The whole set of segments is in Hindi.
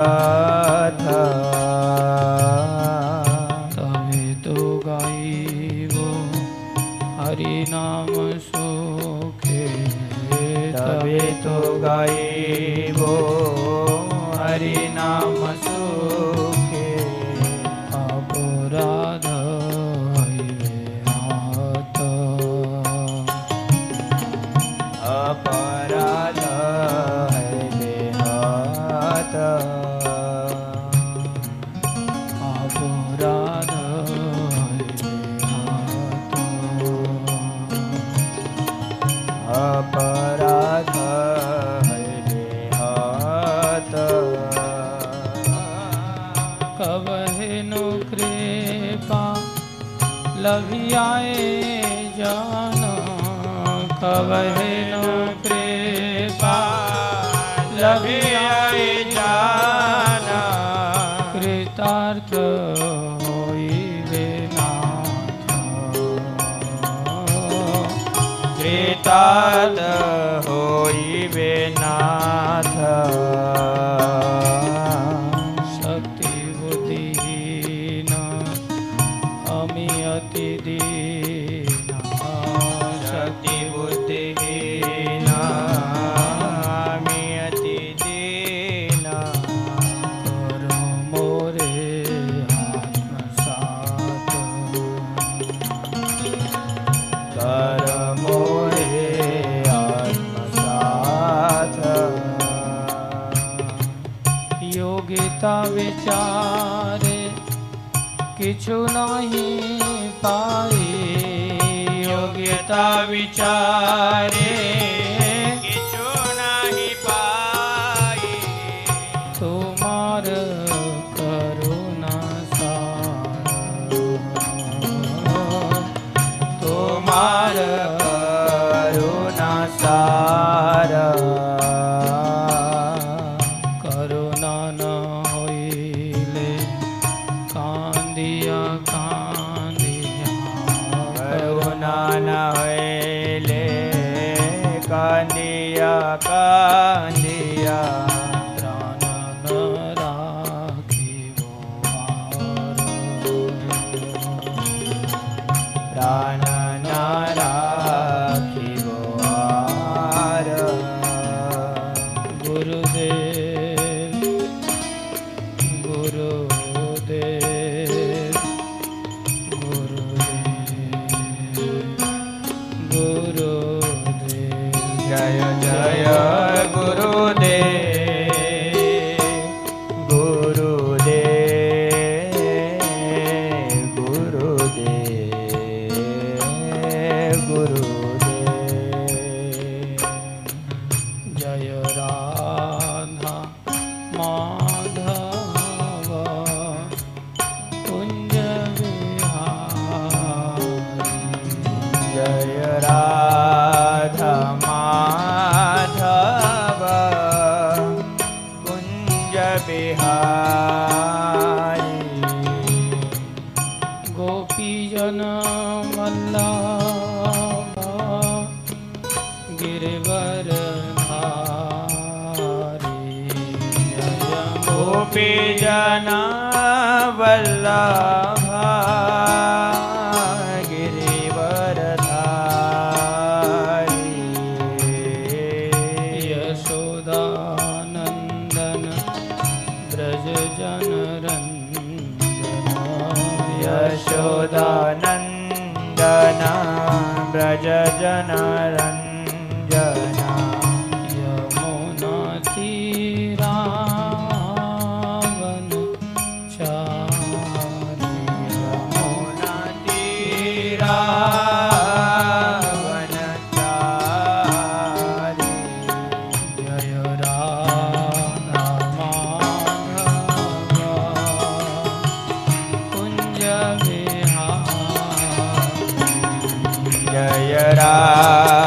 Uh... विहारी जय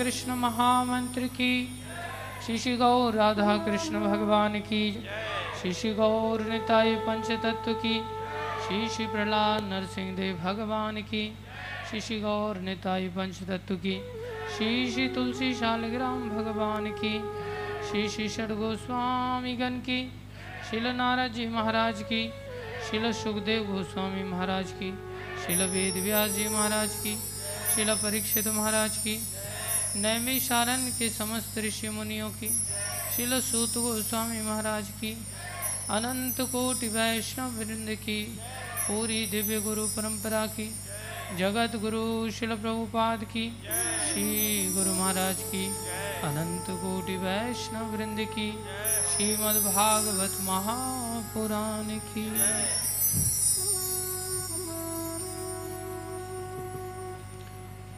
कृष्ण महामंत्र की। शिशि गौर राधा कृष्ण भगवान की। शिशि गौर निताय पंच तत्व की। श्री श्री प्रहलाद नरसिंह देव भगवान की। शिशि गौर नेताई पंच तत्व की। श्री श्री तुलसी शालग्राम भगवान की। श्री श्री षड गोस्वामीगण की। शिल नारद जी महाराज की। शिल सुखदेव गोस्वामी महाराज की। शिल वेद व्यास जी महाराज की। शिला परीक्षित महाराज की। नैमिशारण के समस्त ऋषि मुनियों की शिल सूत गोस्वामी महाराज की, अनंत कोटि वैष्णव वृंद की, पूरी दिव्य गुरु परंपरा की, जगत गुरु शिल प्रभुपाद की, श्री गुरु महाराज की, अनंत कोटि वैष्णव वृंद की, श्रीमद्भागवत महापुराण की।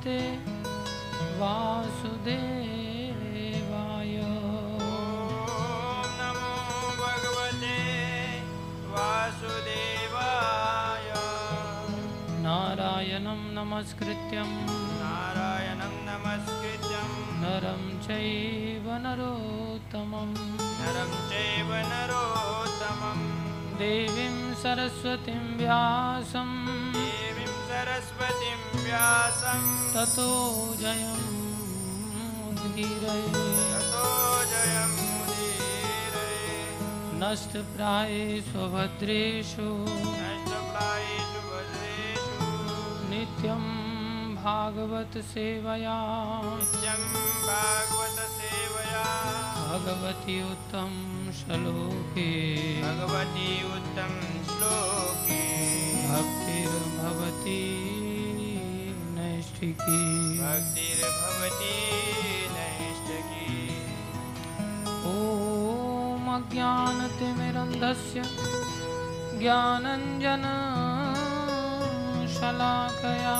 भगवते वासुदेवाय। नमो भगवते वासुदेवाय नारायणं नमस्कृत्यं। नारायणं नमस्कृत्यं नरं चैव नरोत्तमं नरं चैव नरोत्तमं देवीं सरस्वतीं व्यासं देवीं सरस्वतीं व्यासं ततो जयमुदीरये ततो जयमुदीरये नष्टप्रायेषु भद्रेषु नष्टप्रायेषु भद्रेषु नित्यं भागवत सेवया। नित्यं भागवतसेवया भगवति उत्तम श्लोके। भगवती उत्तम श्लोके। भक्तिर्भवति। नैष्ठिकी भक्तिर्भवती नैष्टकी ॐ अज्ञानतिमिरन्धस्य ज्ञानञ्जनशलाकया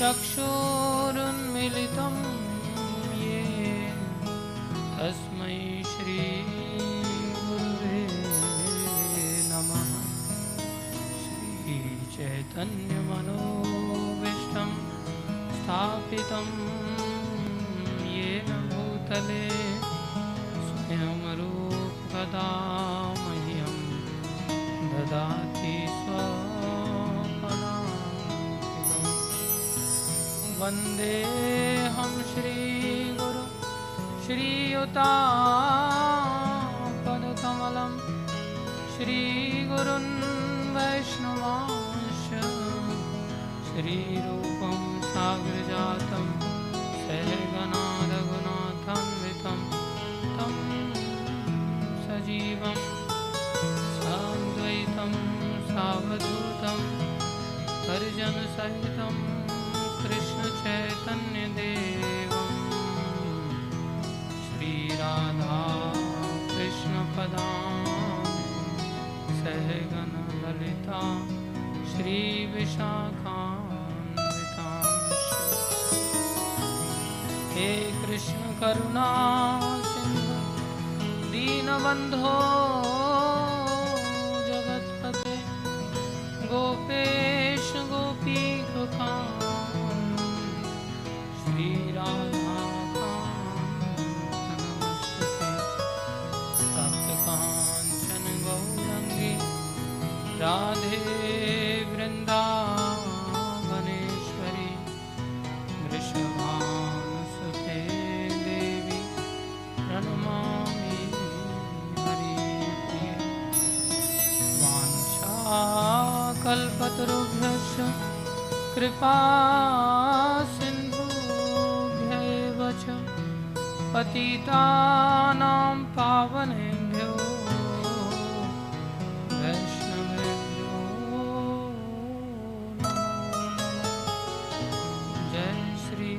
चक्षुरुन्मिलितं येन तस्मै श्रीगुरुवे नमः। श्रीचैतन्यमनोविष्टं स्थापितं येन भूतले स्वयं रूपदा मह्यं ददाति स्वपदान्तिकम् वन्देऽहं श्रीगुरु श्रीयुतापदकमलं श्रीगुरुन् वैष्णवांश श्रीरूपं साग्रजातं सहगनारघुनाथान्वितं तं सजीवं सान्द्वैतं सावधूतं हरिजनसहितं कृष्णचैतन्यदेवं। श्रीराधा कृष्णपदां सहगणललिता श्रीविशाखान्वितांश्च हे कृष्ण करुणा सिंधु दीनबन्धो जगत्पते गोपेश गोपीकुखान् श्रीराधाकान्तनमस्तुते तप्तकाञ्चन गौरङ्गी राधे वाञ्छाकल्पतरुभ्यश्च कृपा एव च पतितानां पावनेभ्यो वैष्णवेभ्यो जय श्री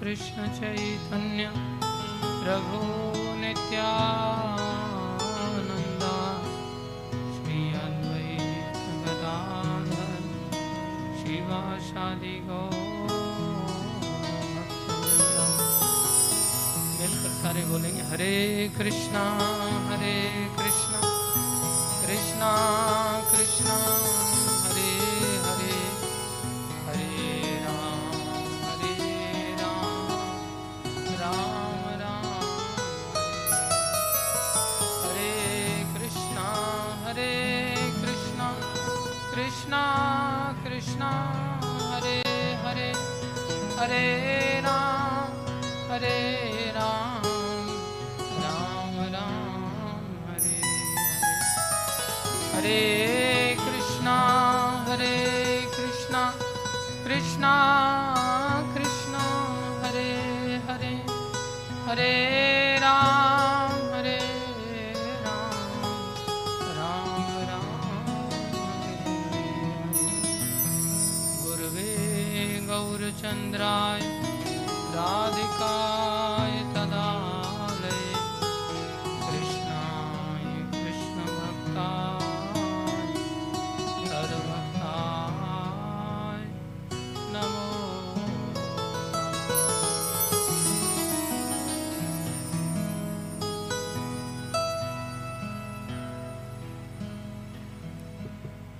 कृष्ण चैतन्य प्रभु नित्यानन्दा शिवाशादि मिलकर सारे बोलेंगे हरे कृष्णा। गौरचन्द्राय राधिकाय तदालय। कृष्णाय कृष्णभक्ताय सर्वभक्ताय नमो।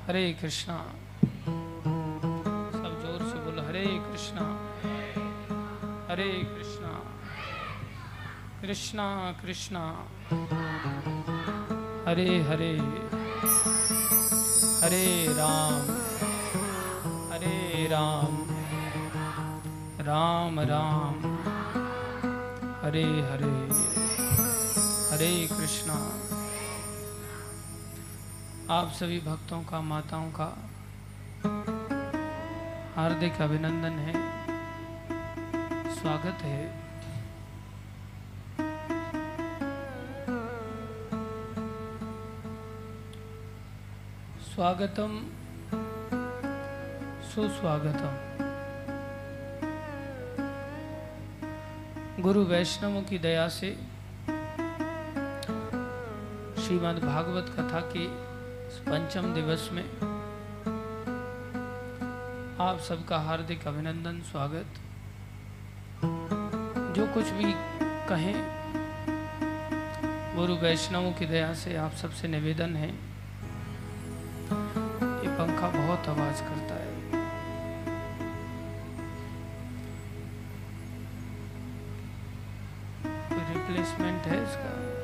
हरे कृष्णा। कृष्णा कृष्णा। हरे हरे। हरे राम। हरे राम। राम राम। हरे हरे। हरे कृष्णा। आप सभी भक्तों का, माताओं का हार्दिक अभिनंदन है। स्वागत है। स्वागतम सुस्वागतम। गुरु वैष्णवों की दया से श्रीमद् भागवत कथा के पंचम दिवस में आप सबका हार्दिक अभिनंदन, स्वागत। जो कुछ भी कहें, गुरु वैष्णवों की दया से आप सबसे निवेदन है। ये पंखा बहुत आवाज़ करता है। रिप्लेसमेंट है इसका?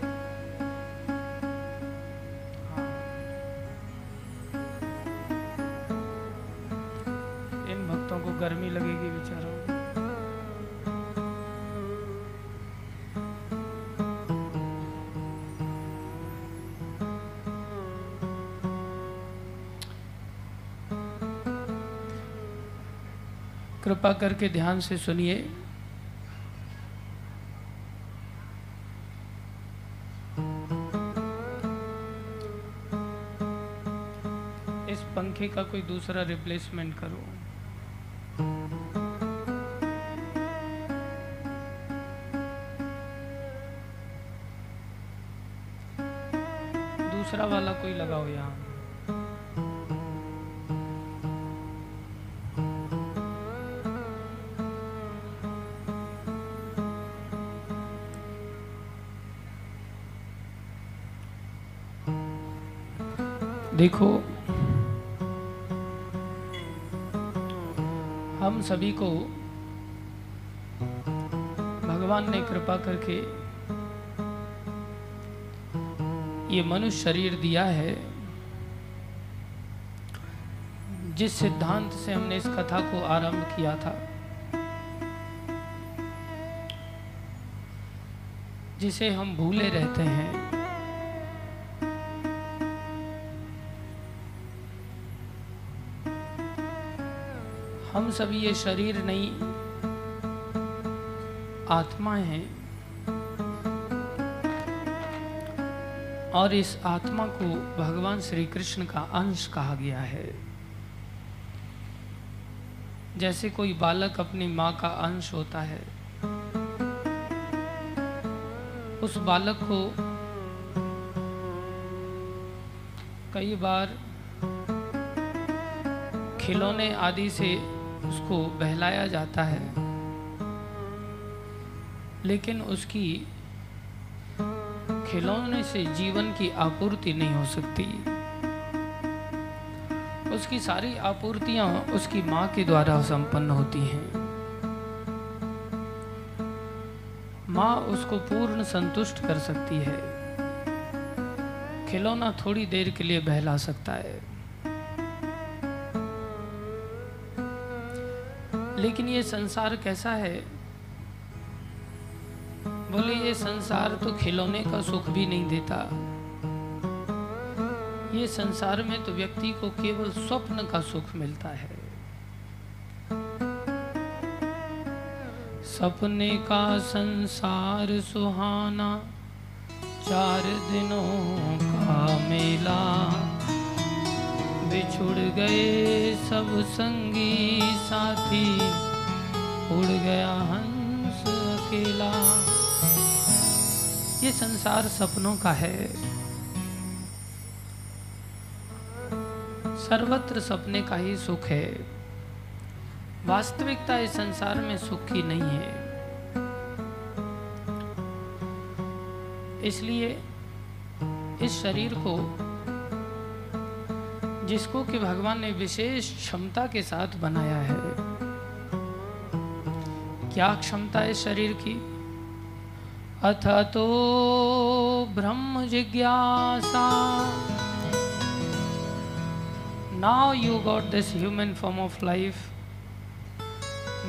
कृपा करके ध्यान से सुनिए। इस पंखे का कोई दूसरा रिप्लेसमेंट करो। देखो, हम सभी को भगवान ने कृपा करके ये मनुष्य शरीर दिया है, जिस सिद्धांत से हमने इस कथा को आरंभ किया था। जिसे हम भूले रहते हैं। हम सभी ये शरीर नहीं आत्मा है। और इस आत्मा को भगवान श्री कृष्ण का अंश कहा गया है। जैसे कोई बालक अपनी माँ का अंश होता है, उस बालक को कई बार खिलौने आदि से उसको बहलाया जाता है। लेकिन उसकी खिलौने से जीवन की आपूर्ति नहीं हो सकती। उसकी सारी आपूर्तियाँ उसकी माँ के द्वारा संपन्न होती हैं। माँ उसको पूर्ण संतुष्ट कर सकती है। खिलौना थोड़ी देर के लिए बहला सकता है। लेकिन ये संसार कैसा है? बोले ये संसार तो खिलौने का सुख भी नहीं देता। ये संसार में तो व्यक्ति को केवल स्वप्न का सुख मिलता है। सपने का संसार सुहाना, चार दिनों का मेला, बिछुड़ गए सब संगी साथी उड़ गया हंस अकेला। ये संसार सपनों का है। सर्वत्र सपने का ही सुख है। वास्तविकता इस संसार में सुख की नहीं है। इसलिए इस शरीर को जिसको कि भगवान ने विशेष क्षमता के साथ बनाया है। क्या क्षमता है शरीर की? अथ तो ब्रह्म जिज्ञासा। Now you got this human form of life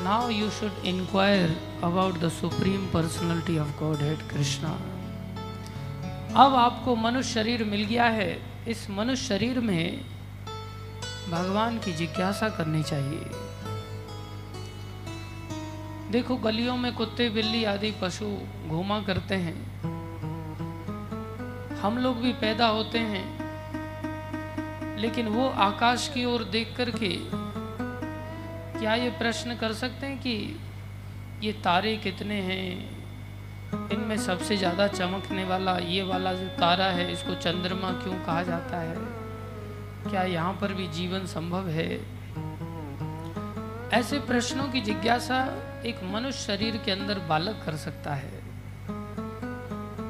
now you should inquire about the supreme personality of Godhead Krishna अब आपको मनुष्य शरीर मिल गया है। इस मनुष्य शरीर में भगवान की जिज्ञासा करनी चाहिए। देखो, गलियों में कुत्ते, बिल्ली आदि पशु घूमा करते हैं। हम लोग भी पैदा होते हैं। लेकिन वो आकाश की ओर देख करके क्या ये प्रश्न कर सकते हैं कि ये तारे कितने हैं? इनमें सबसे ज़्यादा चमकने वाला ये वाला जो तारा है, इसको चंद्रमा क्यों कहा जाता है? क्या यहाँ पर भी जीवन संभव है? ऐसे प्रश्नों की जिज्ञासा एक मनुष्य शरीर के अंदर बालक कर सकता है।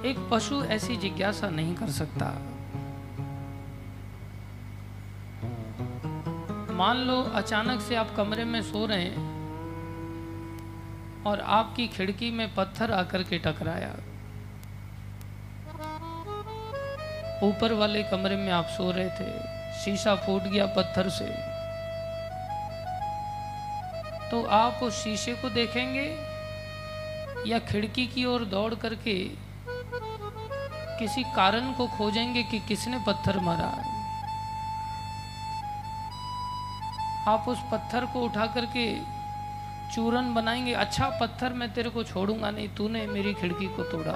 एक पशु ऐसी जिज्ञासा नहीं कर सकता। मान लो अचानक से आप कमरे में सो रहे हैं और आपकी खिड़की में पत्थर आकर के टकराया। ऊपर वाले कमरे में आप सो रहे थे। शीशा फूट गया पत्थर से। तो आप उस शीशे को देखेंगे या खिड़की की ओर दौड़ करके किसी कारण को खोजेंगे कि किसने पत्थर मारा आप उस पत्थर को उठा करके चूरन बनाएँगे अच्छा पत्थर मैं तेरे को छोड़ूँगा नहीं, तूने मेरी खिड़की को तोड़ा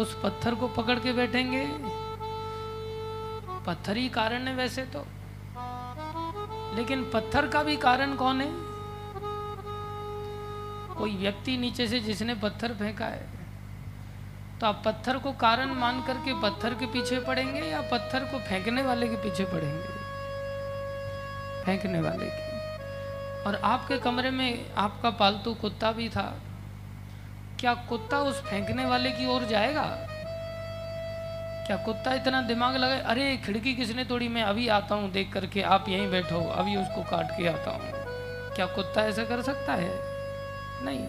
उस पत्थर को पकड़ के बैठेंगे पत्थर ही कारण है वैसे तो। लेकिन पत्थर का भी कारण कौन है? कोई व्यक्ति नीचे से जिसने पत्थर फेंका है। तो आप पत्थर को कारण मान करके पत्थर के पीछे पड़ेंगे या पत्थर को फेंकने वाले के पीछे पड़ेंगे? फेंकने वाले की। और आपके कमरे में आपका पालतू कुत्ता भी था। क्या कुत्ता उस फेंकने वाले की ओर जाएगा? क्या कुत्ता इतना दिमाग लगा अरे, खिड़की किसने तोड़ी? मैं अभी आता हूँ, देख करके आप यहीं बैठो। अभी उसको काट के आता हूँ। क्या कुत्ता ऐसा कर सकता है? नहीं।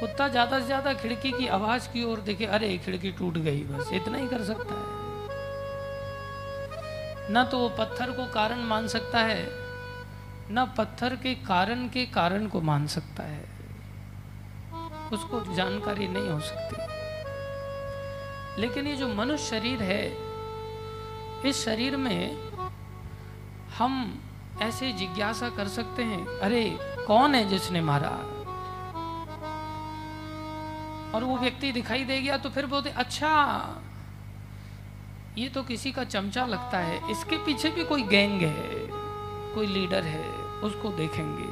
कुत्ता ज़्यादा से ज़्यादा खिड़की की आवाज़ की ओर देखे, अरे, खिड़की टूट गई, बस इतना ही कर सकता है। न तो वो पत्थर को कारण मान सकता है, न पत्थर के कारण के कारण को मान सकता है। उसको जानकारी नहीं हो सकती। लेकिन ये जो मनुष्य शरीर है, इस शरीर में हम ऐसे जिज्ञासा कर सकते हैं, अरे, कौन है जिसने मारा? और वो व्यक्ति दिखाई दे गया तो फिर बोलते अच्छा ये तो किसी का चमचा लगता है, इसके पीछे भी कोई गैंग है, कोई लीडर है, उसको देखेंगे।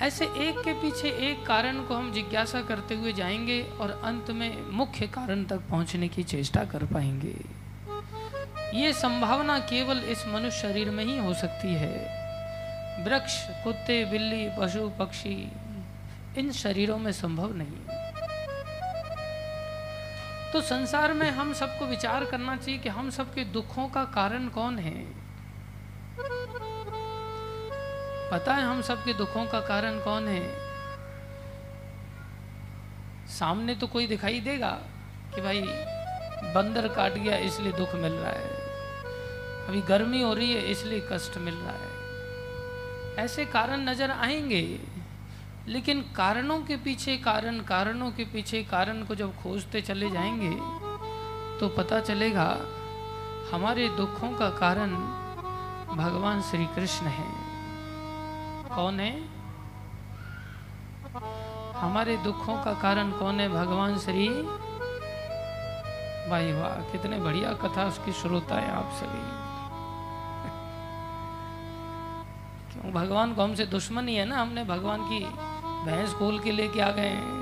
ऐसे एक के पीछे एक कारण को हम जिज्ञासा करते हुए जाएँगे और अंत में मुख्य कारण तक पहुँचने की चेष्टा कर पाएँगे। ये संभावना केवल इस मनुष्य शरीर में ही हो सकती है। वृक्ष, कुत्ते, बिल्ली, पशु, पक्षी, इन शरीरों में संभव नहीं। तो संसार में हम सबको विचार करना चाहिए कि हम सबके दुखों का कारण कौन है? पता है हम सबके दुखों का कारण कौन है? सामने तो कोई दिखाई देगा कि भाई बंदर काट गया, इसलिए दुख मिल रहा है। अभी गर्मी हो रही है, इसलिए कष्ट मिल रहा है। ऐसे कारण नज़र आएँगे, लेकिन कारणों के पीछे कारण, कारणों के पीछे कारण को जब खोजते चले जाएँगे तो पता चलेगा, हमारे दुखों का कारण भगवान श्री कृष्ण है। कौन है? हमारे दुखों का कारण कौन है भगवान श्री? भाई वाह, कितने बढ़िया कथा उसकी श्रोता है आप सभी। क्यों, भगवान को हमसे दुश्मनी है ना, हमने भगवान की भैंस खोल के लेके आ गए हैं।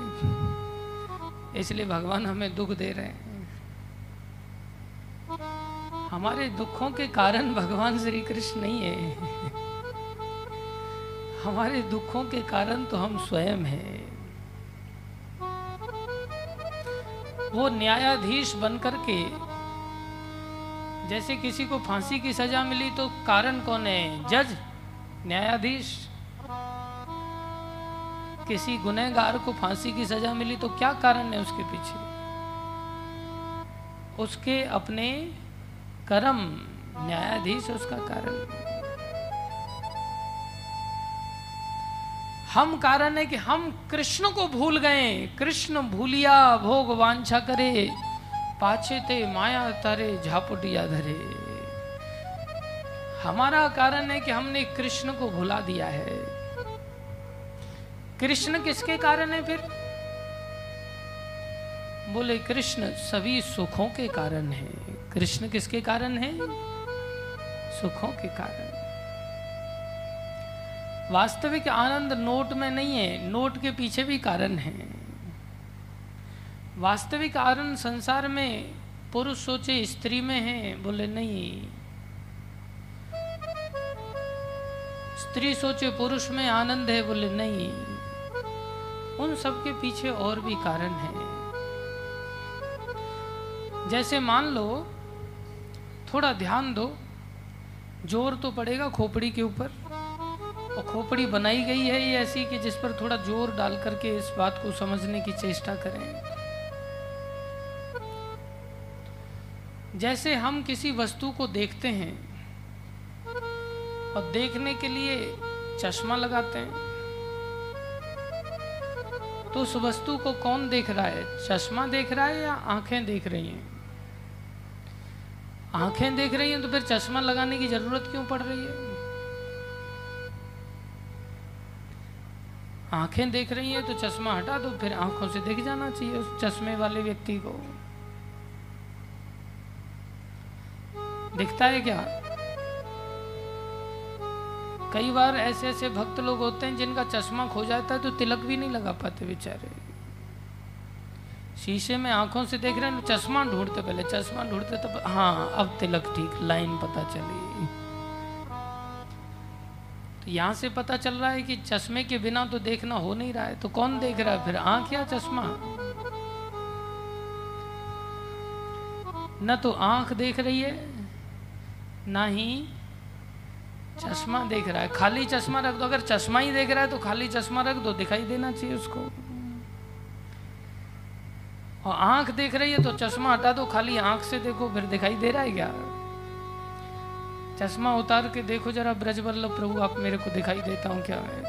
इसलिए भगवान हमें दुख दे रहे हैं। हमारे दुखों के कारण भगवान श्री कृष्ण नहीं है। हमारे दुखों के कारण तो हम स्वयं हैं। वो न्यायाधीश बनकर के, जैसे किसी को फांसी की सजा मिली तो कारण कौन है? जज? न्यायाधीश? किसी गुनहगार को फांसी की सजा मिली तो क्या कारण है उसके पीछे? उसके अपने कर्म न्यायाधीश उसका कारण। हम कारण है कि हम कृष्ण को भूल गए। कृष्ण भूलिया, भोग वांछा करे। पाछे ते माया तारे झापुटिया धरे। हमारा कारण है कि हमने कृष्ण को भुला दिया है। कृष्ण किसके कारण है फिर? बोले, कृष्ण सभी सुखों के कारण है। कृष्ण किसके कारण है? सुखों के कारण। वास्तविक आनंद नोट में नहीं है, नोट के पीछे भी कारण है। वास्तविक आनंद संसार में, पुरुष सोचे स्त्री में है, बोले नहीं। स्त्री सोचे पुरुष में आनंद है, बोले नहीं। उन सब के पीछे और भी कारण है। जैसे मान लो, थोड़ा ध्यान दो, ज़ोर तो पड़ेगा खोपड़ी के ऊपर। और खोपड़ी बनाई गई है ये ऐसी कि जिस पर थोड़ा ज़ोर डाल करके इस बात को समझने की चेष्टा करें। जैसे हम किसी वस्तु को देखते हैं और देखने के लिए चश्मा लगाते हैं तो उस वस्तु को कौन देख रहा है? चश्मा देख रहा है या आँखें देख रही हैं? आँखें देख रही हैं तो फिर चश्मा लगाने की ज़रूरत क्यों पड़ रही है? आँखें देख रही हैं तो चश्मा हटा दो, फिर आँखों से दिख जाना चाहिए उस चश्मे वाले व्यक्ति को। दिखता है क्या? कई बार ऐसे ऐसे भक्त लोग होते हैं जिनका चश्मा खो जाता है तो तिलक भी नहीं लगा पाते बेचारे। शीशे में आँखों से देख रहे हैं, चश्मा ढूंढते पहले, चश्मा ढूंढते तब हाँ अब तिलक ठीक, लाइन पता चली। तो यहाँ से पता चल रहा है कि चश्मे के बिना तो देखना हो नहीं रहा है। तो कौन देख रहा है? फिर आँख या चश्मा? न तो आँख देख रही है, ना ही चश्मा देख रहा है। खाली चश्मा रख दो। अगर चश्मा ही देख रहा है तो खाली चश्मा रख दो। दिखाई देना चाहिए उसको। और आँख देख रही है तो चश्मा हटा दो। खाली आँख से देखो, फिर दिखाई दे रहा है क्या? चश्मा उतार के देखो जरा ब्रजवल्लभ प्रभु, आप मेरे को दिखाई देता हूँ क्या है?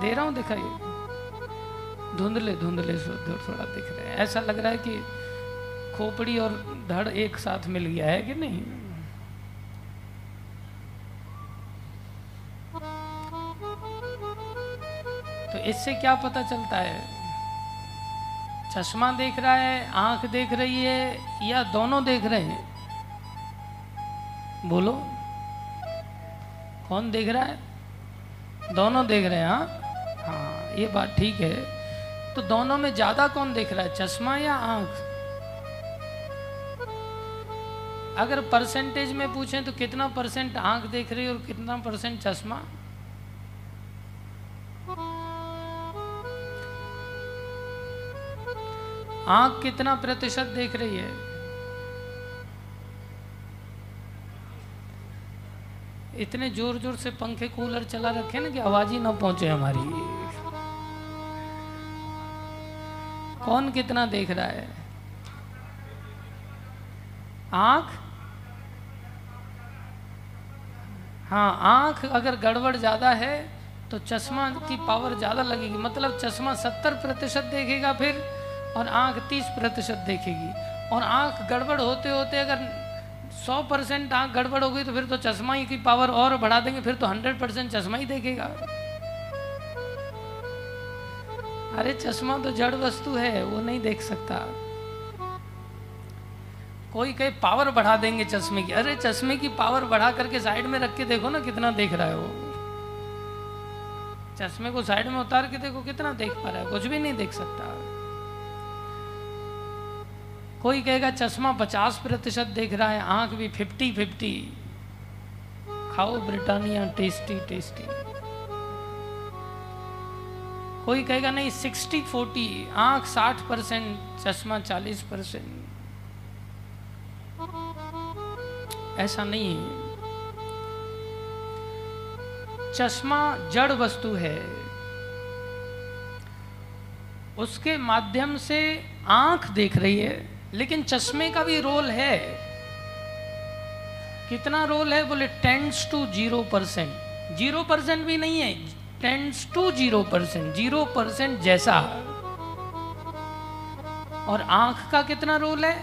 दे रहा हूँ दिखाई। धुंधले धुंधले थोड़ा दिख रहे हैं। ऐसा लग रहा है कि खोपड़ी और धड़ एक साथ मिल गया है कि नहीं? तो इससे क्या पता चलता है? चश्मा देख रहा है, आँख देख रही है, या दोनों देख रहे हैं? बोलो। कौन देख रहा है? दोनों देख रहे हैं हाँ? हाँ ये बात ठीक है। तो दोनों में ज़्यादा कौन देख रहा है, चश्मा या आँख? अगर परसेंटेज में पूछें तो कितना परसेंट आँख देख रही है और कितना परसेंट चश्मा? आँख कितना प्रतिशत देख रही है? इतने ज़ोर ज़ोर से पंखे कूलर चला रखे ना कि आवाज़ ही ना पहुँचे हमारी। कौन कितना देख रहा है? आँख? हाँ आँख अगर गड़बड़ ज़्यादा है तो चश्मा की पावर ज़्यादा लगेगी। मतलब चश्मा सत्तर प्रतिशत देखेगा फिर और आँख तीस प्रतिशत देखेगी। और आँख गड़बड़ होते होते अगर सौ परसेंट आँख गड़बड़ हो गई तो फिर तो चश्मा ही की पावर और बढ़ा देंगे, फिर तो हंड्रेड परसेंट चश्मा ही देखेगा। अरे चश्मा तो जड़ वस्तु है, वो नहीं देख सकता। कोई कहे पावर बढ़ा देंगे चश्मे की, अरे चश्मे की पावर बढ़ा करके साइड में रख के देखो ना कितना देख रहा है वो। चश्मे को साइड में उतार के देखो कितना देख पा रहा है, कुछ भी नहीं देख सकता। कोई कहेगा, चश्मा पचास प्रतिशत देख रहा है, आँख भी फिफ्टी फिफ्टी। खाओ ब्रिटानिया, टेस्टी टेस्टी। कोई कहेगा, नहीं, सिक्सटी फोर्टी, आँख साठ परसेंट, चश्मा चालीस परसेंट। ऐसा नहीं है। चश्मा जड़ वस्तु है। उसके माध्यम से आँख देख रही है। लेकिन चश्मे का भी रोल है। कितना रोल है बोले tends to zero percent zero percent भी नहीं है tends to zero percent zero percent जैसा। और आँख का कितना रोल है?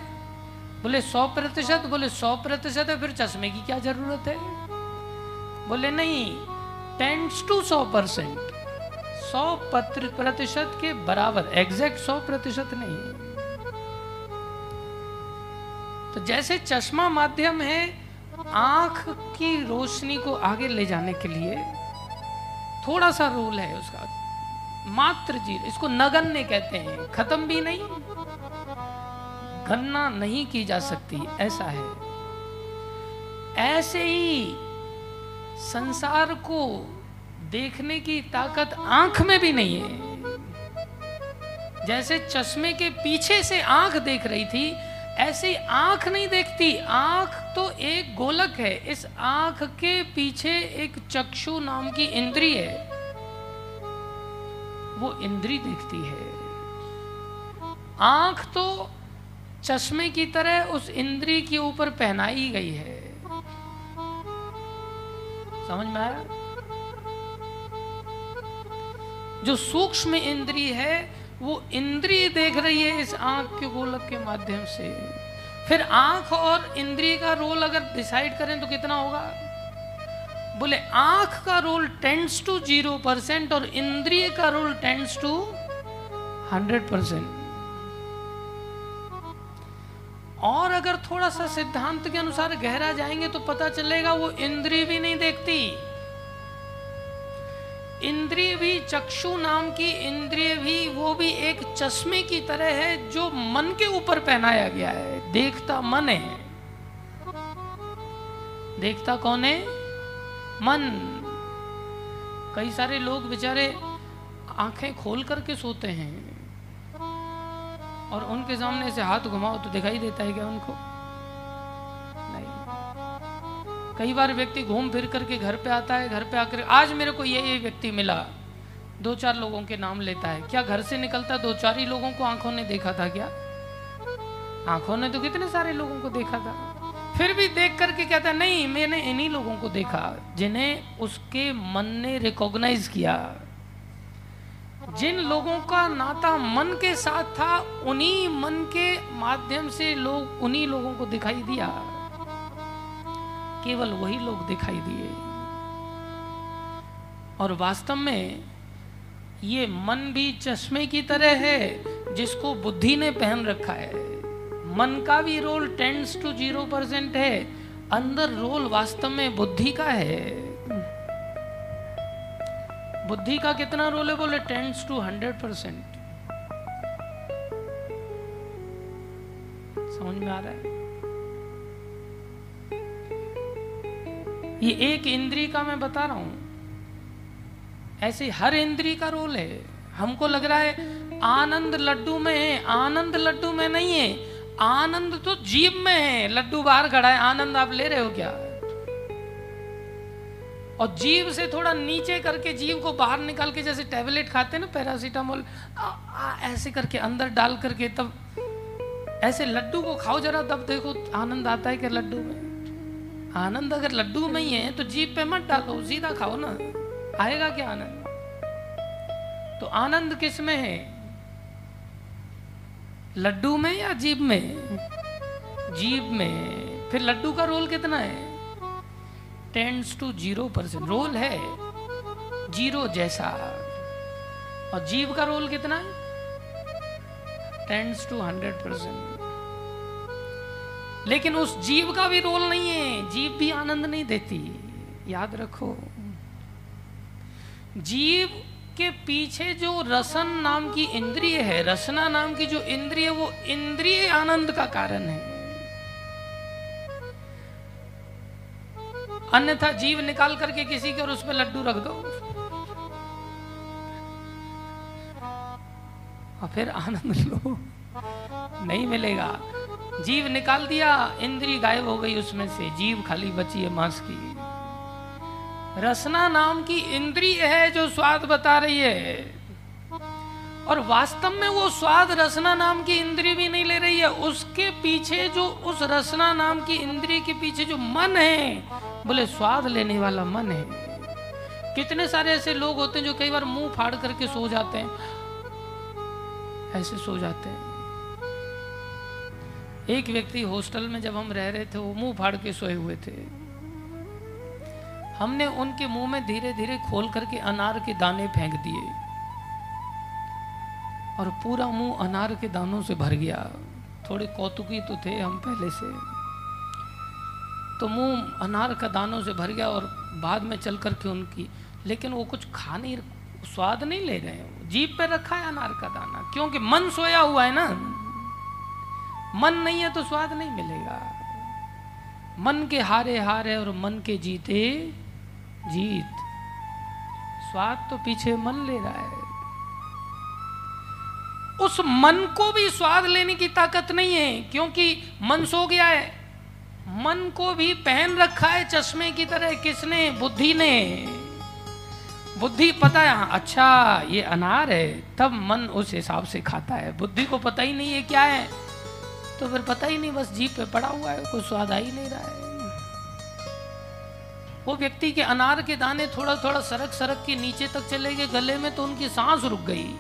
बोले, सौ प्रतिशत, बोले, सौ प्रतिशत है, फिर चश्मे की क्या ज़रूरत है? बोले, नहीं टेंस टू सौ परसेंट। सौ प्रतिशत के बराबर एग्जैक्ट सौ प्रतिशत नहीं तो जैसे चश्मा माध्यम है, आँख की रोशनी को आगे ले जाने के लिए थोड़ा सा रोल है उसका। मात्र जी इसको नगन्य कहते हैं। खत्म भी नहीं गन्ना नहीं की जा सकती, ऐसा है। ऐसे ही संसार को देखने की ताकत आँख में भी नहीं है। जैसे चश्मे के पीछे से आँख देख रही थी ऐसी आँख नहीं देखती। आँख तो एक गोलक है। इस आँख के पीछे एक चक्षु नाम की इंद्री है। वो इंद्री देखती है। आँख तो चश्मे की तरह उस इंद्री के ऊपर पहनाई गई है। समझ में आया? जो सूक्ष्म इंद्री है वो इंद्रिय देख रही है इस आँख के गोलक के माध्यम से। फिर आँख और इंद्रिय का रोल अगर डिसाइड करें तो कितना होगा? बोले, आँख का role tends to zero percent और इंद्रिय का role tends to hundred percent और अगर थोड़ा सा सिद्धांत के अनुसार गहरा जाएँगे तो पता चलेगा वो इंद्रिय भी नहीं देखती। इंद्रिय भी चक्षु नाम की इंद्रिय भी, वो भी एक चश्मे की तरह है जो मन के ऊपर पहनाया गया है। देखता मन है। देखता कौन है? मन। कई सारे लोग बेचारे आँखें खोल करके सोते हैं और उनके सामने से हाथ घुमाओ तो दिखाई देता है क्या उनको? कई बार व्यक्ति घूम फिर करके घर पे आता है, घर पे आकर, आज मेरे को ये ये व्यक्ति मिला। दो चार लोगों के नाम लेता है। क्या घर से निकलता? दो चार ही लोगों को आँखों ने देखा था क्या? आँखों ने तो कितने सारे लोगों को देखा था। फिर भी देख करके कहता नहीं, मैंने इन्हीं लोगों को देखा जिन्हें उसके मन ने रिकॉग्नाइज किया। जिन लोगों का नाता मन के साथ था, उन्हीं मन के माध्यम से लोग उन्हीं लोगों को दिखाई दिया। केवल वही लोग दिखाई दिए। और वास्तव में ये मन भी चश्मे की तरह है जिसको बुद्धि ने पहन रखा है। मन का भी role tends to zero percent है। अंदर रोल वास्तव में बुद्धि का है। बुद्धि का कितना रोल है बोले? टेंस टू हंड्रेड परसेंट समझ में आ रहा है? ये एक इंद्री का मैं बता रहा हूँ। ऐसे हर इंद्री का रोल है। हमको लग रहा है आनंद लड्डू में है, आनंद लड्डू में नहीं है। आनंद तो जीव में है। लड्डू बाहर खड़ा है, आनंद आप ले रहे हो क्या? और जीव से थोड़ा नीचे करके जीव को बाहर निकाल के जैसे टेबलेट खाते हैं ना, पैरासीटामोल ऐसे करके अंदर डाल करके तब, ऐसे लड्डू को खाओ जरा, तब देखो आनंद आता है कि लड्डू में? आनंद अगर लड्डू में ही है तो जीप पे मत डालो सीधा खाओ ना। आएगा क्या आनंद? तो आनंद किसमें है? लड्डू में या जीप में? जीप में। फिर लड्डू का रोल कितना है? Tends to zero percent role है। ज़ीरो जैसा। और जीव का रोल कितना है? टेंस टू हंड्रेड परसेंट लेकिन उस जीव का भी रोल नहीं है। जीव भी आनंद नहीं देती। याद रखो। जीव के पीछे जो रसन नाम की इंद्रिय है, रसना नाम की जो इंद्रिय वो इंद्रिय आनंद का कारण है। अन्यथा जीव निकाल करके किसी के और उस पर लड्डू रख दो। और फिर आनंद लो। नहीं मिलेगा। जीव निकाल दिया, इंद्री गायब हो गई उसमें से, जीव खाली बची है मांस की। रसना नाम की इंद्री है जो स्वाद बता रही है। और वास्तव में वो स्वाद रसना नाम की इंद्री भी नहीं ले रही है। उसके पीछे जो, उस रसना नाम की इंद्री के पीछे जो मन है, बोले स्वाद लेने वाला मन है। कितने सारे ऐसे लोग होते हैं जो कई बार मुँह फाड़ करके सो जाते हैं। ऐसे सो जाते हैं। एक व्यक्ति हॉस्टल में जब हम रह रहे थे, वो मुँह फाड़ के सोए हुए थे। हमने उनके मुँह में धीरे धीरे खोल करके अनार के दाने फेंक दिए। और पूरा मुँह अनार के दानों से भर गया। थोड़े कौतुकी तो थे हम पहले से। तो मुँह अनार का दानों से भर गया और बाद में चल करके उनकी, लेकिन वो कुछ खा नहीं स्वाद नहीं ले रहे हैं। जीप पे रखा है अनार का दाना। क्योंकि मन सोया हुआ है ना। मन नहीं है तो स्वाद नहीं मिलेगा। मन के हारे हारे और मन के जीते जीत। स्वाद तो पीछे मन ले रहा है। उस मन को भी स्वाद लेने की ताकत नहीं है क्योंकि मन सो गया है। मन को भी पहन रखा है चश्मे की तरह किसने? बुद्धि ने। बुद्धि पता है हाँ, अच्छा ये अनार है तब मन उस हिसाब से खाता है। बुद्धि को पता ही नहीं है क्या है। तो फिर पता ही नहीं, बस जीप पे पड़ा हुआ है, कोई स्वाद आ ही नहीं रहा है। वो व्यक्ति के अनार के दाने थोड़ा थोड़ा सरक सरक के नीचे तक चले गए, गले में तो उनकी सांस रुक गई।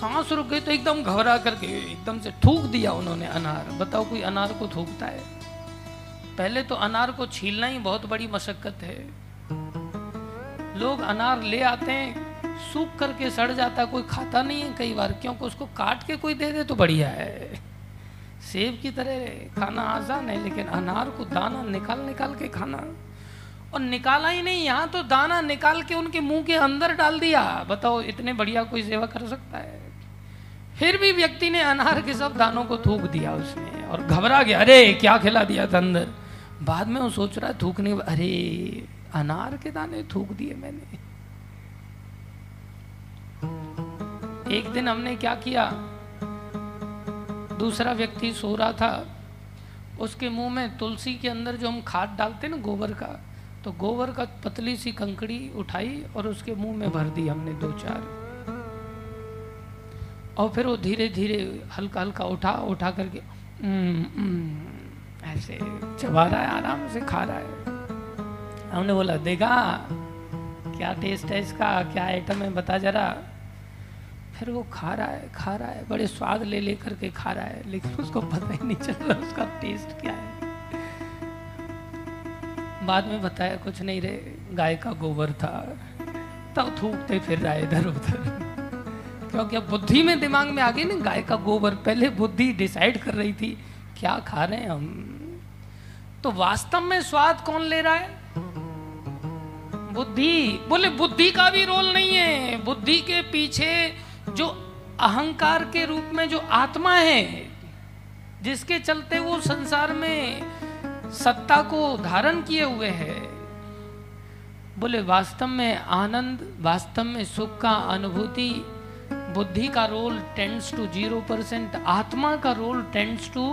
सांस रुक गई तो एकदम घबरा करके, एकदम से थूक दिया उन्होंने अनार। बताओ कोई अनार को थूकता है? पहले तो अनार को छीलना ही बहुत बड़ी मशक्कत है। लोग अनार ले आते हैं, सूख करके सड़ जाता, कोई खाता नहीं है कई बार। क्योंकि उसको काट के कोई दे दे तो बढ़िया है। सेब की तरह खाना आसान है, लेकिन अनार को दाना निकाल निकाल के खाना। और निकाला ही नहीं, यहाँ तो दाना निकाल के उनके मुँह के अंदर डाल दिया। बताओ, इतने बढ़िया कोई सेवा कर सकता है? फिर भी व्यक्ति ने अनार के सब दानों को थूक दिया उसने और घबरा गया। अरे, क्या खिला दिया था अंदर? बाद में वो सोच रहा है थूकने अरे, अनार के दाने थूक दिए मैंने। एक दिन हमने क्या किया? दूसरा व्यक्ति सो रहा था उसके मुँह में तुलसी के अंदर जो हम खाद डालते ना गोबर का तो गोबर का पतली सी कंकड़ी उठाई और उसके मुँह में भर दी हमने दो चार। और फिर वो धीरे धीरे हल्का हल्का उठा उठा करके "हम्म, हम्म", ऐसे चबा रहा है आराम से खा रहा है। हमने बोला देखा क्या टेस्ट है इसका क्या आइटम है बता जरा। फिर वो खा रहा है, खा रहा है, बड़े स्वाद ले ले करके खा रहा है, लेकिन उसको पता ही नहीं चल रहा उसका टेस्ट क्या है। बाद में बताया कुछ नहीं रे, गाय का गोबर था, तब थूकते फिर रहा इधर उधर। क्योंकि अब बुद्धि में दिमाग में आ गई ना, गाय का गोबर, पहले बुद्धि डिसाइड कर रही थी, क्या खा रहे हैं हम? तो वास्तव में स्वाद कौन ले रहा है? बुद्धि। बोले, बुद्धि का भी रोल नहीं है। बुद्धि के पीछे जो अहंकार के रूप में जो आत्मा है, जिसके चलते वो संसार में सत्ता को धारण किए हुए है, बोले, वास्तव में आनंद, वास्तव में सुख का अनुभूति, बुद्धि का role tends to zero percent आत्मा का role tends to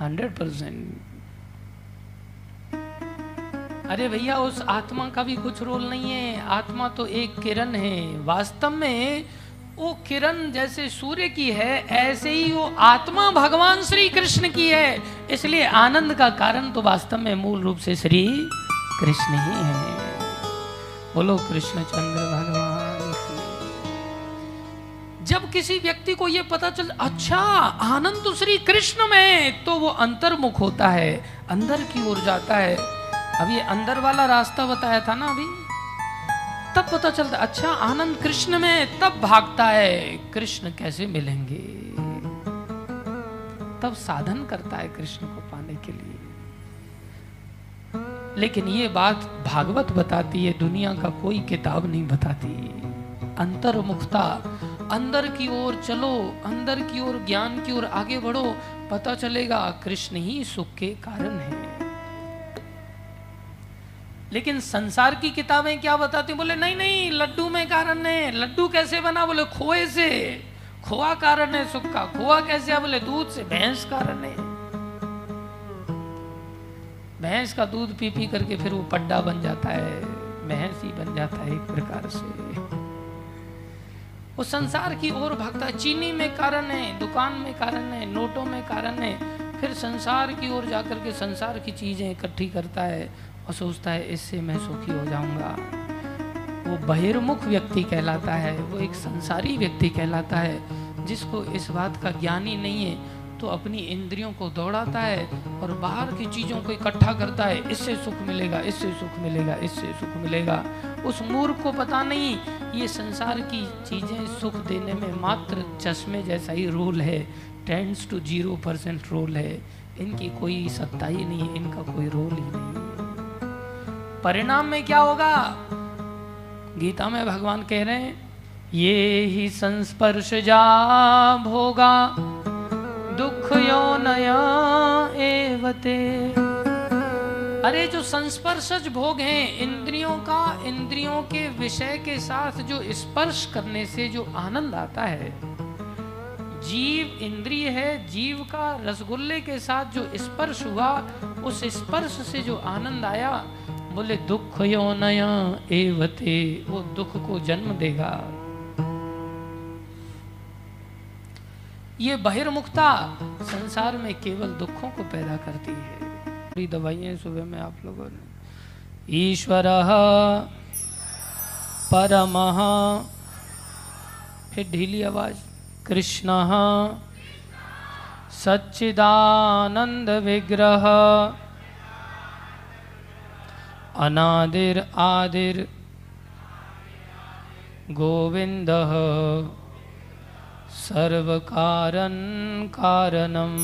hundred percent अरे भैया, उस आत्मा का भी कुछ रोल नहीं है, आत्मा तो एक किरण है। वास्तव में वो किरण जैसे सूर्य की है, ऐसे ही वो आत्मा भगवान श्री कृष्ण की है। इसलिए आनंद का कारण तो वास्तव में मूल रूप से श्री कृष्ण ही है। बोलो कृष्ण चंद्र भगवान। जब किसी व्यक्ति को यह पता चल अच्छा आनंद तो श्री कृष्ण में तो वो अंतर्मुख होता है, अंदर की ओर जाता है। अब ये अंदर वाला रास्ता बताया था ना अभी? तब पता चलता अच्छा आनंद कृष्ण में तब भागता है। कृष्ण कैसे मिलेंगे? तब साधन करता है कृष्ण को पाने के लिए। लेकिन ये बात भागवत बताती है, दुनिया का कोई किताब नहीं बताती। अंतर्मुखता, अंदर की ओर चलो, अंदर की ओर, ज्ञान की ओर आगे बढ़ो, पता चलेगा, कृष्ण ही सुख के कारण है। लेकिन संसार की किताबें क्या बताती बोले, नहीं नहीं, लड्डू में कारण है। लड्डू कैसे बना? बोले, खोए से। खोआ कारण है सुख का खोआ कैसे बोले, दूध से। भैंस कारण है। भैंस का दूध पी पी करके फिर वो पड्डा बन जाता है। भैंस ही बन जाता है एक प्रकार से। वो संसार की ओर भागता है। चीनी में कारण है, दुकान में कारण है, नोटों में कारण है। फिर संसार की ओर जाकर के संसार की चीज़ें इकट्ठी करता है। और सोचता है, इससे मैं सुखी हो जाऊँगा। वो बहिर्मुख व्यक्ति कहलाता है, वो एक संसारी व्यक्ति कहलाता है, जिसको इस बात का ज्ञान ही नहीं है तो अपनी इंद्रियों को दौड़ाता है और बाहर की चीज़ों को इकट्ठा करता है, इससे सुख मिलेगा, इससे सुख मिलेगा, इससे सुख मिलेगा। उस मूर्ख को पता नहीं, ये संसार की चीज़ें सुख देने में मात्र चश्मे जैसा ही रोल है tends to zero percent role है। इनकी कोई सत्ता ही नहीं है, इनका कोई रोल ही नहीं है। परिणाम में क्या होगा? गीता में भगवान कह रहे हैं, ये ही संस्पर्श जा भोगा दुख यो नया एवते। अरे, जो संस्पर्शज भोग हैं, इंद्रियों का, इंद्रियों के विषय के साथ जो स्पर्श करने से जो आनंद आता है, जीव इंद्रिय है, जीव का रसगुल्ले के साथ जो स्पर्श हुआ, उस स्पर्श से जो आनंद आया बोले, दुख यो नया एवते, वो दुख को जन्म देगा। ये बहिर्मुखता संसार में केवल दुखों को पैदा करती है। दवाइयाँ सुबह में आप लोगों ने। ईश्वर परम, फिर ढीली आवाज़, कृष्ण, सच्चिदानंद विग्रह अनादिर आदिर गोविंद सर्व कारण कारणम।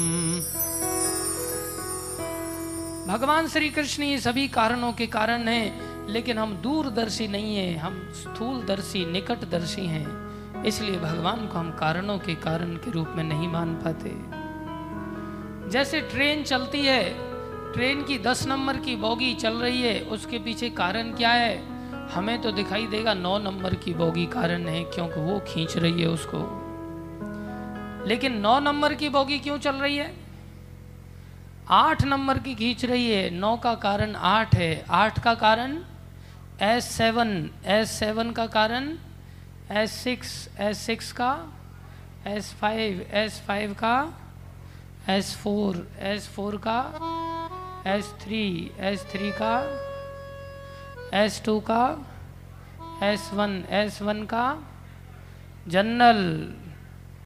भगवान श्री कृष्ण ये सभी कारणों के कारण हैं, लेकिन हम दूरदर्शी नहीं हैं, हम स्थूलदर्शी, निकटदर्शी हैं। इसलिए भगवान को हम कारणों के कारण के रूप में नहीं मान पाते। जैसे ट्रेन चलती है ट्रेन की दस नंबर की बोगी चल रही है, उसके पीछे कारण क्या है? हमें तो दिखाई देगा नौ नंबर की बोगी कारण है, क्योंकि वो खींच रही है उसको। लेकिन नौ नंबर की बोगी क्यों चल रही है? आठ नंबर की खींच रही है, नौ का कारण आठ है। आठ का कारण एस सेवन एस सेवन का कारण एस सिक्स एस सिक्स का एस फाइव एस फाइव का एस फोर एस फोर का एस थ्री एस थ्री का एस टू का एस वन एस वन का जनरल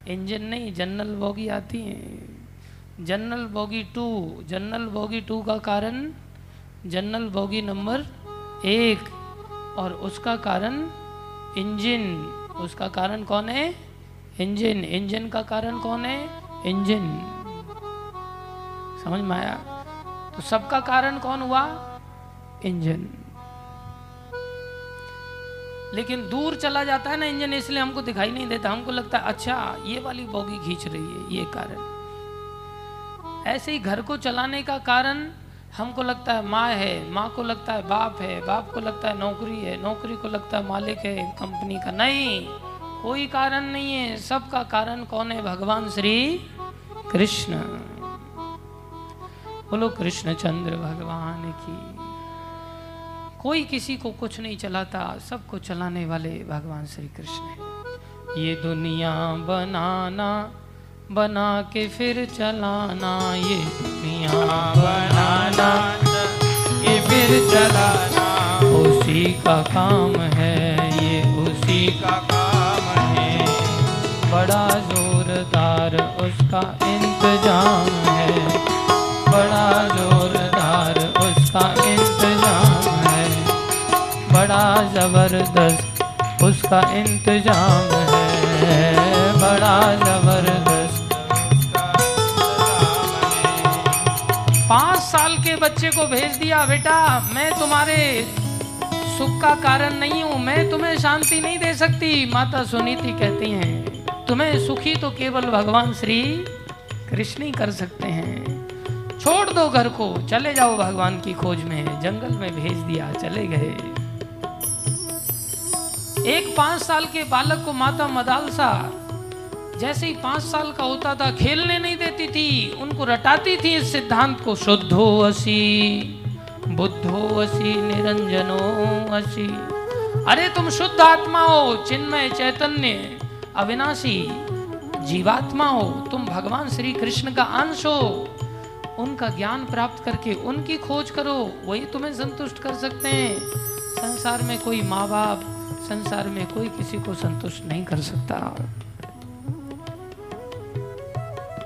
इंजन नहीं जनरल बोगी आती है। General bogie two general bogie two का कारण जनरल बोगी नंबर एक। और उसका कारण इंजन उसका कारण कौन है? इंजन इंजन का कारण कौन है? इंजन समझ में आया? तो सबका कारण कौन हुआ? इंजन। लेकिन दूर चला जाता है ना इंजन, इसलिए हमको दिखाई नहीं देता। हमको लगता है अच्छा ये वाली बोगी खींच रही है, ये कारण। ऐसे ही घर को चलाने का कारण हमको लगता है माँ है, माँ को लगता है बाप है, बाप को लगता है नौकरी है, नौकरी को लगता है मालिक है, कंपनी का। नहीं, कोई कारण नहीं है। सबका कारण कौन है? भगवान श्री कृष्ण। बोलो कृष्ण चंद्र भगवान की। कोई किसी को कुछ नहीं चलाता, सबको चलाने वाले भगवान श्री कृष्ण ये दुनिया बनाना, बना के फिर चलाना, ये दुनिया बनाना ये फिर चलाना। उसी का काम है, ये उसी का काम है। बड़ा जोरदार उसका इंतज़ाम है। बड़ा जोरदार उसका इंतज़ाम है। बड़ा ज़बरदस्त उसका इंतज़ाम है। बड़ा ज़बरदस्त पाँच साल के बच्चे को भेज दिया, बेटा, मैं तुम्हारे सुख का कारण नहीं हूँ, मैं तुम्हें शांति नहीं दे सकती। माता सुनीति कहती हैं, तुम्हें सुखी तो केवल भगवान श्री कृष्ण ही कर सकते हैं। छोड़ दो घर को। चले जाओ भगवान की खोज में। जंगल में भेज दिया, चले गए। एक पाँच साल के बालक को माता मदालसा जैसे ही पाँच साल का होता था, खेलने नहीं देती थी। उनको रटाती थी इस सिद्धांत को। शुद्धो असी, बुद्धो असी, निरंजनो असी। अरे, तुम शुद्ध आत्मा हो, चिन्मय चैतन्य, अविनाशी, जीवात्मा हो। तुम भगवान श्री कृष्ण का अंश हो। उनका ज्ञान प्राप्त करके उनकी खोज करो, वही तुम्हें संतुष्ट कर सकते हैं। संसार में कोई माँ बाप संसार में कोई किसी को संतुष्ट नहीं कर सकता।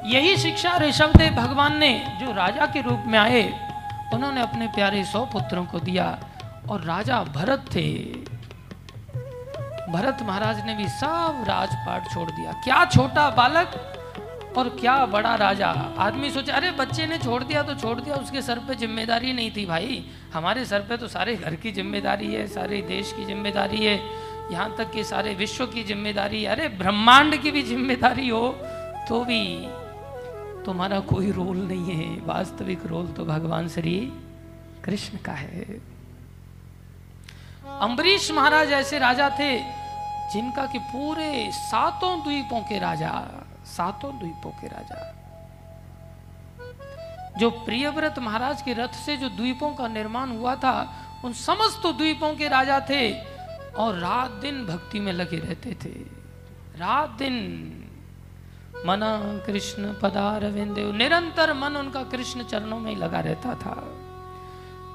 यही शिक्षा ऋषभदेव भगवान ने, जो राजा के रूप में आए, उन्होंने अपने प्यारे सौ पुत्रों को दिया, और राजा भरत थे। भरत महाराज ने भी सब राजपाट छोड़ दिया। क्या छोटा बालक? और क्या बड़ा राजा। आदमी सोचे, अरे, बच्चे ने छोड़ दिया तो छोड़ दिया, उसके सर पे ज़िम्मेदारी नहीं थी भाई। हमारे सर पे तो सारे घर की ज़िम्मेदारी है, सारे देश की ज़िम्मेदारी है, यहाँ तक कि सारे विश्व की ज़िम्मेदारी अरे, ब्रह्मांड की भी ज़िम्मेदारी हो तो भी तुम्हारा कोई रोल नहीं है। वास्तविक रोल तो भगवान श्री कृष्ण का है। अम्बरीश महाराज ऐसे राजा थे जिनका कि पूरे सातों द्वीपों के राजा सातों द्वीपों के राजा। जो प्रियव्रत महाराज के रथ से जो द्वीपों का निर्माण हुआ था, उन समस्त द्वीपों के राजा थे और रात दिन भक्ति में लगे रहते थे। रात दिन मना कृष्ण पदारविंद, निरंतर मन उनका कृष्ण चरणों में ही लगा रहता था।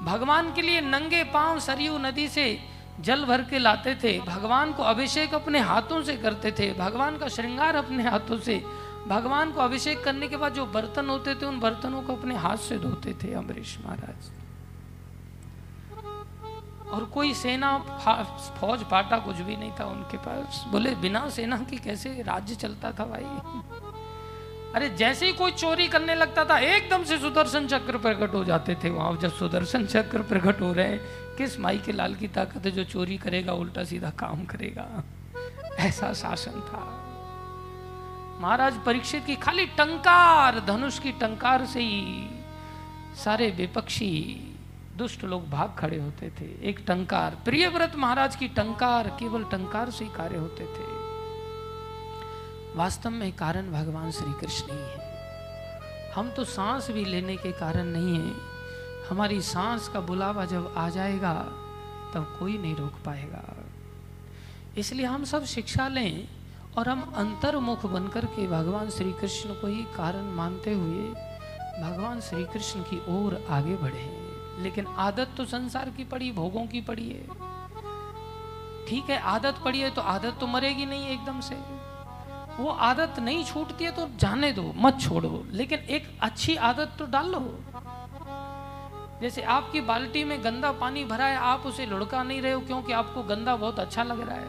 भगवान के लिए नंगे पाँव सरयू नदी से जल भर के लाते थे, भगवान को अभिषेक अपने हाथों से करते थे, भगवान का श्रृंगार अपने हाथों से। भगवान को अभिषेक करने के बाद जो बर्तन होते थे, उन बर्तनों को अपने हाथ से धोते थे अम्बरीश महाराज। और कोई सेना फौज फाटा कुछ भी नहीं था उनके पास। बोले, बिना सेना के कैसे राज्य चलता था भाई? अरे, जैसे ही कोई चोरी करने लगता था, एकदम से सुदर्शन चक्र प्रकट हो जाते थे वहाँ। जब सुदर्शन चक्र प्रकट हो रहे हैं किस माई के लाल की ताकत है जो चोरी करेगा, उल्टा सीधा काम करेगा? ऐसा शासन था। महाराज परीक्षित की खाली टंकार, धनुष की टंकार से ही सारे विपक्षी, दुष्ट लोग भाग खड़े होते थे। एक टंकार, प्रियव्रत महाराज की टंकार केवल टंकार से ही कार्य होते थे। वास्तव में कारण भगवान श्री कृष्ण ही है। हम तो सांस भी लेने के कारण नहीं है। हमारी सांस का बुलावा जब आ जाएगा, तब कोई नहीं रोक पाएगा। इसलिए हम सब शिक्षा लें और हम अंतर्मुख बनकर के भगवान श्री कृष्ण को ही कारण मानते हुए भगवान श्री कृष्ण की ओर आगे बढ़े। लेकिन आदत तो संसार की पड़ी, भोगों की पड़ी है। ठीक है, आदत पड़ी है तो आदत तो मरेगी नहीं एकदम से। वो आदत नहीं छूटती है तो जाने दो, मत छोड़ो। लेकिन एक अच्छी आदत तो डालो। जैसे आपकी बाल्टी में गंदा पानी भरा है, आप उसे लुढ़का नहीं रहे हो क्योंकि आपको गंदा बहुत अच्छा लग रहा है।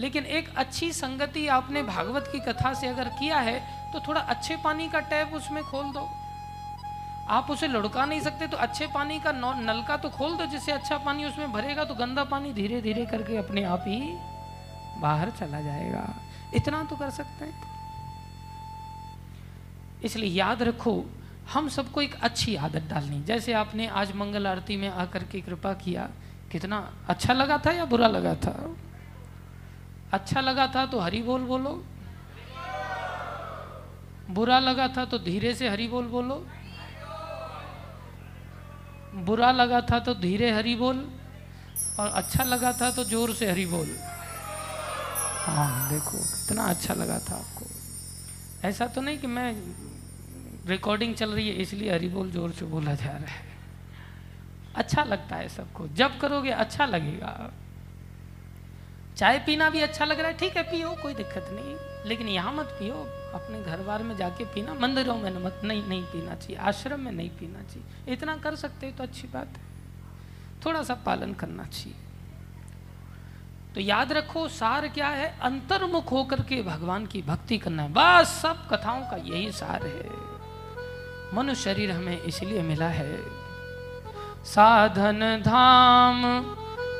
लेकिन एक अच्छी संगति आपने भागवत की कथा से अगर किया है तो थोड़ा अच्छे पानी का टैप उसमें खोल दो। आप उसे लुढ़का नहीं सकते तो अच्छे पानी का नलका तो खोल दो, जिससे अच्छा पानी उसमें भरेगा तो गंदा पानी धीरे धीरे करके अपने आप ही बाहर चला जाएगा। इतना तो कर सकते हैं। इसलिए याद रखो हम सबको एक अच्छी आदत डालनी जैसे आपने आज मंगल आरती में आकर के कृपा किया, कितना अच्छा लगा था या बुरा लगा था? अच्छा लगा था तो हरी बोल बोलो। बुरा लगा था तो धीरे से हरी बोल बोलो। बुरा लगा था तो धीरे हरी बोल, और अच्छा लगा था तो ज़ोर से हरी बोल। हाँ देखो, कितना अच्छा लगा था आपको। ऐसा तो नहीं कि मैं रिकॉर्डिंग चल रही है, इसलिए हरी बोल ज़ोर से बोला जा रहा है। अच्छा लगता है सबको। जब करोगे अच्छा लगेगा। चाय पीना भी अच्छा लग रहा है, ठीक है, पियो, कोई दिक्कत नहीं। लेकिन यहाँ मत पियो, अपने घर बार में जाके पीना। मंदिरों में मत, नहीं नहीं पीना चाहिए, आश्रम में नहीं पीना चाहिए। इतना कर सकते हो तो अच्छी बात है। थोड़ा सा पालन करना चाहिए। तो याद रखो, सार क्या है? अंतर्मुख होकर के भगवान की भक्ति करना है। बस, सब कथाओं का यही सार है। मनुष्य शरीर हमें इसलिए मिला है। साधन धाम,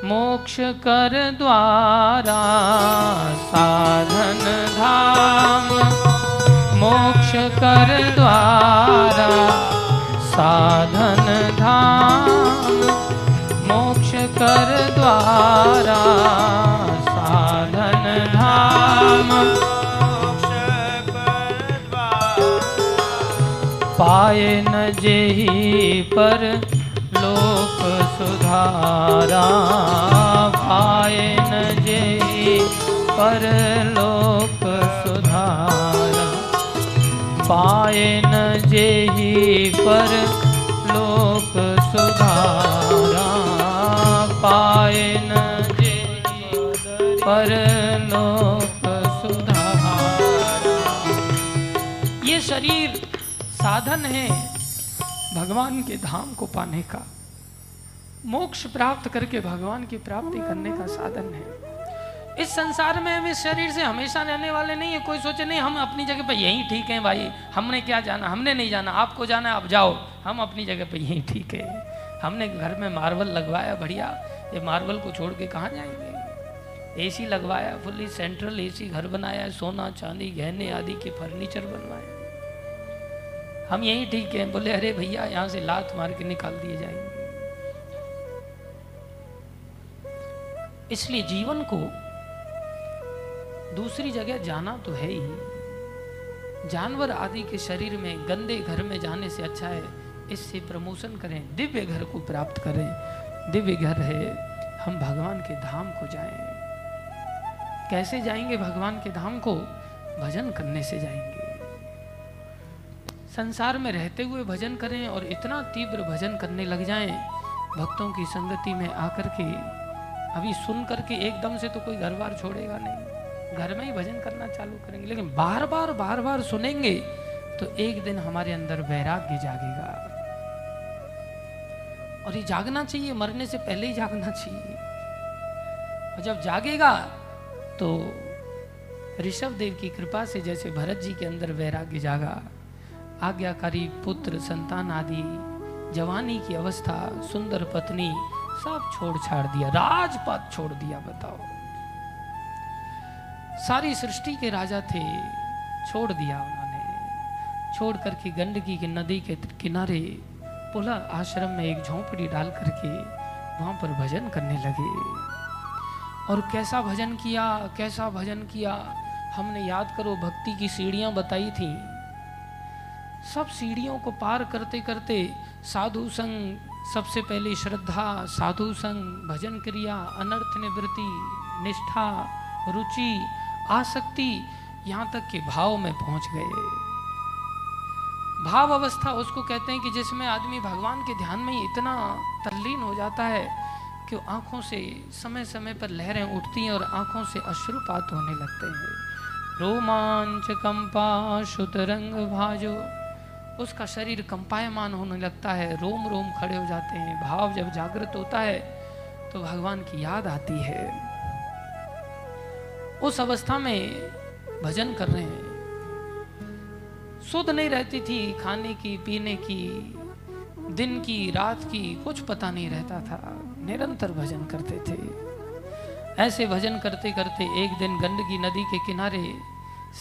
मोक्ष कर द्वारा। साधन धाम, मोक्ष कर द्वारा। साधन धाम, मोक्ष कर द्वारा। साधन धाम पाए न जेही पर लोक सुधारा। पाए न जेही पर लोक सुधारा। पाए न जेही पर लोक सुधारा। पाए न जेही पर लोक सुधारा। ये शरीर साधन है भगवान के धाम को पाने का। मोक्ष प्राप्त करके भगवान की प्राप्ति करने का साधन है। इस संसार में हम इस शरीर से हमेशा रहने वाले नहीं है, कोई सोचे, नहीं, हम अपनी जगह पर यहीं ठीक हैं भाई, हमने क्या जाना, हमने नहीं जाना, आपको जाना आप जाओ। हम अपनी जगह पर यहीं ठीक है। हमने घर में मार्बल लगवाया, बढ़िया, ये मार्बल को छोड़ के कहाँ जाएँगे? एसी लगवाया, फुल्ली सेंट्रल एसी घर बनाया, सोना, चांदी, गहने आदि के फर्नीचर बनवाए। हम यही ठीक हैं। बोले, अरे भैया, यहाँ से लात मार के निकाल दिए जाएँगे। इसलिए जीवन को दूसरी जगह जाना तो है ही। जानवर आदि के शरीर में, गंदे घर में जाने से अच्छा है, इससे प्रमोशन करें, दिव्य घर को प्राप्त करें। दिव्य घर है, हम भगवान के धाम को जाएँ। कैसे जाएँगे भगवान के धाम को? भजन करने से जाएँगे। संसार में रहते हुए भजन करें और इतना तीव्र भजन करने लग जाएँ, भक्तों की संगति में आकर के। अभी सुन करके एकदम से तो कोई घर बार छोड़ेगा नहीं। घर में ही भजन करना चालू करेंगे, लेकिन बार बार बार बार सुनेंगे तो एक दिन हमारे अंदर वैराग्य जागेगा। और ये जागना चाहिए, मरने से पहले ही जागना चाहिए। और जब जागेगा तो ऋषभ देव की कृपा से जैसे भरत जी के अंदर वैराग्य जागा। आज्ञाकारी, पुत्र, संतान आदि, जवानी की अवस्था, सुंदर पत्नी, सब छोड़ छाड़ दिया। राजपात छोड़ दिया, बताओ। सारी सृष्टि के राजा थे, छोड़ दिया उन्होंने। छोड़ करके गंडकी की नदी के किनारे पुला आश्रम में एक झोंपड़ी डाल करके वहाँ पर भजन करने लगे। और कैसा भजन किया, कैसा भजन किया, हमने याद करो, भक्ति की सीढ़ियाँ बताई थी। सब सीढ़ियों को पार करते करते साधु संग सबसे पहले श्रद्धा, साधु संग भजन क्रिया, अनर्थ निवृत्ति, निष्ठा, रुचि, आसक्ति यहाँ तक के भाव में पहुँच गए। भाव अवस्था उसको कहते हैं कि जिसमें आदमी भगवान के ध्यान में इतना तल्लीन हो जाता है कि आँखों से समय समय पर लहरें उठती हैं और आँखों से अश्रुपात होने लगते हैं। रोमांच कंपा शुतरंग भाजो उसका शरीर कंपायमान होने लगता है, रोम रोम खड़े हो जाते हैं। भाव जब जागृत होता है तो भगवान की याद आती है। उस अवस्था में भजन कर रहे हैं। सुध नहीं रहती थी, खाने की, पीने की, दिन की, रात की, कुछ पता नहीं रहता था। निरंतर भजन करते थे। ऐसे भजन करते करते एक दिन गंडकी नदी के किनारे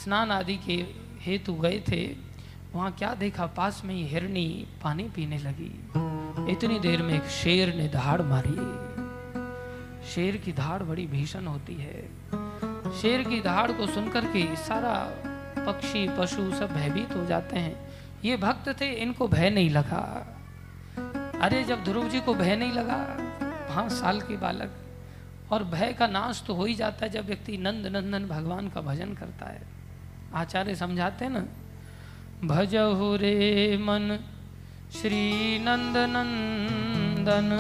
स्नान आदि के हेतु गए थे। वहाँ क्या देखा? पास में ही हिरनी पानी पीने लगी। इतनी देर में एक शेर ने धाड़ मारी। शेर की धाड़ बड़ी भीषण होती है। शेर की धाड़ को सुनकर के सारा पक्षी, पशु सब भयभीत हो जाते हैं। ये भक्त थे, इनको भय नहीं लगा। अरे, जब ध्रुव जी को भय नहीं लगा, पाँच साल के बालक, और भय का नाश तो हो ही जाता है जब व्यक्ति नंद नंदन भगवान का भजन करता है। आचार्य समझाते हैं ना भजहु रे मन, श्री नंद नंदन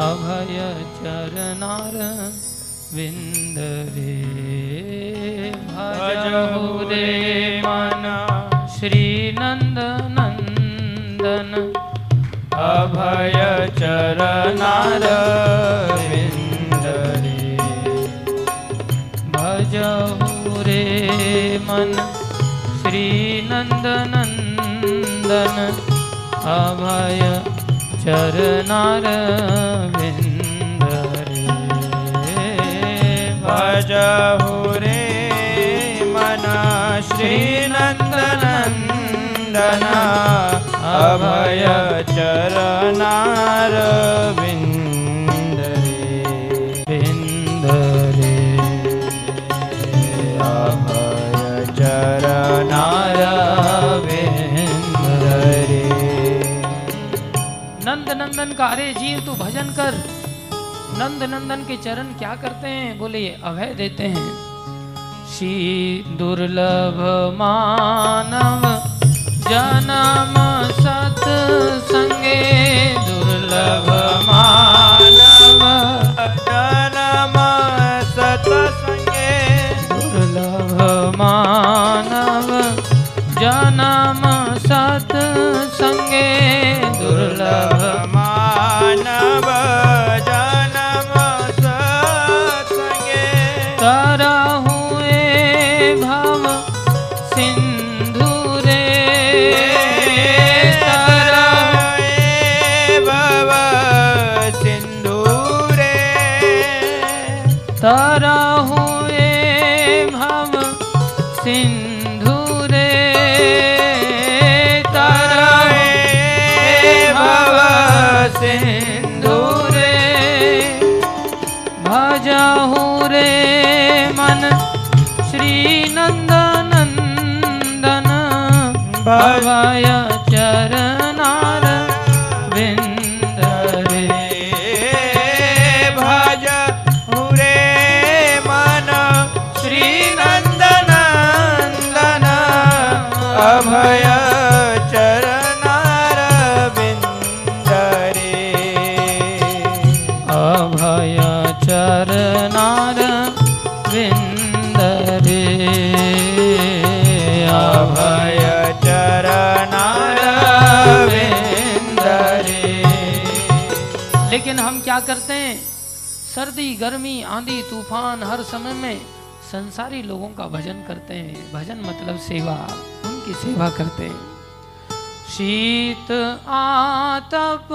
अभय चरनार विंद रे। भजहु रे मन, श्री नंद नंदन अभय चरनार विंद रे। भजहु रे मन, श्री नंद नंदन अभय चरनार विंद रे भजहु रे मन श्री नंदनंदन अभय चरनार नंदन का, अरे जीव, तू भजन कर। नंद नंदन के चरण क्या करते हैं? बोले अभय देते हैं। श्री दुर्लभ मानव जन्म सत संगे दुर्लभ मानव जनम सतसंगे दुर्लभ मानव जन्म सत संगे दुर्लभ सर्दी, गर्मी, आंधी, तूफ़ान, हर समय में संसारी लोगों का भजन करते हैं। भजन मतलब सेवा, उनकी सेवा करते हैं। शीत आतप,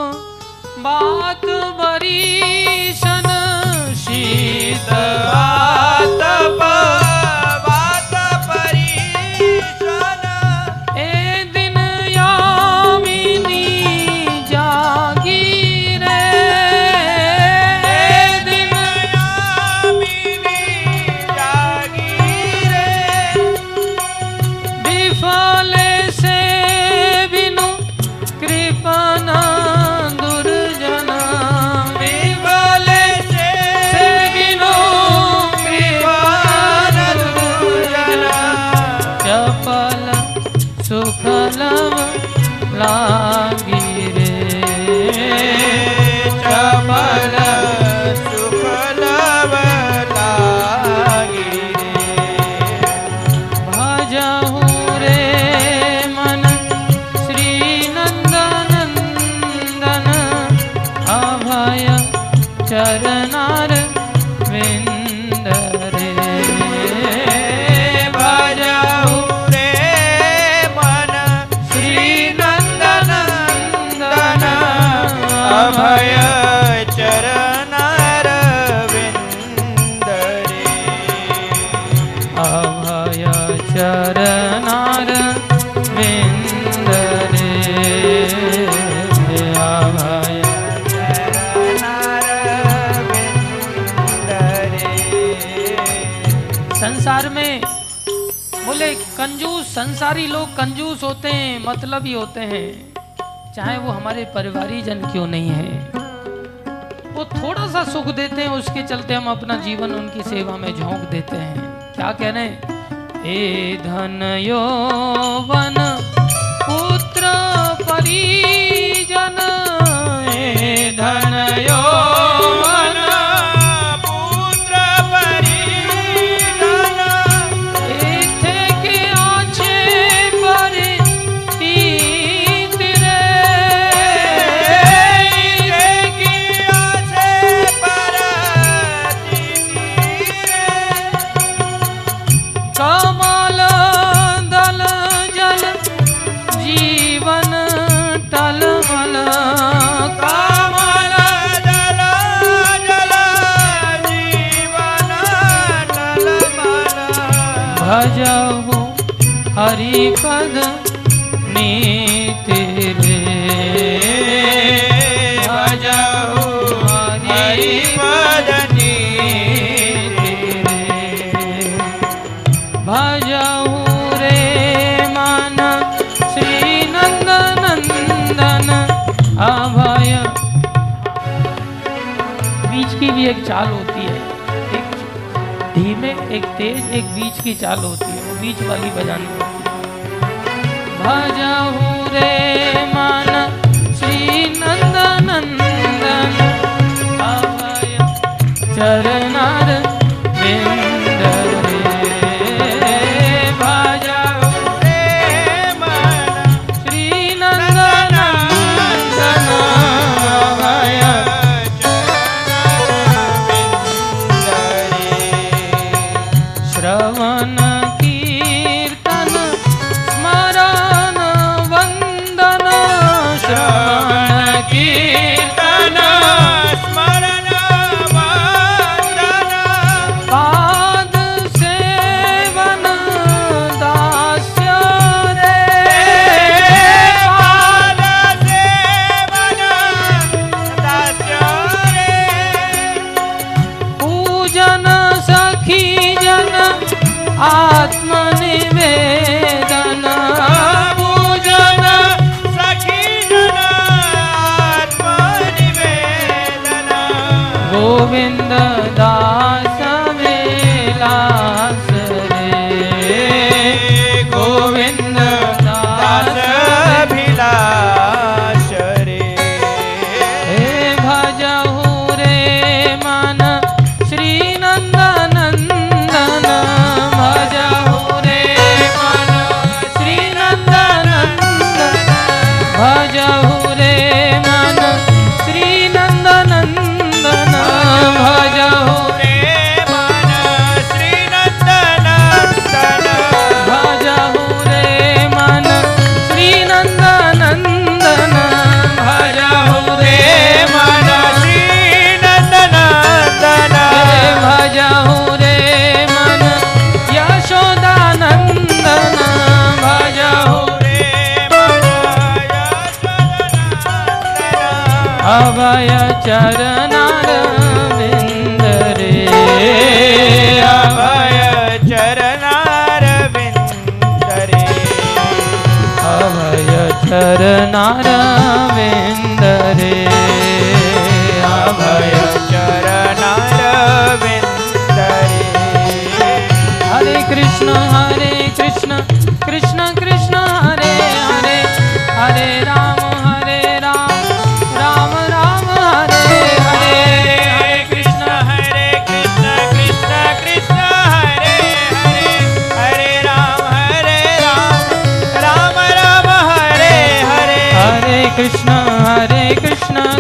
बात बरी सन। शीत आतप। संसार में बोले कंजूस, संसारी लोग कंजूस होते हैं, मतलबी होते हैं। चाहे वो हमारे परिवारी जन क्यों नहीं है। वो थोड़ा सा सुख देते हैं, उसके चलते हम अपना जीवन उनकी सेवा में झोंक देते हैं। क्या कह रहे हैं? ए धन यौवन, पुत्र परिजन। एक चाल होती है। एक धीमे, एक तेज, एक बीच की चाल होती है। वो बीच वाली बजानी होती है। भजहू रे मान, श्री नंद नंदन चरणार चरणार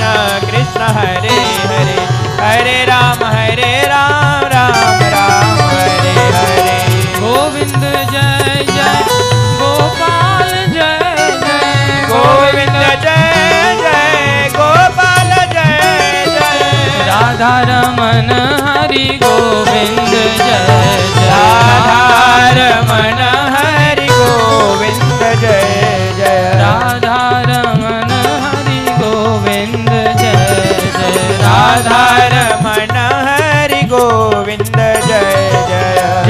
कृष्ण कृष्ण हरे हरे हरे राम हरे राम राम राम हरे हरे। गोविंद जय जय गोपाल जय जय। गोविंद जय जय गोपाल जय जय। राधा रमन हरि गोविंद जय जय। राधारमण हरि गोविंद जय।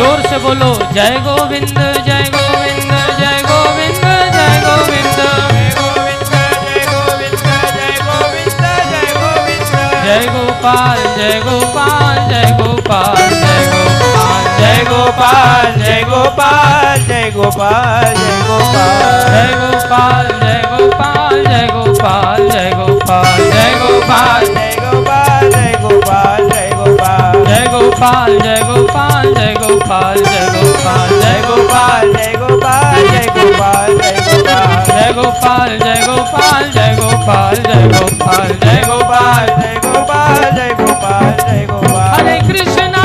ज़ोर से बोलो जय गोविंद जय गोविंद जय गोविंद जय गोविंद जय गोपाल जय गोपाल जय गोपाल जय गोपाल जय गोपाल जय गोपाल जय गोपाल जय गोपाल जय गोपाल जय गोपाल जय गोपाल जय गोपाल जय गोपाल गोपाल जय गोपाल जय गोपाल जय गोपाल जय गोपाल जय गोपाल जय गोपाल जय गोपाल जय गोपाल जय गोपाल जय गोपाल जय गोपाल जय गोपाल जय गोपाल जय गोपाल हरे कृष्णा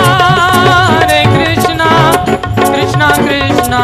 हरे कृष्णा कृष्णा कृष्णा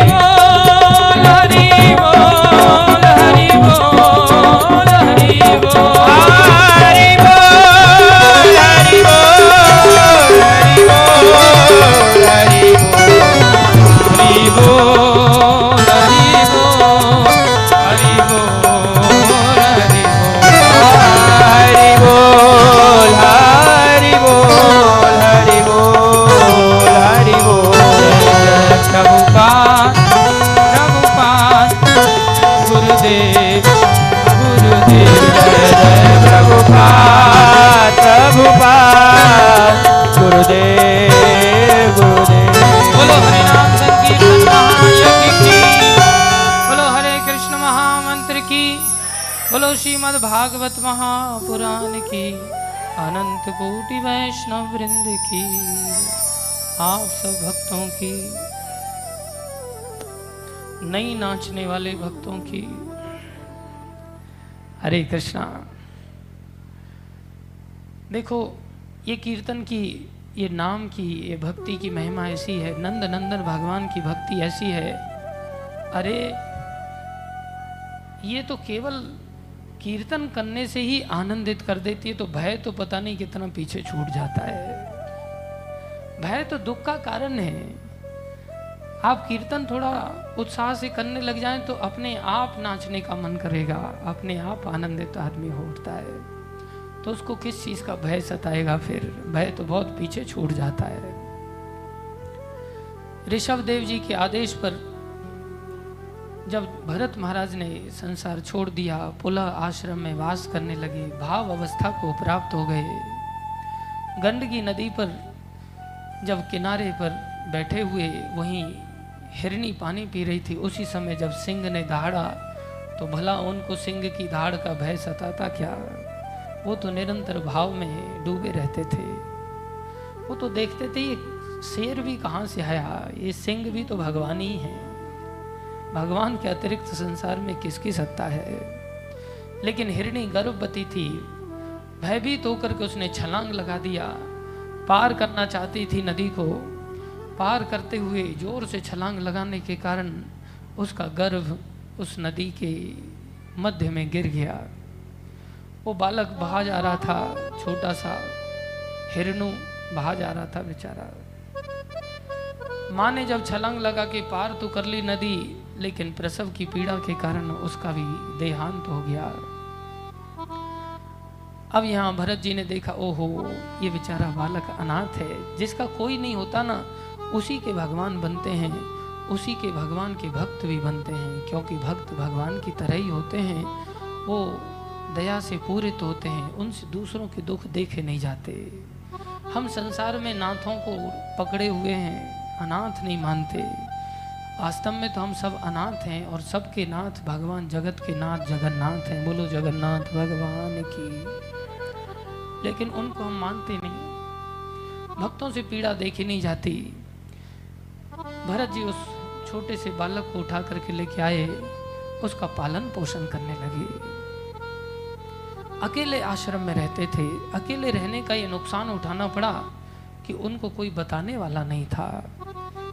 बोल हरि बोल हरि बोल। प्रभुपाद गुरुदेव गुरुदेव। बोलो हरे नाम संकीर्तन महायज्ञ की। बोलो हरे कृष्ण महामंत्र की। बोलो श्रीमद् भागवत महापुराण की। अनंत कोटि वैष्णव वृंद की। आप सब भक्तों की, नई नाचने वाले भक्तों की। हरे कृष्णा। देखो, ये कीर्तन की, ये नाम की, ये भक्ति की महिमा ऐसी है नंद नंदन भगवान की भक्ति ऐसी है। अरे, ये तो केवल कीर्तन करने से ही आनंदित कर देती है तो भय तो पता नहीं कितना पीछे छूट जाता है। भय तो दुख का कारण है। आप कीर्तन थोड़ा उत्साह से करने लग जाएँ तो अपने आप नाचने का मन करेगा, अपने आप आनंदित आदमी हो उठता है। तो उसको किस चीज़ का भय सताएगा फिर? भय तो बहुत पीछे छूट जाता है। ऋषभ देव जी के आदेश पर जब भरत महाराज ने संसार छोड़ दिया, पुनः आश्रम में वास करने लगे, भाव अवस्था को प्राप्त हो गए। गंडकी नदी पर जब किनारे पर बैठे हुए, वहीं हिरनी पानी पी रही थी, उसी समय जब सिंह ने दहाड़ा तो भला उनको सिंह की दहाड़ का भय सताता क्या? वो तो निरंतर भाव में डूबे रहते थे। वो तो देखते थे, ये शेर भी कहाँ से आया? ये सिंह भी तो भगवान ही है। भगवान के अतिरिक्त संसार में किसकी सत्ता है? लेकिन हिरणी गर्भवती थी। भयभीत होकर के उसने छलांग लगा दिया। पार करना चाहती थी नदी को। पार करते हुए ज़ोर से छलांग लगाने के कारण उसका गर्भ उस नदी के मध्य में गिर गया। वो बालक बहा जा रहा था, छोटा सा, हिरनू बहा जा रहा था बेचारा। माँ ने जब छलांग लगा के पार तो कर ली नदी, लेकिन प्रसव की पीड़ा के कारण उसका भी देहांत हो गया। अब यहाँ भरत जी ने देखा, ओहो, ये बेचारा बालक अनाथ है, जिसका कोई नहीं होता ना, उसी के भगवान बनते हैं, उसी के भगवान के भक्त भी बनते हैं, क्योंकि भक्त भगवान की तरह ही होते हैं, वो दया से पूरित होते हैं, उनसे दूसरों के दुख देखे नहीं जाते। हम संसार में नाथों को पकड़े हुए हैं, अनाथ नहीं मानते। वास्तव में तो हम सब अनाथ हैं और सबके नाथ भगवान जगत के नाथ जगन्नाथ हैं। बोलो, जगन्नाथ भगवान की। लेकिन उनको हम मानते नहीं। भक्तों से पीड़ा देखी नहीं जाती। भरत जी उस छोटे से बालक को उठा करके लेके आए, उसका पालन पोषण करने लगे। अकेले आश्रम में रहते थे। अकेले रहने का ये नुकसान उठाना पड़ा कि उनको कोई बताने वाला नहीं था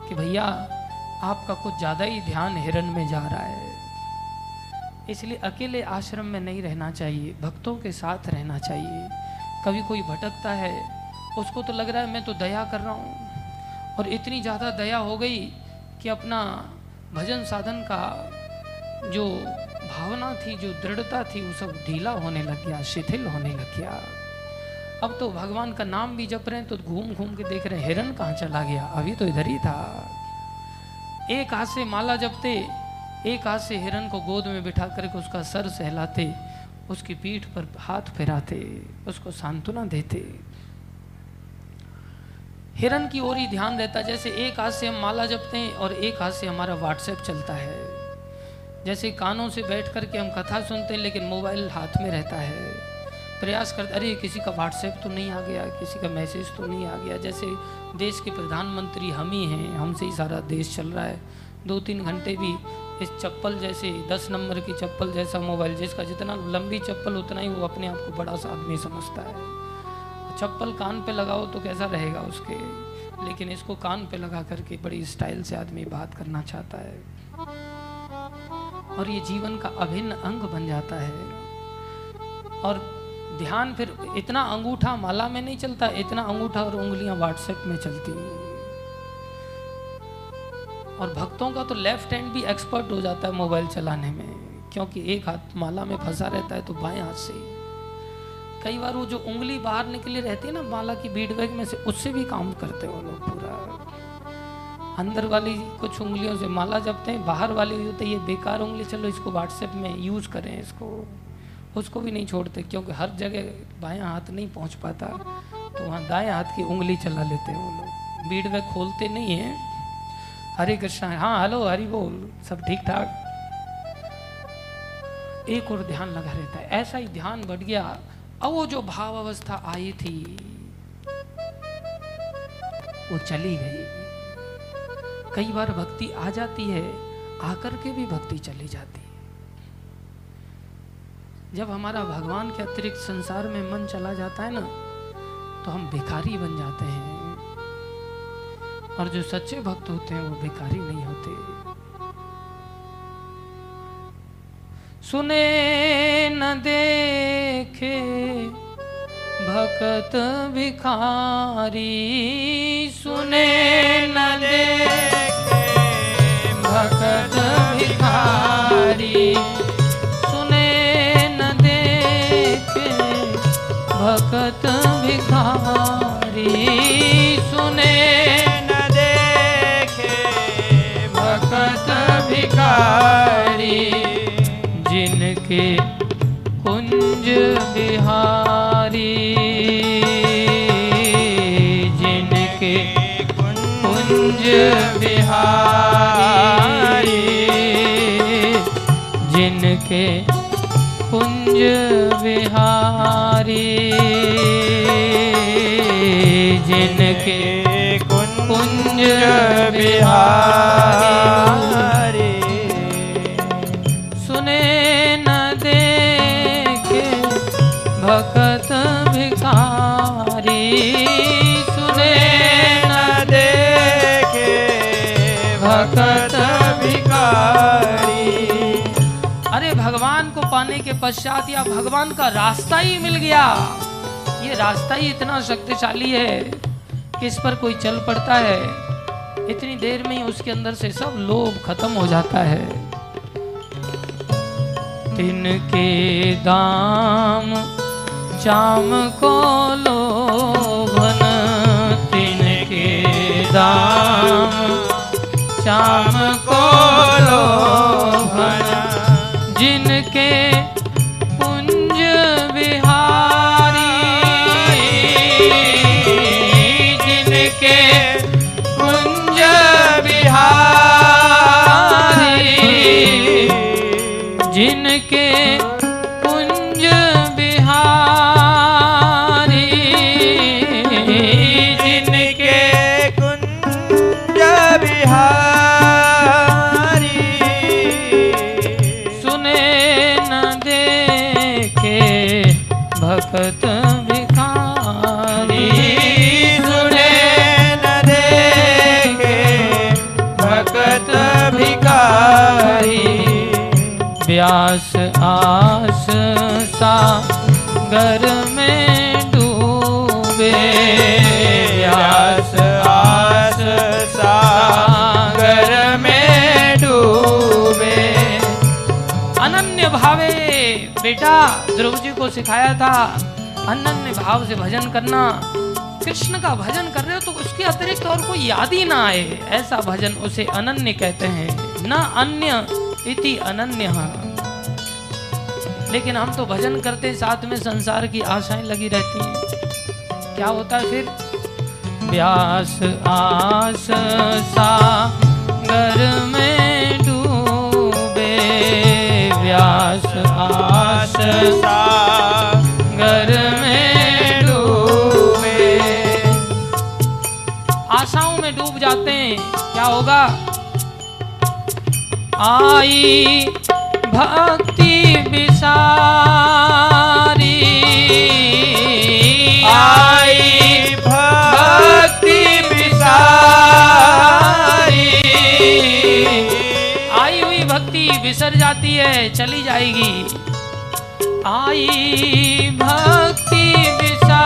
कि भैया, आपका कुछ ज़्यादा ही ध्यान हिरन में जा रहा है। इसलिए अकेले आश्रम में नहीं रहना चाहिए, भक्तों के साथ रहना चाहिए। कभी कोई भटकता है, उसको तो लग रहा है मैं तो दया कर रहा हूँ। और इतनी ज़्यादा दया हो गई कि अपना भजन साधन का जो भावना थी जो दृढ़ता थी, वो सब ढीला होने लग गया, शिथिल होने लग गया। अब तो भगवान का नाम भी जप रहे हैं तो घूम घूम के देख रहे हैं हिरन कहाँ चला गया? अभी तो इधर ही था। एक हाथ से माला जपते, एक हाथ से हिरन को गोद में बिठा करके उसका सर सहलाते, उसकी पीठ पर हाथ फिराते, उसको सांत्वना देते। हिरन की ओर ही ध्यान रहता, जैसे एक हाथ से हम माला जपते हैं और एक हाथ से हमारा व्हाट्सएप चलता है। जैसे कानों से बैठ करके हम कथा सुनते हैं, लेकिन मोबाइल हाथ में रहता है। प्रयास करते, अरे, किसी का व्हाट्सएप तो नहीं आ गया, किसी का मैसेज तो नहीं आ गया। जैसे देश के प्रधानमंत्री हम ही हैं, हमसे ही सारा देश चल रहा है। दो तीन घंटे भी इस चप्पल जैसे, दस नंबर की चप्पल जैसा मोबाइल, जिसका जितना लंबी चप्पल, उतना ही वो अपने आप को बड़ा सा आदमी समझता है। चप्पल कान पे लगाओ तो कैसा रहेगा उसके? लेकिन इसको कान पे लगा करके बड़ी स्टाइल से आदमी बात करना चाहता है। और ये जीवन का अभिन्न अंग बन जाता है। और ध्यान फिर इतना अंगूठा माला में नहीं चलता, इतना अंगूठा और उंगलियाँ व्हाट्सएप में चलती और भक्तों का तो लेफ़्ट हैंड भी एक्सपर्ट हो जाता है मोबाइल चलाने में, क्योंकि एक हाथ माला में फंसा रहता है तो बाएँ हाथ से कई बार वो जो उंगली बाहर निकली रहती है ना, माला की बीट बैग में से, उससे भी काम करते हो लोग पूरा। अंदर वाली कुछ उंगलियों से माला जपते हैं, बाहर वाली होती ये बेकार उंगली, चलो इसको व्हाट्सएप में यूज़ करें इसको। उसको भी नहीं छोड़ते, क्योंकि हर जगह बायां हाथ नहीं पहुँच पाता तो वहाँ दाएँ हाथ की उंगली चला लेते हैं वो लोग। बीट में खोलते नहीं हैं। हरे कृष्णा हाँ हेलो हरि बोल, सब ठीक ठाक। एक और ध्यान लगा रहता है, ऐसा ही ध्यान बढ़ गया। अब वो जो भाव अवस्था आई थी, वो चली गई। कई बार भक्ति आ जाती है, आकर के भी भक्ति चली जाती है। जब हमारा भगवान के अतिरिक्त संसार में मन चला जाता है ना तो हम भिखारी बन जाते हैं। और जो सच्चे भक्त होते हैं, वो भिखारी नहीं होते। सुने न देखे भक्त भिखारी, सुने न देखे भक्त भिखारी। सुने न देखे भक्त भिखारी। सुने न देखे भक्त भिखारी। जिनके कुंज बिहारी बिहारी जिनके कुंज बिहारी जिनके कुंज बिहारी। पाने के पश्चात या भगवान का रास्ता ही मिल गया। ये रास्ता ही इतना शक्तिशाली है कि इस पर कोई चल पड़ता है। इतनी देर में ही उसके अंदर से सब लोभ खत्म हो जाता है। तिनके दाम, चाम को लोभन, तिनके दाम, चाम को लोभन। जिनके व्यास आस सागर में डूबे। व्यास आस सागर में डूबे। अनन्य भावे बेटा ध्रुव जी को सिखाया था अनन्य भाव से भजन करना। कृष्ण का भजन कर रहे हो तो उसके अतिरिक्त और कोई याद ही ना आए। ऐसा भजन उसे अनन्य कहते हैं। न अन्य इति अनन्य। लेकिन हम तो भजन करते साथ में संसार की आशाएँ लगी रहती हैं। क्या होता है फिर? व्यास आस सागर में डूबे। व्यास आस सागर में डूबे। आशाओं में डूब जाते हैं। क्या होगा? आई भक्ति विसारी। आई भक्ति बिसारी आई हुई भक्ति विसर जाती है चली जाएगी। आई भक्ति विसारी।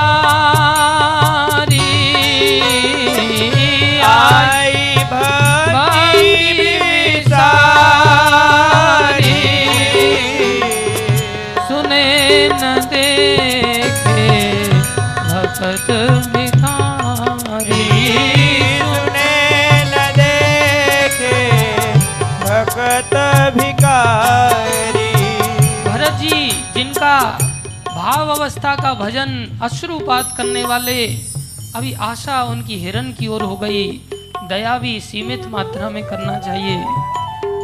भाव अवस्था का भजन अश्रुपात करने वाले, अभी आशा उनकी हिरन की ओर हो गई। दया भी सीमित मात्रा में करना चाहिए।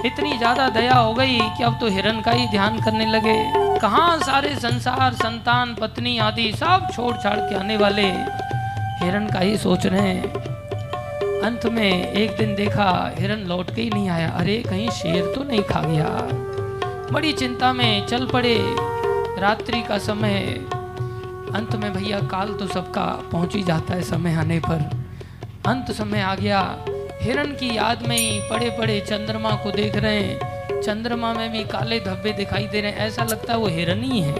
इतनी ज़्यादा दया हो गई कि अब तो हिरन का ही ध्यान करने लगे। कहाँ सारे संसार, संतान, पत्नी आदि सब छोड़ छाड़ के आने वाले? हिरन का ही सोच रहे हैं। अंत में एक दिन देखा हिरन लौट के ही नहीं आया। अरे, कहीं शेर तो नहीं खा गया। बड़ी चिंता में चल पड़े। रात्रि का समय अंत में भैया, काल तो सबका पहुँच ही जाता है समय आने पर। अंत समय आ गया। हिरण की याद में ही पड़े पड़े चंद्रमा को देख रहे हैं। चंद्रमा में भी काले धब्बे दिखाई दे रहे हैं। ऐसा लगता है वो हिरन ही है।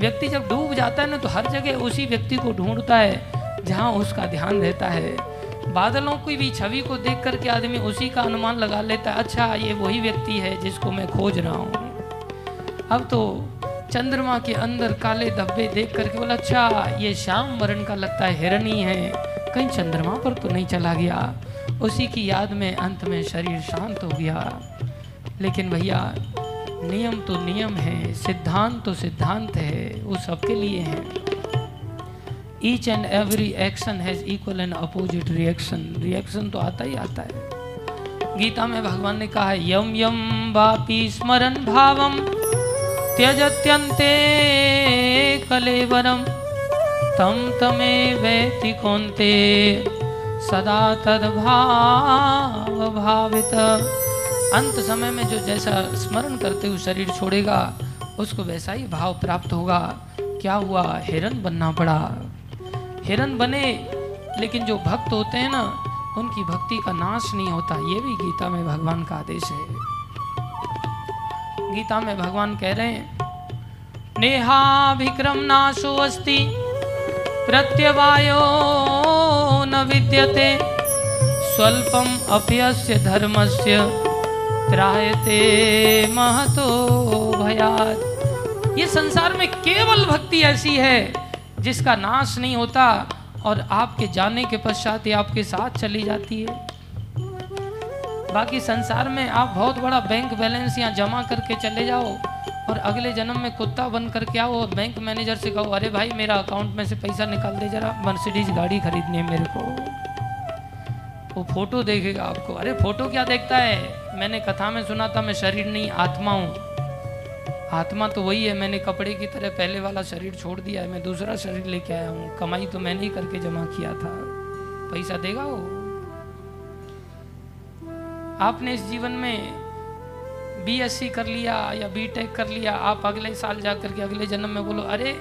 व्यक्ति जब डूब जाता है ना तो हर जगह उसी व्यक्ति को ढूंढता है, जहाँ उसका ध्यान रहता है। बादलों की भी छवि को देख करके आदमी उसी का अनुमान लगा लेता है अच्छा ये वही व्यक्ति है जिसको मैं खोज रहा हूँ। अब तो चंद्रमा के अंदर काले धब्बे देख करके बोला अच्छा ये श्याम वर्ण का लगता है हिरन ही। है कहीं चंद्रमा पर तो नहीं चला गया। उसी की याद में अंत में शरीर शांत हो गया। लेकिन भैया, नियम तो नियम है, सिद्धांत तो सिद्धांत है, वो सबके लिए है। Each and every action has equal and opposite reaction reaction तो आता ही आता है। गीता में भगवान ने कहा है, यम यम वापी स्मरण भावम। त्यजत्यंते कलेवरम तम तमे वैति कौंते सदा तद्भाव भावित अंत समय में जो जैसा स्मरण करते हुए शरीर छोड़ेगा, उसको वैसा ही भाव प्राप्त होगा। क्या हुआ? हिरन बनना पड़ा। हिरन बने, लेकिन जो भक्त होते हैं ना, उनकी भक्ति का नाश नहीं होता। ये भी गीता में भगवान का आदेश है। गीता में भगवान कह रहे हैं नेहा विक्रम नाशो अस्ति, प्रत्यवायो न विद्यते, स्वल्पम अप्यस्य धर्मस्य त्रायते महतो भयात। ये संसार में केवल भक्ति ऐसी है, जिसका नाश नहीं होता और आपके जाने के पश्चात ही आपके साथ चली जाती है। बाकी संसार में आप बहुत बड़ा बैंक बैलेंस यहाँ जमा करके चले जाओ और अगले जन्म में कुत्ता बन करके आओ और बैंक मैनेजर से कहो, अरे भाई, मेरा अकाउंट में से पैसा निकाल दे जरा मर्सिडीज गाड़ी खरीदनी है मेरे को। वो फ़ोटो देखेगा आपको। अरे फ़ोटो क्या देखता है? मैंने कथा में सुना था, मैं शरीर नहीं, आत्मा हूँ। आत्मा तो वही है, मैंने कपड़े की तरह पहले वाला शरीर छोड़ दिया है, मैं दूसरा शरीर लेके आया हूँ। कमाई तो मैंने ही करके जमा किया था। पैसा देगा वो? आपने इस जीवन में बीएससी कर लिया या बीटेक कर लिया, आप अगले साल जा करके अगले जन्म में बोलो, अरे,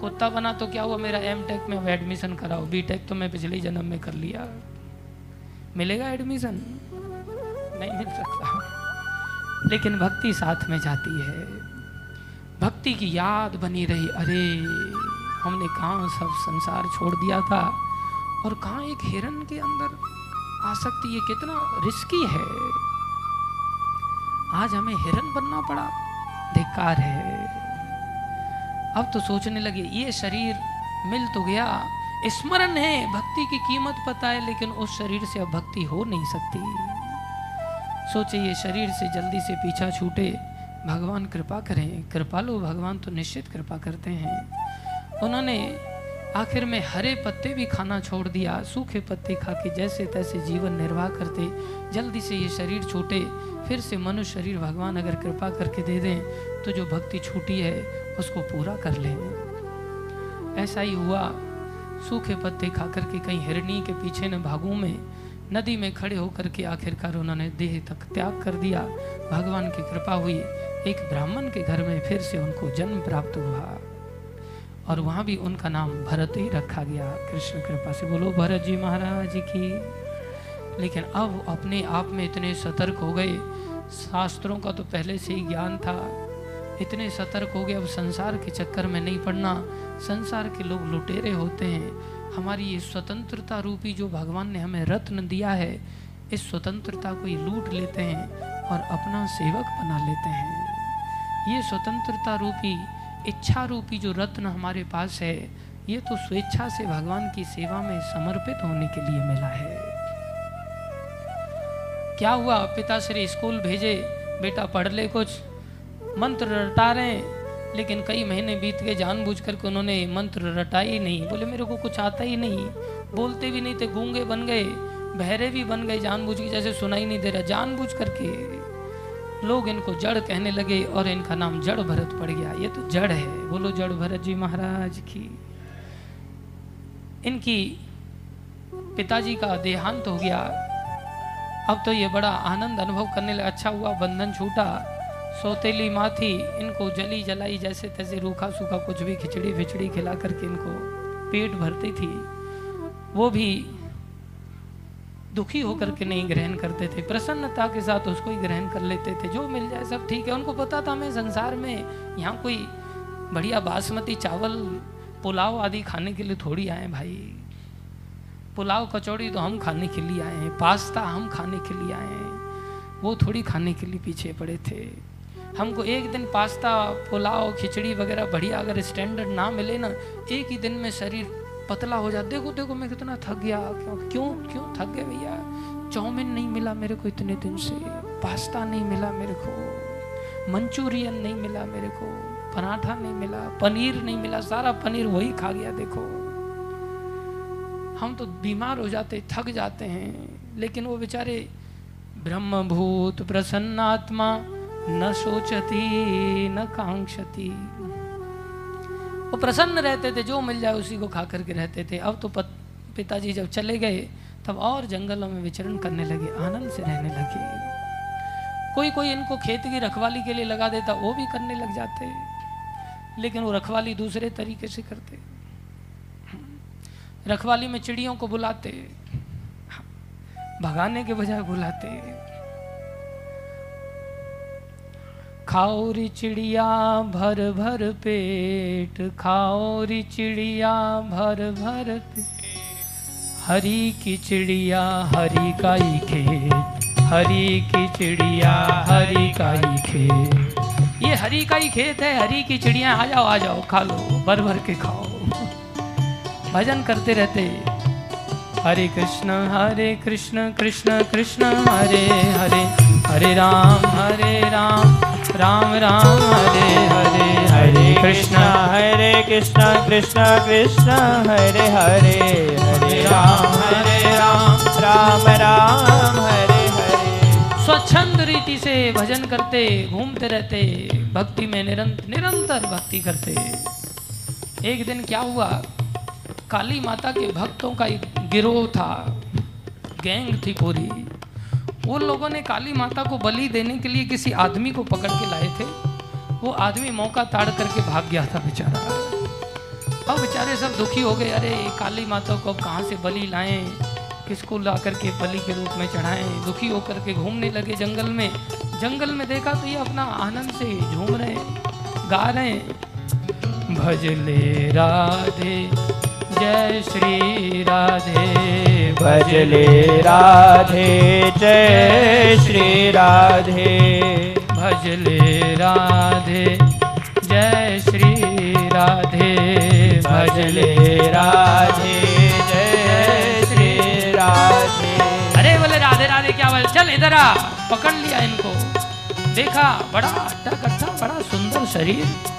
कुत्ता बना तो क्या हुआ मेरा एम टेक में? एडमिशन कराओ। बीटेक तो मैं पिछले जन्म में कर लिया। मिलेगा एडमिशन नहीं मिल सकता। लेकिन भक्ति साथ में जाती है। भक्ति की याद बनी रही। अरे, हमने कहाँ सब संसार छोड़ दिया था और कहाँ एक हिरन के अंदर आसक्ति ये कितना रिस्की है। आज हमें हिरन बनना पड़ा। धिक्कार है। अब तो सोचने लगे, ये शरीर मिल तो गया। स्मरण है, भक्ति की कीमत पता है, लेकिन उस शरीर से अब भक्ति हो नहीं सकती। सोचे, ये शरीर से जल्दी से पीछा छूटे। भगवान कृपा करें। कृपालु भगवान तो निश्चित कृपा करते हैं। उन्होंने आखिर में हरे पत्ते भी खाना छोड़ दिया, सूखे पत्ते खा के जैसे तैसे जीवन निर्वाह करते। जल्दी से ये शरीर छूटे, फिर से मनुष्य शरीर भगवान अगर कृपा करके दे दें तो जो भक्ति छूटी है, उसको पूरा कर लें। ऐसा ही हुआ। सूखे पत्ते खा करके कहीं हिरणी के पीछे न भागों में। नदी में खड़े होकर के आखिरकार उन्होंने देह तक त्याग कर दिया। भगवान की कृपा हुई। एक ब्राह्मण के घर में फिर से उनको जन्म प्राप्त हुआ। और वहाँ भी उनका नाम भरत ही रखा गया। कृष्ण कृपा से बोलो, भरत जी महाराज की। लेकिन अब अपने आप में इतने सतर्क हो गए। शास्त्रों का तो पहले से ही ज्ञान था। इतने सतर्क हो गए, अब संसार के चक्कर में नहीं पड़ना। संसार के लोग लुटेरे होते हैं। हमारी ये स्वतंत्रता रूपी जो भगवान ने हमें रत्न दिया है, इस स्वतंत्रता को ये लूट लेते हैं और अपना सेवक बना लेते हैं। ये स्वतंत्रता रूपी इच्छा रूपी जो रत्न हमारे पास है, ये तो स्वेच्छा से भगवान की सेवा में समर्पित होने के लिए मिला है। क्या हुआ? पिताश्री स्कूल भेजे, बेटा पढ़ ले कुछ। मंत्र रटा रहे लेकिन कई महीने बीत गए जानबूझ करके उन्होंने मंत्र रटा ही नहीं। बोले, मेरे को कुछ आता ही नहीं। बोलते भी नहीं थे, गूँगे बन गए, बहरे भी बन गए, जानबूझ के जैसे सुनाई नहीं दे रहा। जानबूझ करके। लोग इनको जड़ कहने लगे और इनका नाम जड़ भरत पड़ गया। ये तो जड़ है। बोलो जड़ भरत जी महाराज की। इनकी पिताजी का देहांत हो गया। अब तो ये बड़ा आनंद अनुभव करने लगा। अच्छा हुआ, बंधन छूटा। सौतेली माँ थी इनको जली जलाई, जैसे तैसे रूखा सूखा कुछ भी खिचड़ी फिचड़ी खिला करके इनको पेट भरती थी। वो भी दुखी होकर के नहीं ग्रहण करते थे, प्रसन्नता के साथ उसको ही ग्रहण कर लेते थे, जो मिल जाए सब ठीक है। उनको पता था, मैं संसार में यहाँ कोई बढ़िया बासमती चावल, पुलाव आदि खाने के लिए थोड़ी आए भाई। पुलाव कचौड़ी तो हम खाने के लिए आए हैं, पास्ता हम खाने के लिए आए हैं, वो थोड़ी खाने के लिए पीछे पड़े थे। हमको एक दिन पास्ता, पुलाव, खिचड़ी वगैरह बढ़िया अगर स्टैंडर्ड ना मिले ना, एक ही दिन में शरीर पतला हो जाता देखो देखो, मैं कितना थक गया। क्यों क्यों क्यों थक गया भैया? चाउमिन नहीं मिला मेरे को इतने दिन से। पास्ता नहीं मिला मेरे को। मंचूरियन नहीं मिला मेरे को। पराठा नहीं मिला। पनीर नहीं मिला। सारा पनीर वही खा गया, देखो। हम तो बीमार हो जाते, थक जाते हैं। लेकिन वो बेचारे ब्रह्मभूत प्रसन्नात्मा न सोचती, न कांक्षती। वो प्रसन्न रहते थे, जो मिल जाए उसी को खा करके रहते थे। अब तो पिताजी जब चले गए, तब और जंगलों में विचरण करने लगे, आनंद से रहने लगे। कोई कोई इनको खेत की रखवाली के लिए लगा देता, वो भी करने लग जाते। लेकिन वो रखवाली दूसरे तरीके से करते। रखवाली में चिड़ियों को बुलाते। भगाने के बजाय बुलाते। खाओ री चिड़िया भर भर पेट खाओ री चिड़िया भर भर पेट। हरी की चिड़िया, हरी का ही खेत, हरी की चिड़िया, हरी का ही खेत। ये हरी का ही खेत है, हरी की चिड़िया, आ जाओ आ जाओ, खा लो, भर भर के खाओ। भजन करते रहते। हरे कृष्ण हरे कृष्ण कृष्ण कृष्ण, हरे हरे हरे राम हरे राम। राम राम, हरे हरे हरे कृष्ण हरे कृष्ण कृष्ण कृष्ण, हरे हरे हरे राम हरे राम राम राम, हरे हरे। स्वच्छंद रीति से भजन करते, घूमते रहते, भक्ति में निरंतर निरंतर भक्ति करते। एक दिन क्या हुआ? काली माता के भक्तों का एक गिरोह था, गैंग थी पूरी। उन लोगों ने काली माता को बलि देने के लिए किसी आदमी को पकड़ के लाए थे। वो आदमी मौका ताड़ करके भाग गया था बेचारा। अब बेचारे सब दुखी हो गए। अरे, काली माता को अब कहाँ से बलि लाएँ? किसको ला करके बलि के रूप में चढ़ाएँ? दुखी होकर के घूमने लगे जंगल में। जंगल में देखा तो ये अपना आनंद से झूम रहे, गा रहे। भजले राधे। जय श्री राधे। भजले राधे जय श्री राधे। भजले राधे जय श्री राधे। भजले राधे जय श्री राधे। अरे बोले राधे राधे क्या बोले? चल इधर आ पकड़ लिया इनको। देखा बड़ा हट्टा कट्टा बड़ा सुंदर शरीर।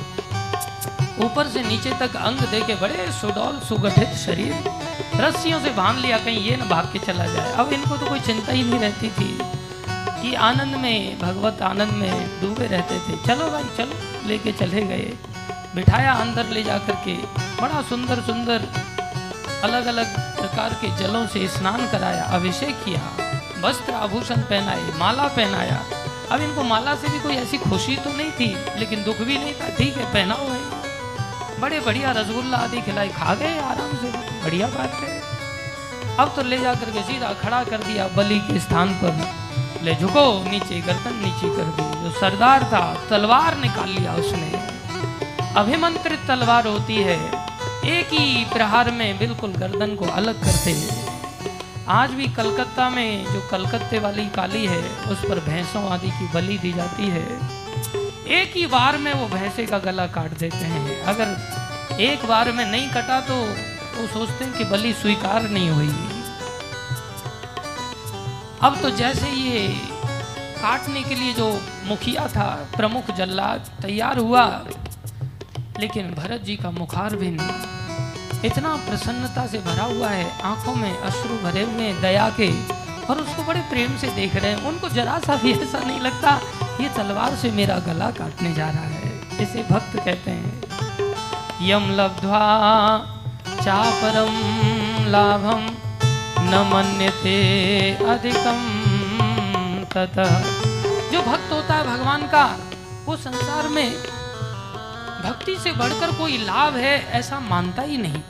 ऊपर से नीचे तक अंग देखे बड़े सुडौल, सुगठित शरीर। रस्सियों से बाँध लिया कहीं ये न भाग के चला जाए। अब इनको तो कोई चिंता ही नहीं रहती थी कि आनंद में, भगवत आनंद में डूबे रहते थे। चलो भाई, चलो, लेके चले गए। बिठाया अंदर ले जा करके बड़ा सुंदर सुंदर अलग अलग प्रकार के जलों से स्नान कराया, अभिषेक किया, वस्त्र आभूषण पहनाए, माला पहनाया। अब इनको माला से भी कोई ऐसी खुशी तो नहीं थी, लेकिन दुख भी नहीं था। ठीक है, पहनाओ है बड़े बढ़िया रसगुल्ला आदि खिलाई, खा गए आराम से। बढ़िया बात है। अब तो ले जा करके सीधा खड़ा कर दिया बलि के स्थान पर। ले झुको, नीचे गर्दन नीचे कर दी। जो सरदार था, तलवार निकाल लिया उसने। अभिमंत्रित तलवार होती है। एक ही प्रहार में बिल्कुल गर्दन को अलग करते हैं। आज भी कलकत्ता में जो कलकत्ते वाली काली है, उस पर भैंसों आदि की बलि दी जाती है। एक ही बार में वो भैंसे का गला काट देते हैं। अगर एक बार में नहीं कटा तो वो सोचते हैं कि बलि स्वीकार नहीं हुई अब तो जैसे ये काटने के लिए जो मुखिया था, प्रमुख जल्लाद, तैयार हुआ, लेकिन भरत जी का मुखार भी नहीं इतना प्रसन्नता से भरा हुआ है, आँखों में अश्रु भरे हुए दया के, और उसको बड़े प्रेम से देख रहे हैं। उनको जरा सा भी ऐसा नहीं लगता ये तलवार से मेरा गला काटने जा रहा है। इसे भक्त कहते हैं। यम लब्ध्वा चापरम लाभम, न मन्यते अधिकम ततः। जो भक्त होता है भगवान का, वो संसार में भक्ति से बढ़कर कोई लाभ है ऐसा मानता ही नहीं।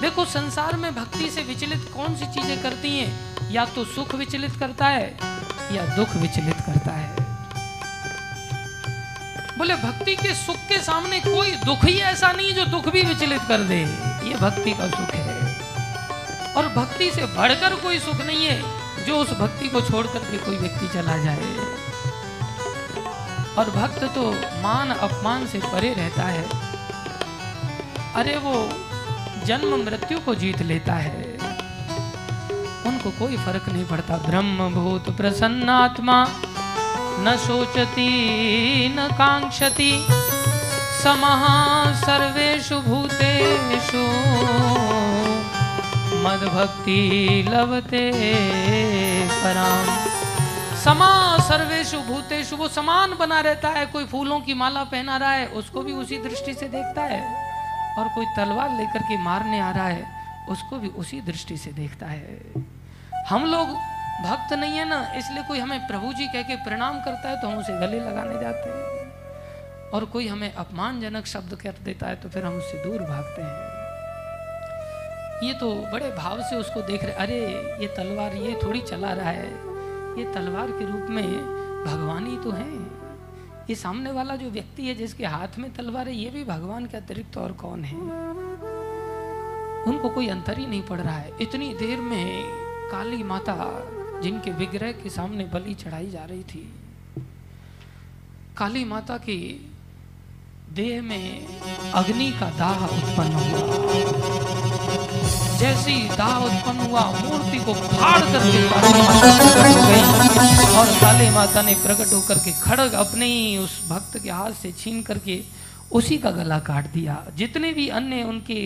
देखो, संसार में भक्ति से विचलित कौन सी चीज़ें करती हैं? या तो सुख विचलित करता है या दुख विचलित करता है। बोले, भक्ति के सुख के सामने कोई दुख ही ऐसा नहीं जो दुख भी विचलित कर दे। ये भक्ति का सुख है। और भक्ति से बढ़कर कोई सुख नहीं है जो उस भक्ति को छोड़ करके कोई व्यक्ति चला जाए। और भक्त तो मान अपमान से परे रहता है। अरे वो जन्म मृत्यु को जीत लेता है। उनको कोई फ़र्क नहीं पड़ता। ब्रह्म भूत प्रसन्नात्मा, न सोचती न कांक्षति समः सर्वेषु भूतेषु। मद भक्ति लभते पराम। समा सर्वेशु भूतेषु, वो समान बना रहता है। कोई फूलों की माला पहना रहा है, उसको भी उसी दृष्टि से देखता है। और कोई तलवार लेकर के मारने आ रहा है, उसको भी उसी दृष्टि से देखता है। हम लोग भक्त नहीं है ना, इसलिए कोई हमें प्रभु जी कह के प्रणाम करता है तो हम उसे गले लगाने जाते हैं। और कोई हमें अपमानजनक शब्द कर देता है तो फिर हम उससे दूर भागते हैं। ये तो बड़े भाव से उसको देख रहे, अरे, ये तलवार ये थोड़ी चला रहा है। ये तलवार के रूप में भगवान ही तो है। ये सामने वाला जो व्यक्ति है जिसके हाथ में तलवार है, ये भी भगवान के अतिरिक्त और कौन है? उनको कोई अंतर ही नहीं पड़ रहा है। इतनी देर में काली माता जिनके विग्रह के सामने बलि चढ़ाई जा रही थी। काली माता की देह में अग्नि का दाह उत्पन्न हुआ। जैसी दाह उत्पन्न हुआ, मूर्ति को फाड़ करके काली माता हो गई और काली माता ने प्रकट होकर के खड़ग अपने ही उस भक्त के हाथ से छीन करके उसी का गला काट दिया। जितने भी अन्य उनके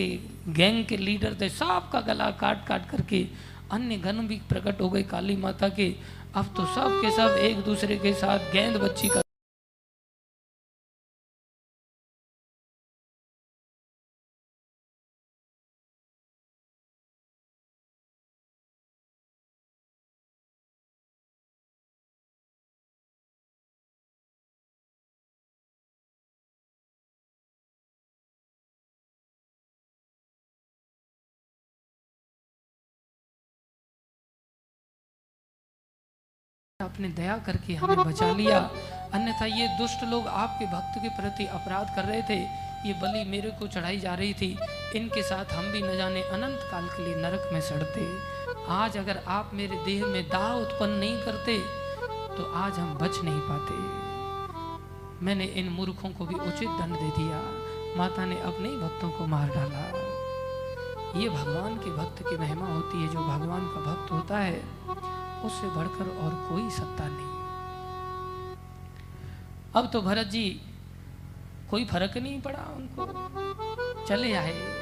गैंग के लीडर थे, सब का गला काट काट करके अन्य घन भी प्रकट हो गए काली माता के। अब तो सब के सब एक दूसरे के साथ गेंद बच्ची का आपने दया करके हमें बचा लिया। अन्यथा ये दुष्ट लोग आपके भक्त के प्रति अपराध कर रहे थे। ये बलि मेरे को चढ़ाई जा रही थी। इनके साथ हम भी न जाने अनंत काल के लिए नरक में सड़ते। आज अगर आप मेरे देह में दाह उत्पन्न नहीं करते तो आज हम बच नहीं पाते। मैंने इन मूर्खों को भी उचित दंड दे दिया। माता ने अपने ही भक्तों को मार डाला। ये भगवान के भक्त की महिमा होती है, जो भगवान का भक्त होता है। उससे बढ़कर और कोई सत्ता नहीं। अब तो भरत जी, कोई फ़र्क नहीं पड़ा उनको। चले आए।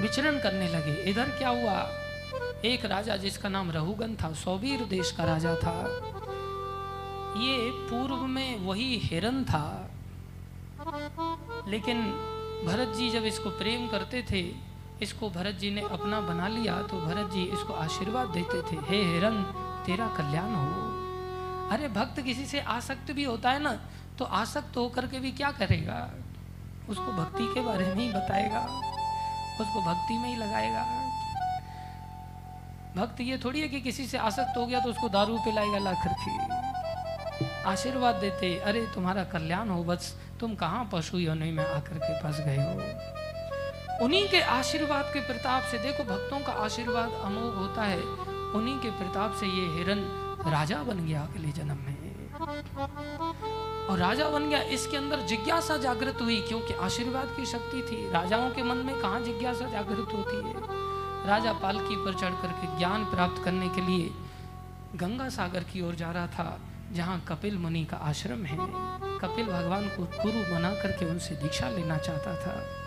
विचरण करने लगे। इधर क्या हुआ? एक राजा जिसका नाम रहुगन था सौबीर देश का राजा था। ये पूर्व में वही हिरन था। लेकिन भरत जी जब इसको प्रेम करते थे इसको भरत जी ने अपना बना लिया तो भरत जी इसको आशीर्वाद देते थे। हे हिरन, तेरा कल्याण हो। अरे भक्त किसी से आसक्त भी होता है ना तो आसक्त होकर के भी क्या करेगा? उसको भक्ति के बारे में ही बताएगा। उसको भक्ति में ही लगाएगा। भक्त ये थोड़ी है कि किसी से आसक्त हो गया तो उसको दारू पिलाएगा ला करके आशीर्वाद देते, अरे तुम्हारा कल्याण हो, बस तुम कहाँ पशु योनि में आकर के फंस गए हो? उन्हीं के आशीर्वाद के प्रताप से देखो, भक्तों का आशीर्वाद अमोघ होता है। उन्हीं के प्रताप से ये हिरन राजा बन गया अगले जन्म में। और राजा बन गया, इसके अंदर जिज्ञासा जागृत हुई, क्योंकि आशीर्वाद की शक्ति थी। राजाओं के मन में कहाँ जिज्ञासा जागृत होती है? राजा पालकी पर चढ़ करके ज्ञान प्राप्त करने के लिए गंगा सागर की ओर जा रहा था, जहाँ कपिल मुनि का आश्रम है। कपिल भगवान को गुरु बना करके उनसे दीक्षा लेना चाहता था।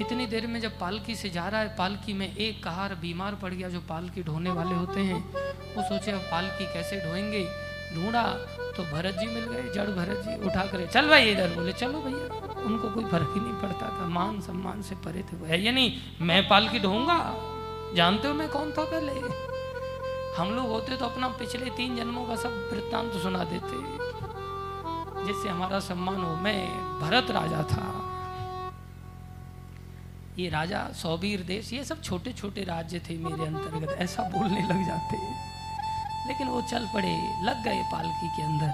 इतनी देर में जब पालकी से जा रहा है, पालकी में एक कहार बीमार पड़ गया, जो पालकी ढोने वाले होते हैं। वो सोचे, अब पालकी कैसे ढोएँगे? ढूंढा। तो भरत जी मिल गए, जड़ भरत जी उठा कर, चल भाई इधर, बोले, चलो भैया। उनको कोई फ़र्क ही नहीं पड़ता था। मान सम्मान से परे थे वो। है ये नहीं? मैं पालकी ढोऊँगा? जानते हो मैं कौन था पहले? हम लोग होते तो अपना पिछले तीन जन्मों का सब वृत्तांत सुना देते, जिससे हमारा सम्मान हो। मैं भरत राजा था। ये राजा, सौबीर देश, ये सब छोटे छोटे राज्य थे मेरे अंतर्गत। ऐसा बोलने लग जाते लेकिन वो चल पड़े, लग गए पालकी के अंदर।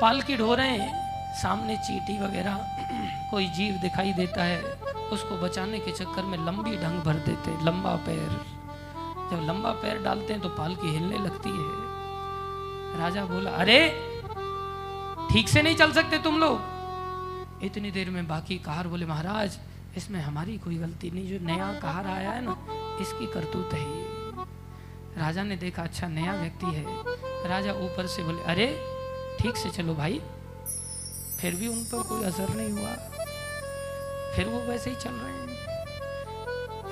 पालकी ढो रहे हैं, सामने चीटी वगैरह, कोई जीव दिखाई देता है, उसको बचाने के चक्कर में लंबी ढंग भर देते लंबा पैर। जब लंबा पैर डालते हैं तो पालकी हिलने लगती है। राजा बोला, अरे, ठीक से नहीं चल सकते तुम लोग। इतनी देर में बाकी कहार बोले, महाराज, इसमें हमारी कोई गलती नहीं, जो नया कहार आया है ना, इसकी करतूत है राजा ने देखा अच्छा नया व्यक्ति है। राजा ऊपर से बोले, अरे, ठीक से चलो भाई, फिर भी उन पर कोई असर नहीं हुआ। फिर वो वैसे ही चल रहे हैं।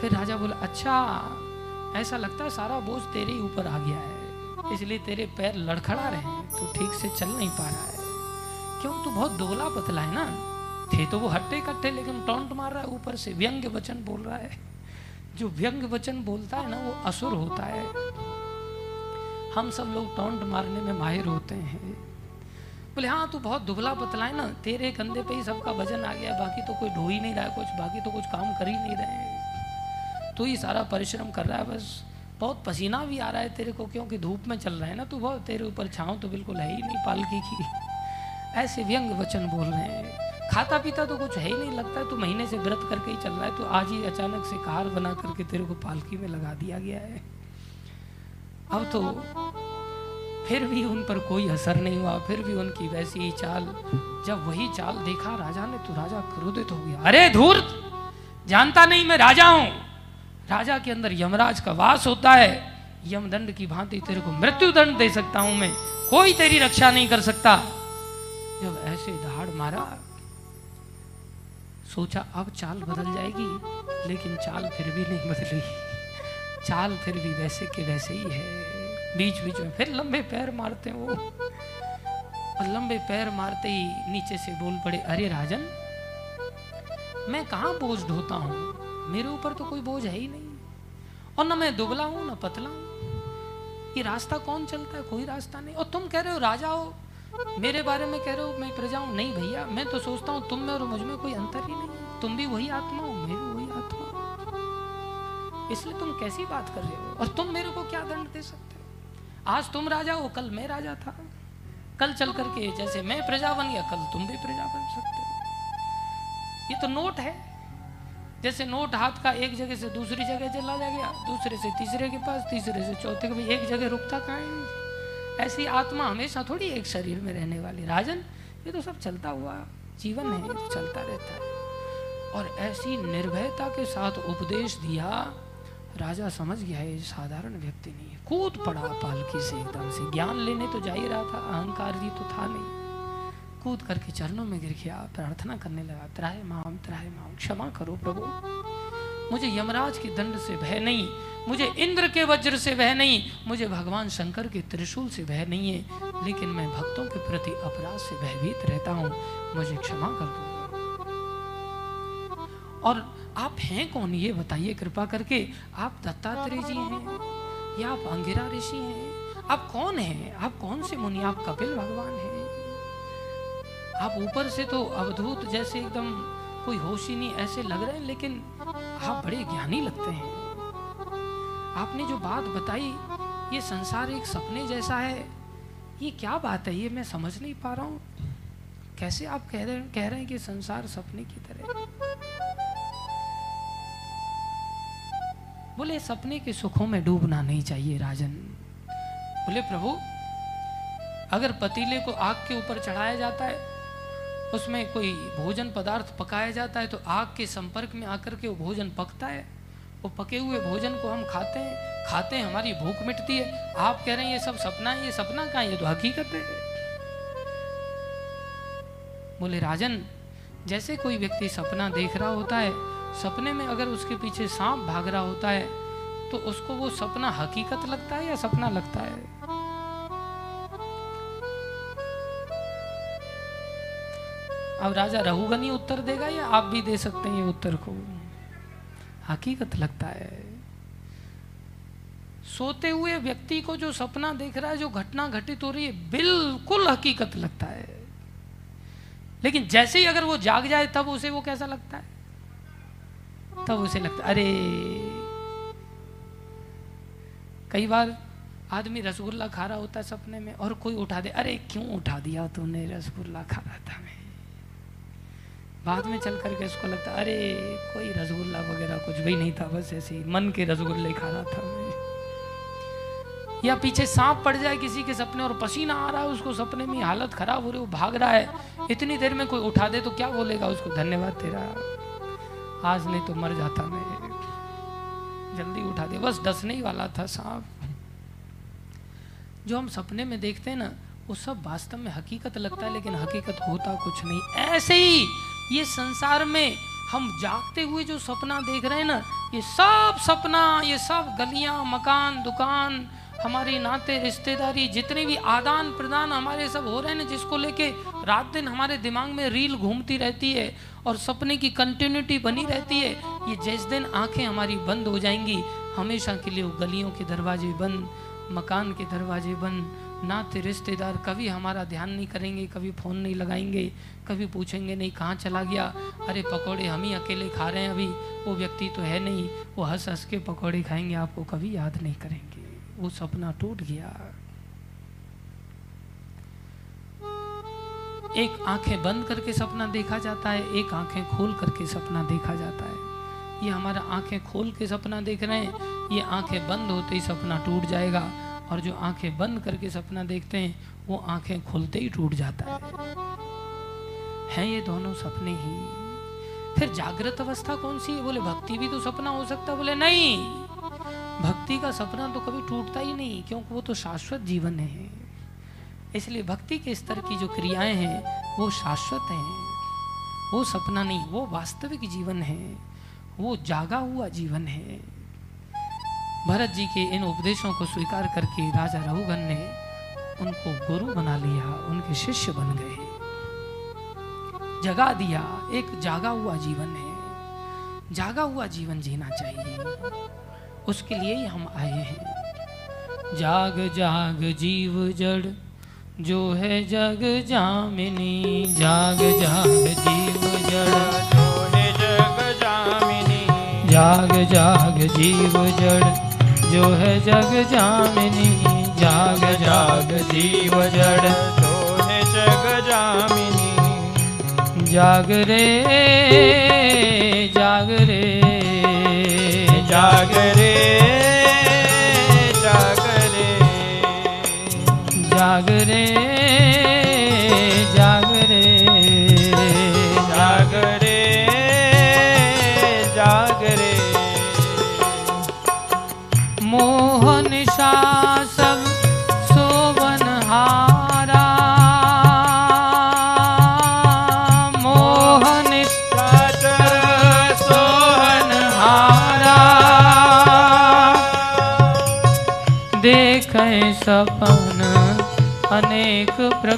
फिर राजा बोला अच्छा ऐसा लगता है सारा बोझ तेरे ही ऊपर आ गया है। इसलिए तेरे पैर लड़खड़ा रहे हैं, तू ठीक से चल नहीं पा रहा है। क्यों? तू बहुत दुबला पतला है ना। थे तो वो हट्टे कट्टे लेकिन टोंट मार रहा है, ऊपर से व्यंग्य वचन बोल रहा है। जो व्यंग्य वचन बोलता है ना, वो असुर होता है। हम सब लोग टोंट मारने में माहिर होते हैं। बोले हाँ तू बहुत दुबला पतला है ना, तेरे कंधे पे ही सबका वज़न आ गया, बाकी तो कोई ढो ही नहीं रहा है कुछ, बाकी तो कुछ काम कर ही नहीं रहे हैं। तू ही सारा परिश्रम कर रहा है, बस बहुत पसीना भी आ रहा है तेरे को, क्योंकि धूप में चल रहा है ना, तू बहुत तेरे ऊपर छाँव तो बिल्कुल है ही नहीं, पालकी की। ऐसे व्यंग वचन बोल रहे हैं। खाता पीता तो कुछ है ही नहीं, लगता तू महीने से व्रत करके ही चल रहा है तो आज ही अचानक से कार बना करके तेरे को पालकी में लगा दिया गया है। अब तो फिर भी उन पर कोई असर नहीं हुआ, फिर भी उनकी वैसी ही चाल, जब वही चाल देखा राजा ने तो राजा क्रोधित हो गया। अरे धूर्त! जानता नहीं मैं राजा हूँ। राजा के अंदर यमराज का वास होता है। यमदंड की भांति तेरे को मृत्यु दंड दे सकता हूँ मैं। कोई तेरी रक्षा नहीं कर सकता। जब ऐसे धाड़ मारा सोचा अब चाल बदल जाएगी, लेकिन चाल फिर भी नहीं बदली। चाल फिर भी वैसे के वैसे ही है। बीच बीच में फिर लंबे पैर मारते हैं वो। और लंबे पैर मारते ही नीचे से बोल पड़े, अरे राजन, मैं कहाँ बोझ ढोता हूँ? मेरे ऊपर तो कोई बोझ है ही नहीं। और ना मैं दुबला हूँ, ना पतला हूँ। ये रास्ता कौन चलता है? कोई रास्ता नहीं। और तुम कह रहे हो, राजा हो मेरे बारे में कह रहे हो, मैं प्रजा हूँ नहीं भैया, मैं तो सोचता हूँ तुम में और मुझमें कोई अंतर ही नहीं। तुम भी वही आत्मा हो, मैं भी वही आत्मा इसलिए तुम कैसी बात कर रहे हो? और तुम मेरे को क्या दंड दे सकते हो? आज तुम राजा हो, कल मैं राजा था। कल चल करके जैसे मैं प्रजा बन गया, कल तुम भी प्रजा बन सकते हो। ये तो नोट है। जैसे नोट हाथ का एक जगह से दूसरी जगह चला जा गया, दूसरे से तीसरे के पास, तीसरे से चौथे के पास, एक जगह रुकता कहाँ है? ऐसी आत्मा हमेशा थोड़ी एक शरीर में रहने वाली। राजन, ये तो सब चलता हुआ जीवन है तो चलता रहता है। और ऐसी निर्भयता के साथ उपदेश दिया, राजा समझ गया है साधारण व्यक्ति नहीं है। कूद पड़ा पालकी से एकदम से। ज्ञान लेने तो जा ही रहा था, अहंकार जी तो था नहीं। कूद करके चरणों में गिर गया, प्रार्थना करने लगा, त्राय माम त्राय माम, क्षमा करो प्रभु। मुझे यमराज के दंड से भय नहीं मुझे इंद्र के वज्र से भय नहीं, मुझे भगवान शंकर के त्रिशूल से भय नहीं है, लेकिन मैं भक्तों के प्रति अपराध से भयभीत रहता हूँ। मुझे क्षमा कर दो। और आप हैं कौन, ये बताइए कृपा करके। आप दत्तात्रेय जी हैं, या आप अंगिरा ऋषि हैं? आप कौन हैं? आप कौन से मुनि? आप कपिल भगवान हैं? आप ऊपर से तो अवधूत जैसे एकदम कोई होश ही नहीं, ऐसे लग रहे हैं, लेकिन आप बड़े ज्ञानी लगते हैं। आपने जो बात बताई, ये संसार एक सपने जैसा है। ये क्या बात है? ये मैं समझ नहीं पा रहा हूँ। कैसे आप कह रहे कह रहे हैं कि संसार सपने की तरह? बोले, सपने के सुखों में डूबना नहीं चाहिए राजन। बोले, प्रभु, अगर पतीले को आग के ऊपर चढ़ाया जाता है, उसमें कोई भोजन पदार्थ पकाया जाता है तो आग के संपर्क में आकर के वो भोजन पकता है। वो पके हुए भोजन को हम खाते हैं खाते हैं, हमारी भूख मिटती है। आप कह रहे हैं, ये सब सपना है, ये सपना कहाँ ये तो हकीकत है। बोले, राजन, जैसे कोई व्यक्ति सपना देख रहा होता है, सपने में अगर उसके पीछे सांप भाग रहा होता है तो उसको वो सपना हकीकत लगता है या सपना लगता है? अब राजा रघुगनी उत्तर देगा या आप भी दे सकते हैं ये उत्तर को? हकीकत लगता है। सोते हुए व्यक्ति को जो सपना देख रहा है, जो घटना घटित हो रही है, बिल्कुल हकीकत लगता है। लेकिन जैसे ही अगर वो जाग जाए, तब उसे वो कैसा लगता है? तब उसे लगता अरे! कई बार आदमी रसगुल्ला खा रहा होता है सपने में और कोई उठा दे, अरे क्यों उठा दिया तूने रसगुल्ला खा रहा था मैं? बाद में चल करके उसको लगता, अरे, कोई रसगुल्ला वगैरह कुछ भी नहीं था, बस ऐसे मन के रसगुल्ले खा रहा था या पीछे सांप पड़ जाए किसी के सपने और पसीना आ रहा है, उसको सपने में हालत खराब हो रही वो भाग रहा है। इतनी देर में कोई उठा दे तो क्या बोलेगा उसको, धन्यवाद तेरा, आज नहीं तो मर जाता मैं। जल्दी उठा दे। बस डसने ही वाला था सांप। जो हम सपने में देखते हैं ना, वो सब वास्तव में हकीकत लगता है, लेकिन हकीकत होता कुछ नहीं। ऐसे ही ये संसार में हम जागते हुए जो सपना देख रहे हैं ना, ये सब सपना, ये सब गलियाँ, मकान, दुकान, हमारी नाते, रिश्तेदारी, जितने भी आदान प्रदान हमारे सब हो रहे हैं ना, जिसको लेके रात दिन हमारे दिमाग में रील घूमती रहती है और सपने की कंटिन्यूटी बनी रहती है, ये जिस दिन आँखें हमारी बंद हो जाएँगी, हमेशा के लिए गलियों के दरवाजे बंद, मकान के दरवाजे बंद, नाते, रिश्तेदार कभी हमारा ध्यान नहीं करेंगे, कभी फ़ोन नहीं लगाएँगे कभी पूछेंगे, नहीं, कहाँ चला गया? अरे, पकोड़े हम ही अकेले खा रहे हैं अभी। वो व्यक्ति तो है नहीं। वो हंस हंस के पकोड़े खाएँगे, आपको कभी याद नहीं करेंगे। वो सपना टूट गया। एक आँखें बंद करके सपना देखा जाता है, एक आँखें खोल करके सपना देखा जाता है। ये हमारा आँखें खोल के सपना देख रहे हैं। ये आँखें बंद होते ही सपना टूट जाएगा और जो आँखें बंद करके सपना देखते हैं, वो आँखें खुलते ही टूट जाता है। हैं ये दोनों सपने ही। फिर जागृत अवस्था कौन सी? है बोले, भक्ति भी तो सपना हो सकता है। बोले, नहीं, भक्ति का सपना तो कभी टूटता ही नहीं, क्योंकि वो तो शाश्वत जीवन है। इसलिए भक्ति के स्तर की जो क्रियाएँ हैं, वो शाश्वत हैं। वो सपना नहीं, वो वास्तविक जीवन है। वो जागा हुआ जीवन है। भरत जी के इन उपदेशों को स्वीकार करके राजा रघुगन ने उनको गुरु बना लिया, उनके शिष्य बन गए। जगा दिया, एक जागा हुआ जीवन है। जागा हुआ जीवन जीना चाहिए। उसके लिए ही हम आए हैं। जाग जाग, जीव, जड़, जो है जग जामिनी। जाग जाग, जीव, जड़ जग जामिनी। जाग जाग, जीव, जड़, जो है जग जामिनी। जाग जाग, जीव, जड़, जो है जग जामिनी। जाग रे जाग रे जाग रे जाग रे। जाग रे जाग रे। जाग रे जाग रे। मोहन सब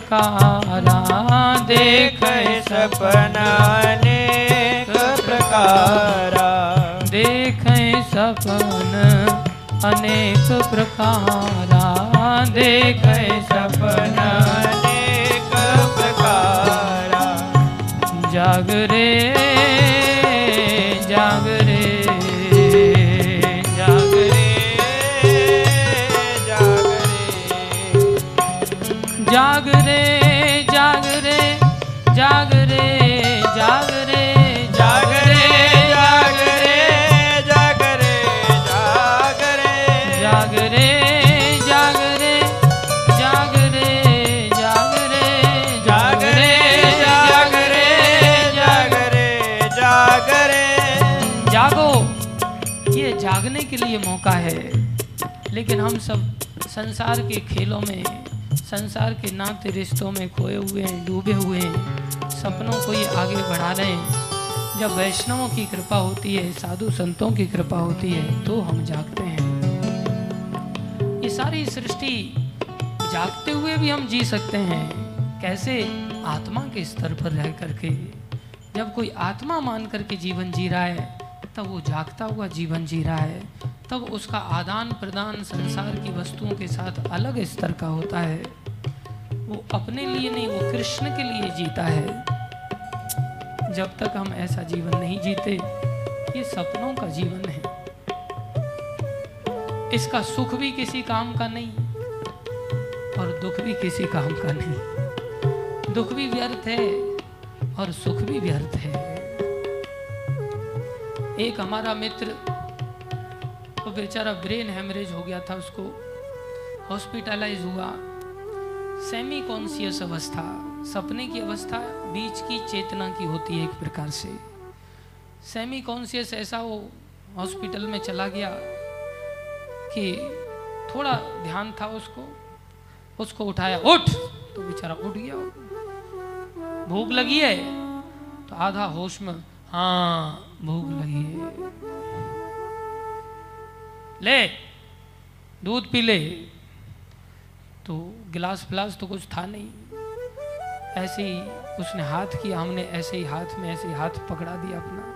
प्रकारा देख सपना अनेक प्रकारा देख सपन अनेक प्रकारा देख सपना अनेक प्रकारा जाग रे जाग रे जाग रे जाग रे जाग रे जाग रे जाग रे जाग रे जाग रे जाग रे जाग रे जाग रे जाग रे जाग रे जाग रे जाग रे जाग रे जागो ये जागने के लिए मौका है लेकिन हम सब संसार के खेलों में संसार के नाते रिश्तों में खोए हुए हैं, डूबे हुए हैं, सपनों को ये आगे बढ़ा रहे हैं। जब वैष्णवों की कृपा होती है, साधु संतों की कृपा होती है तो हम जागते हैं। ये सारी सृष्टि जागते हुए भी हम जी सकते हैं। कैसे? आत्मा के स्तर पर रह करके। जब कोई आत्मा मान करके जीवन जी रहा है, तब वो जागता हुआ जीवन जी रहा है। तब उसका आदान प्रदान संसार की वस्तुओं के साथ अलग स्तर का होता है। वो अपने लिए नहीं, वो कृष्ण के लिए जीता है। जब तक हम ऐसा जीवन नहीं जीते, ये सपनों का जीवन है। इसका सुख भी किसी काम का नहीं और दुख भी किसी काम का नहीं। दुख भी व्यर्थ है और सुख भी व्यर्थ है। एक हमारा मित्र वो बेचारा ब्रेन हेमरेज हो गया था, उसको हॉस्पिटलाइज हुआ। सेमी कॉन्सियस अवस्था, सपने की अवस्था बीच की चेतना की होती है एक प्रकार से। सेमी कॉन्सियस ऐसा वो हॉस्पिटल में चला गया कि थोड़ा ध्यान था उसको उसको उठाया, उठ! तो बेचारा उठ गया। भूख लगी है तो आधा होश में हाँ भूख लगी है। ले, दूध पी ले। तो गिलास फिलास तो कुछ था नहीं। ऐसे ही उसने हाथ किया, हमने ऐसे ही हाथ में ऐसे ही हाथ पकड़ा दिया अपना।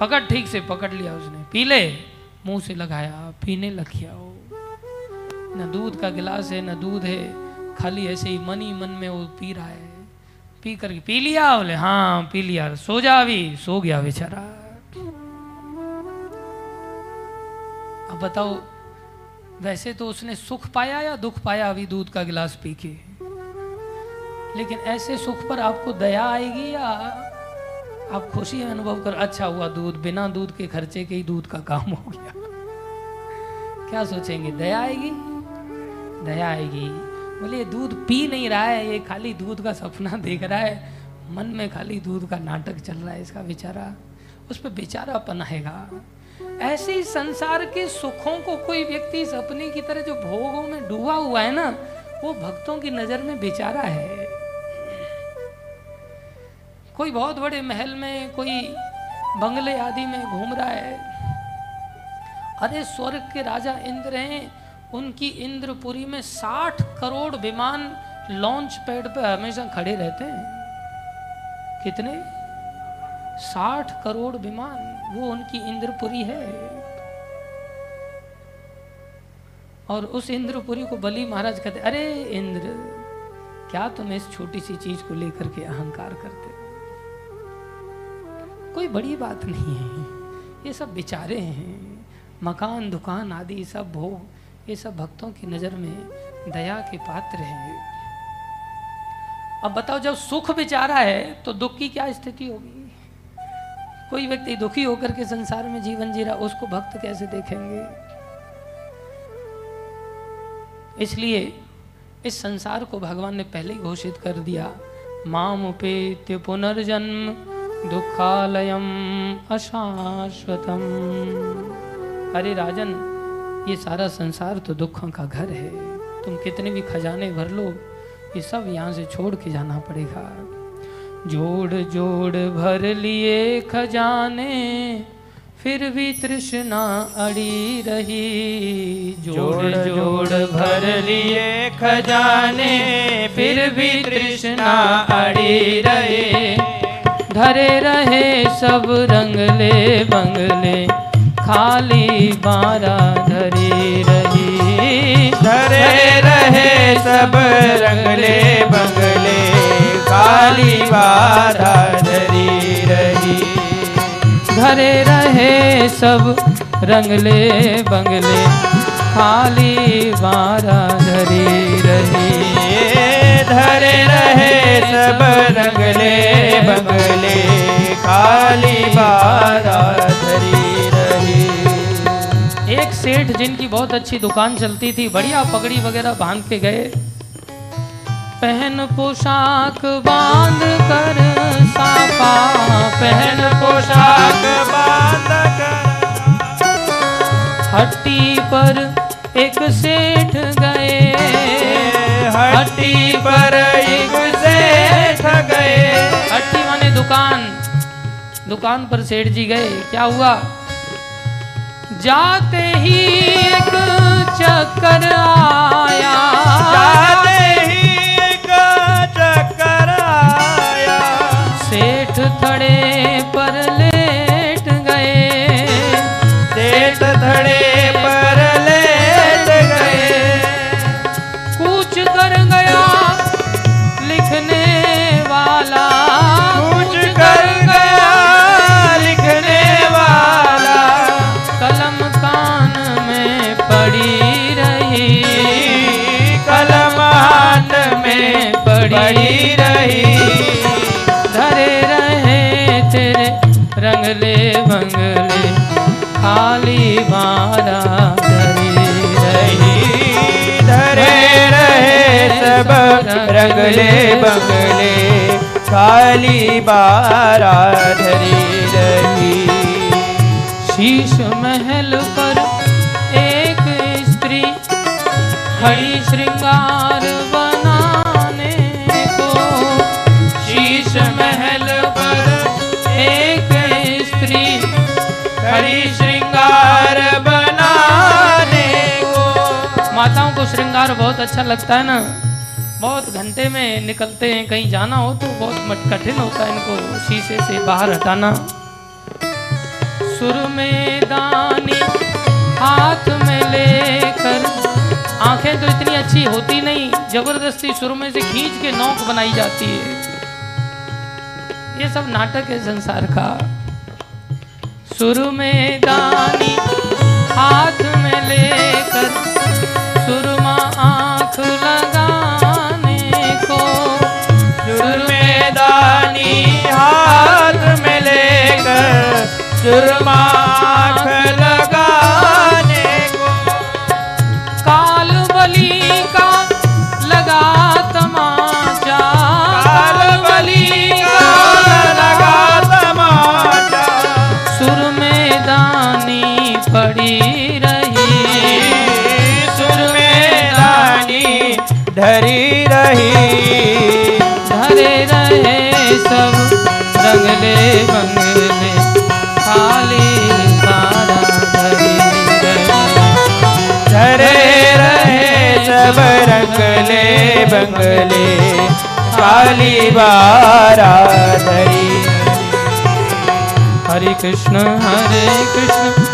पकड़, ठीक से पकड़ लिया उसने। पी ले। मुँह से लगाया, पीने लग गया वो। न दूध का गिलास है, न दूध है। खाली ऐसे ही मन ही मन में वो पी रहा है। पी करके पी लिया बोले हाँ पी लिया। सो जा अभी, सो गया बेचारा। अब बताओ, वैसे तो उसने सुख पाया या दुख पाया अभी दूध का गिलास पी के? लेकिन ऐसे सुख पर आपको दया आएगी या आप खुशी अनुभव कर अच्छा हुआ दूध, बिना दूध के खर्चे के ही दूध का काम हो गया? क्या सोचेंगे, दया आएगी? दया आएगी। बोले ये दूध पी नहीं रहा है, ये खाली दूध का सपना देख रहा है। मन में खाली दूध का नाटक चल रहा है, इसका बेचारा, उस पर बेचारापन आएगा। ऐसे ही संसार के सुखों को कोई व्यक्ति इस अपने की तरह जो भोगों में डूबा हुआ है ना, वो भक्तों की नज़र में बेचारा है। कोई बहुत बड़े महल में, कोई बंगले आदि में घूम रहा है। अरे स्वर्ग के राजा इंद्र हैं, उनकी इंद्रपुरी में साठ करोड़ विमान लॉन्च पैड पर हमेशा खड़े रहते हैं। कितने? साठ करोड़ विमान। वो उनकी इंद्रपुरी है। और उस इंद्रपुरी को बलि महाराज कहते, अरे इंद्र, क्या तुम इस छोटी सी चीज़ को लेकर के अहंकार करते कोई बड़ी बात नहीं है। ये सब बेचारे हैं। मकान, दुकान आदि सब भोग, ये सब भक्तों की नज़र में दया के पात्र हैं। अब बताओ, जब सुख बेचारा है तो दुख की क्या स्थिति होगी? कोई व्यक्ति दुखी होकर के संसार में जीवन जी रहा, उसको भक्त कैसे देखेंगे? इसलिए इस संसार को भगवान ने पहले ही घोषित कर दिया माम उपेत्य पुनर्जन्म दुखालयम अशाश्वतम। अरे राजन, ये सारा संसार तो दुखों का घर है। तुम कितने भी खजाने भर लो, ये सब यहाँ से छोड़ के जाना पड़ेगा। जोड़ जोड़ भर लिए खजाने फिर भी तृष्णा अड़ी रही। जोड़ जोड़ भर लिए खजाने फिर भी तृष्णा अड़ी रहे। धरे रहे सब रंगले बंगले खाली बारा धरी रही। धरे रहे सब रंगले बंगले। काली बाधा धरी रही। धरे रहे सब रंगले बंगले खाली बारा धरी रही। धरे रहे सब रंगले बंगले काली बाधा धरी रही। एक सेठ जिनकी बहुत अच्छी दुकान चलती थी बढ़िया पगड़ी वगैरह बाँध के गए। पहन पोशाक बाँध कर साफा। पहन पोशाक बाँध कर। हट्टी पर एक सेठ गए। हट्टी पर एक सेठ गए। हट्टी माने दुकान। दुकान पर सेठ जी गए। क्या हुआ? जाते ही एक चक्कर आया। जाते धरी रही। धरे रहे बंगले, काली बारा धरी रही। शीश महल पर एक स्त्री खड़ी श्रृंगार खड़ी श्रृंगार बनाने को। माताओं को श्रृंगार बहुत अच्छा लगता है ना। बहुत घंटे में निकलते हैं, कहीं जाना हो तो बहुत कठिन होता है इनको शीशे से बाहर हटाना। सुर में दानी हाथ में लेकर, आँखें तो इतनी अच्छी होती नहीं, ज़बरदस्ती सुर में से खींच के नोक बनाई जाती है। ये सब नाटक है संसार का। सुर में दानी हाथ में लेकर सुरमा आँख लगाने को। सुर में दानी हाथ में लेकर सुरमा आँख लगाने को। काल बली का पड़ी रही। सुर में दानी धरी रही। धरे रहे सब रंगले बंगले खाली सारा धरी धरे रहे सब रंगले बंगले काली बारा धरी। हरे कृष्ण हरे कृष्ण।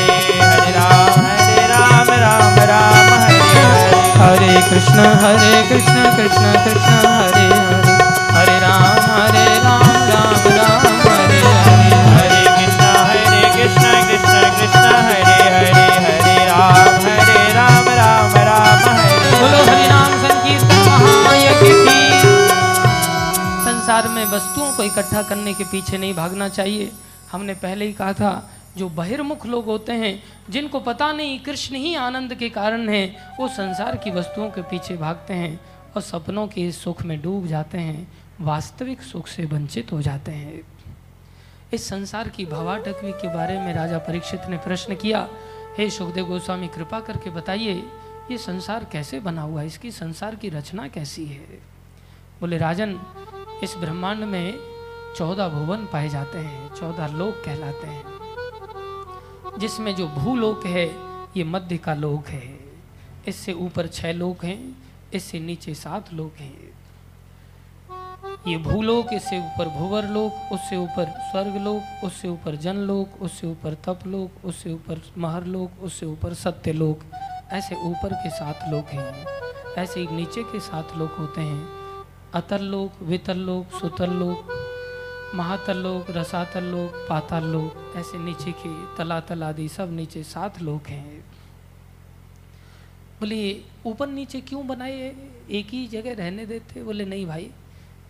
कृष्ण हरे कृष्ण कृष्ण कृष्ण हरे हरे। हरे राम हरे राम राम राम हरे हरे। हरे कृष्णा हरे कृष्ण कृष्ण कृष्ण हरे हरे हरे राम हरे राम राम राम हरे बोलो हरि नाम संकीर्तन महायज्ञ की। संसार में वस्तुओं को इकट्ठा करने के पीछे नहीं भागना चाहिए। हमने पहले ही कहा था जो बहिर्मुख लोग होते हैं जिनको पता नहीं, कृष्ण ही आनंद के कारण है, वो संसार की वस्तुओं के पीछे भागते हैं और सपनों के सुख में डूब जाते हैं, वास्तविक सुख से वंचित हो जाते हैं। इस संसार की भवाटकवी के बारे में राजा परीक्षित ने प्रश्न किया, हे सुखदेव गोस्वामी, कृपा करके बताइए, ये संसार कैसे बना हुआ है? इसकी संसार की रचना कैसी है? बोले, राजन, इस ब्रह्मांड में चौदह भुवन पाए जाते हैं, चौदह लोक कहलाते हैं। जिसमें जो भूलोक है, ये मध्य का लोक है। इससे ऊपर छह लोक हैं, इससे नीचे सात लोक हैं। ये भूलोक, इससे ऊपर भूवर लोक, उससे ऊपर स्वर्ग लोक, उससे ऊपर जन लोक, उससे ऊपर तप लोक, उससे ऊपर महर लोक, उससे ऊपर सत्य लोक, ऐसे ऊपर के सात लोक हैं। ऐसे ही नीचे के सात लोक होते हैं। अतर लोक, वितर लोक सुतल लोक महातल लोक रसातल लोक पाताल लोक ऐसे नीचे के तलातल आदि सब नीचे सात लोक हैं। बोले, ऊपर नीचे क्यों बनाए? एक ही जगह रहने देते? बोले, नहीं भाई,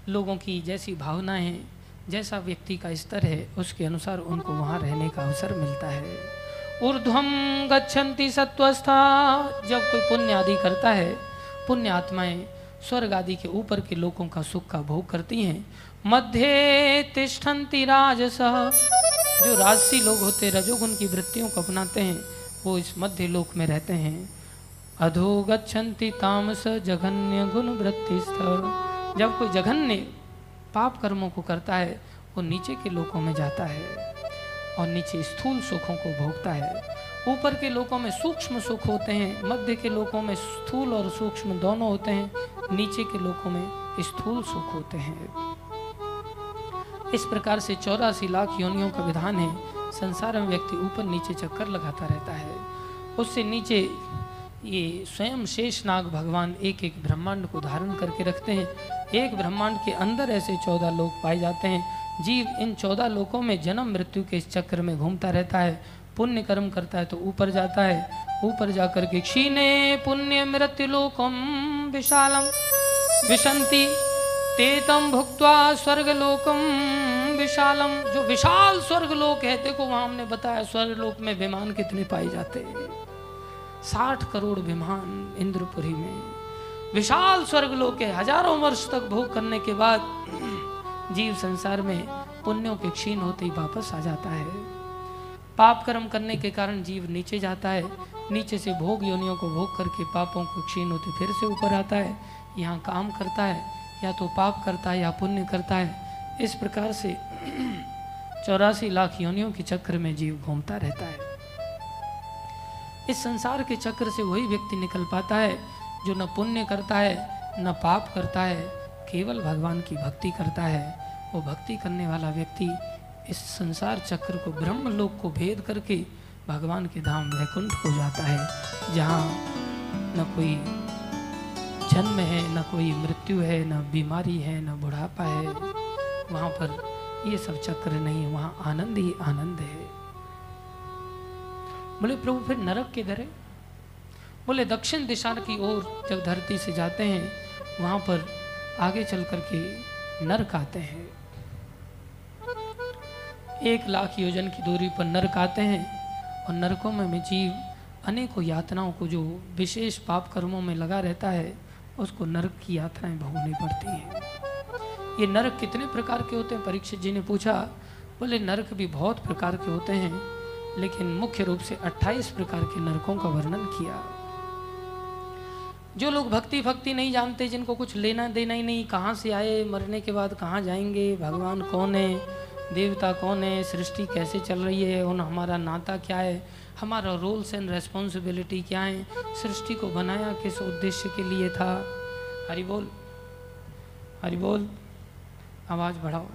लोगों की जैसी भावनाएँ हैं, जैसा व्यक्ति का स्तर है, उसके अनुसार उनको वहाँ रहने का अवसर मिलता है। ऊर्ध्वम गच्छन्ति सत्वस्था जब कोई पुण्य आदि करता है, पुण्य आत्माएँ स्वर्ग आदि के ऊपर के लोगों का सुख का भोग करती हैं मध्य तिष्ठन्ति राजसः। जो राजसी लोग होते रजोगुण की वृत्तियों को अपनाते हैं, वो इस मध्य लोक में रहते हैं। अधो गच्छन्ति तामस जघन्य गुण वृत्तिस्थ। जब कोई जघन्य पाप कर्मों को करता है, वो नीचे के लोकों में जाता है और नीचे स्थूल सुखों को भोगता है। ऊपर के लोकों में सूक्ष्म सुख होते हैं, मध्य के लोकों में स्थूल और सूक्ष्म दोनों होते हैं, नीचे के लोकों में स्थूल सुख होते हैं। इस प्रकार से चौरासी लाख योनियों का विधान है। संसार में व्यक्ति ऊपर नीचे चक्कर लगाता रहता है। उससे नीचे ये स्वयं शेष नाग भगवान एक एक ब्रह्मांड को धारण करके रखते हैं। एक ब्रह्मांड के अंदर ऐसे चौदह लोक पाए जाते हैं। जीव इन चौदह लोकों में जन्म मृत्यु के इस चक्र में घूमता रहता है। पुण्य कर्म करता है तो ऊपर जाता है। ऊपर जाकर के क्षीणे पुण्य मृत्यु लोकम विशालम विशंति तेतम भुक्त्वा स्वर्गलोकम विशालम। जो विशाल स्वर्गलोक है, देखो वहाँ हमने बताया स्वर्गलोक में विमान कितने पाए जाते हैं। साठ करोड़ विमान इंद्रपुरी में। विशाल स्वर्ग लोक के हज़ारों वर्ष तक भोग करने के बाद जीव संसार में पुण्यों के क्षीण होते ही वापस आ जाता है। पाप कर्म करने के कारण जीव नीचे जाता है। नीचे से भोग योनियों को भोग करके पापों को क्षीण होते फिर से ऊपर आता है। यहाँ काम करता है। या तो पाप करता है या पुण्य करता है। इस प्रकार से चौरासी लाख योनियों के चक्र में जीव घूमता रहता है। इस संसार के चक्र से वही व्यक्ति निकल पाता है, जो न पुण्य करता है, न पाप करता है, केवल भगवान की भक्ति करता है। वो भक्ति करने वाला व्यक्ति इस संसार चक्र को ब्रह्म लोक को भेद करके भगवान के धाम वैकुंठ को जाता है, जहाँ न कोई जन्म है, न कोई मृत्यु है, न बीमारी है, न बुढ़ापा है। वहाँ पर ये सब चक्र नहीं, वहाँ आनंद ही आनंद है। बोले, प्रभु, फिर नरक किधर है? बोले, दक्षिण दिशा की ओर जब धरती से जाते हैं, वहाँ पर आगे चल कर के नरक आते हैं। एक लाख योजन की दूरी पर नरक आते हैं और नरकों में जीव अनेकों यातनाओं को जो विशेष पाप कर्मों में लगा रहता है उसको नरक की यात्राएँ भोगनी पड़ती हैं। ये नरक कितने प्रकार के होते हैं? परीक्षित जी ने पूछा, बोले, नरक भी बहुत प्रकार के होते हैं, लेकिन मुख्य रूप से 28 प्रकार के नरकों का वर्णन किया। जो लोग भक्ति भक्ति नहीं जानते, जिनको कुछ लेना देना ही नहीं, कहाँ से आए, मरने के बाद कहाँ जाएँगे, भगवान कौन है, देवता कौन है, सृष्टि कैसे चल रही है, उन हमारा नाता क्या है हमारा रोल्स एंड रेस्पॉन्सिबिलिटी क्या है? सृष्टि को बनाया किस उद्देश्य के लिए था? हरि बोल। हरि बोल, आवाज़ बढ़ाओ।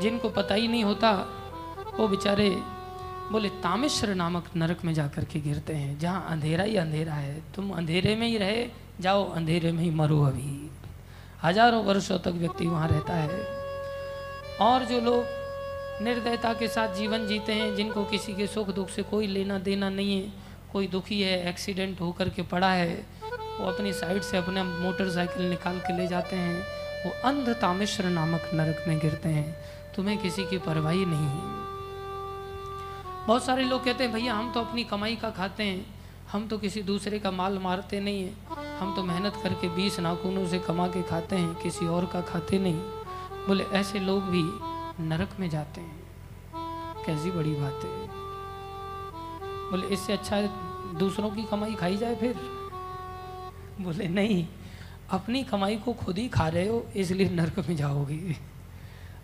जिनको पता ही नहीं होता, वो बेचारे बोले, तामेश्वर नामक नरक में जाकर के गिरते हैं। जहाँ अंधेरा ही अंधेरा है। तुम अंधेरे में ही रहे, जाओ अंधेरे में ही मरो अभी। हज़ारों वर्षों तक व्यक्ति वहाँ रहता है। और जो लोग निर्दयता के साथ जीवन जीते हैं, जिनको किसी के सुख दुख से कोई लेना देना नहीं है। कोई दुखी है एक्सीडेंट होकर के पड़ा है, वो अपनी साइड से अपना मोटरसाइकिल निकाल के ले जाते हैं। वो अंध तामेश्वर नामक नरक में गिरते हैं। तुम्हें किसी की परवाही नहीं है। बहुत सारे लोग कहते हैं, भैया, हम तो अपनी कमाई का खाते हैं। हम तो किसी दूसरे का माल मारते नहीं हैं। हम तो मेहनत करके बीस नाखूनों से कमा के खाते हैं, किसी और का खाते नहीं। बोले, ऐसे लोग भी नरक में जाते हैं। कैसी बड़ी बात है। बोले, इससे अच्छा दूसरों की कमाई खाई जाए फिर। बोले, नहीं, अपनी कमाई को खुद ही खा रहे हो, इसलिए नरक में जाओगे।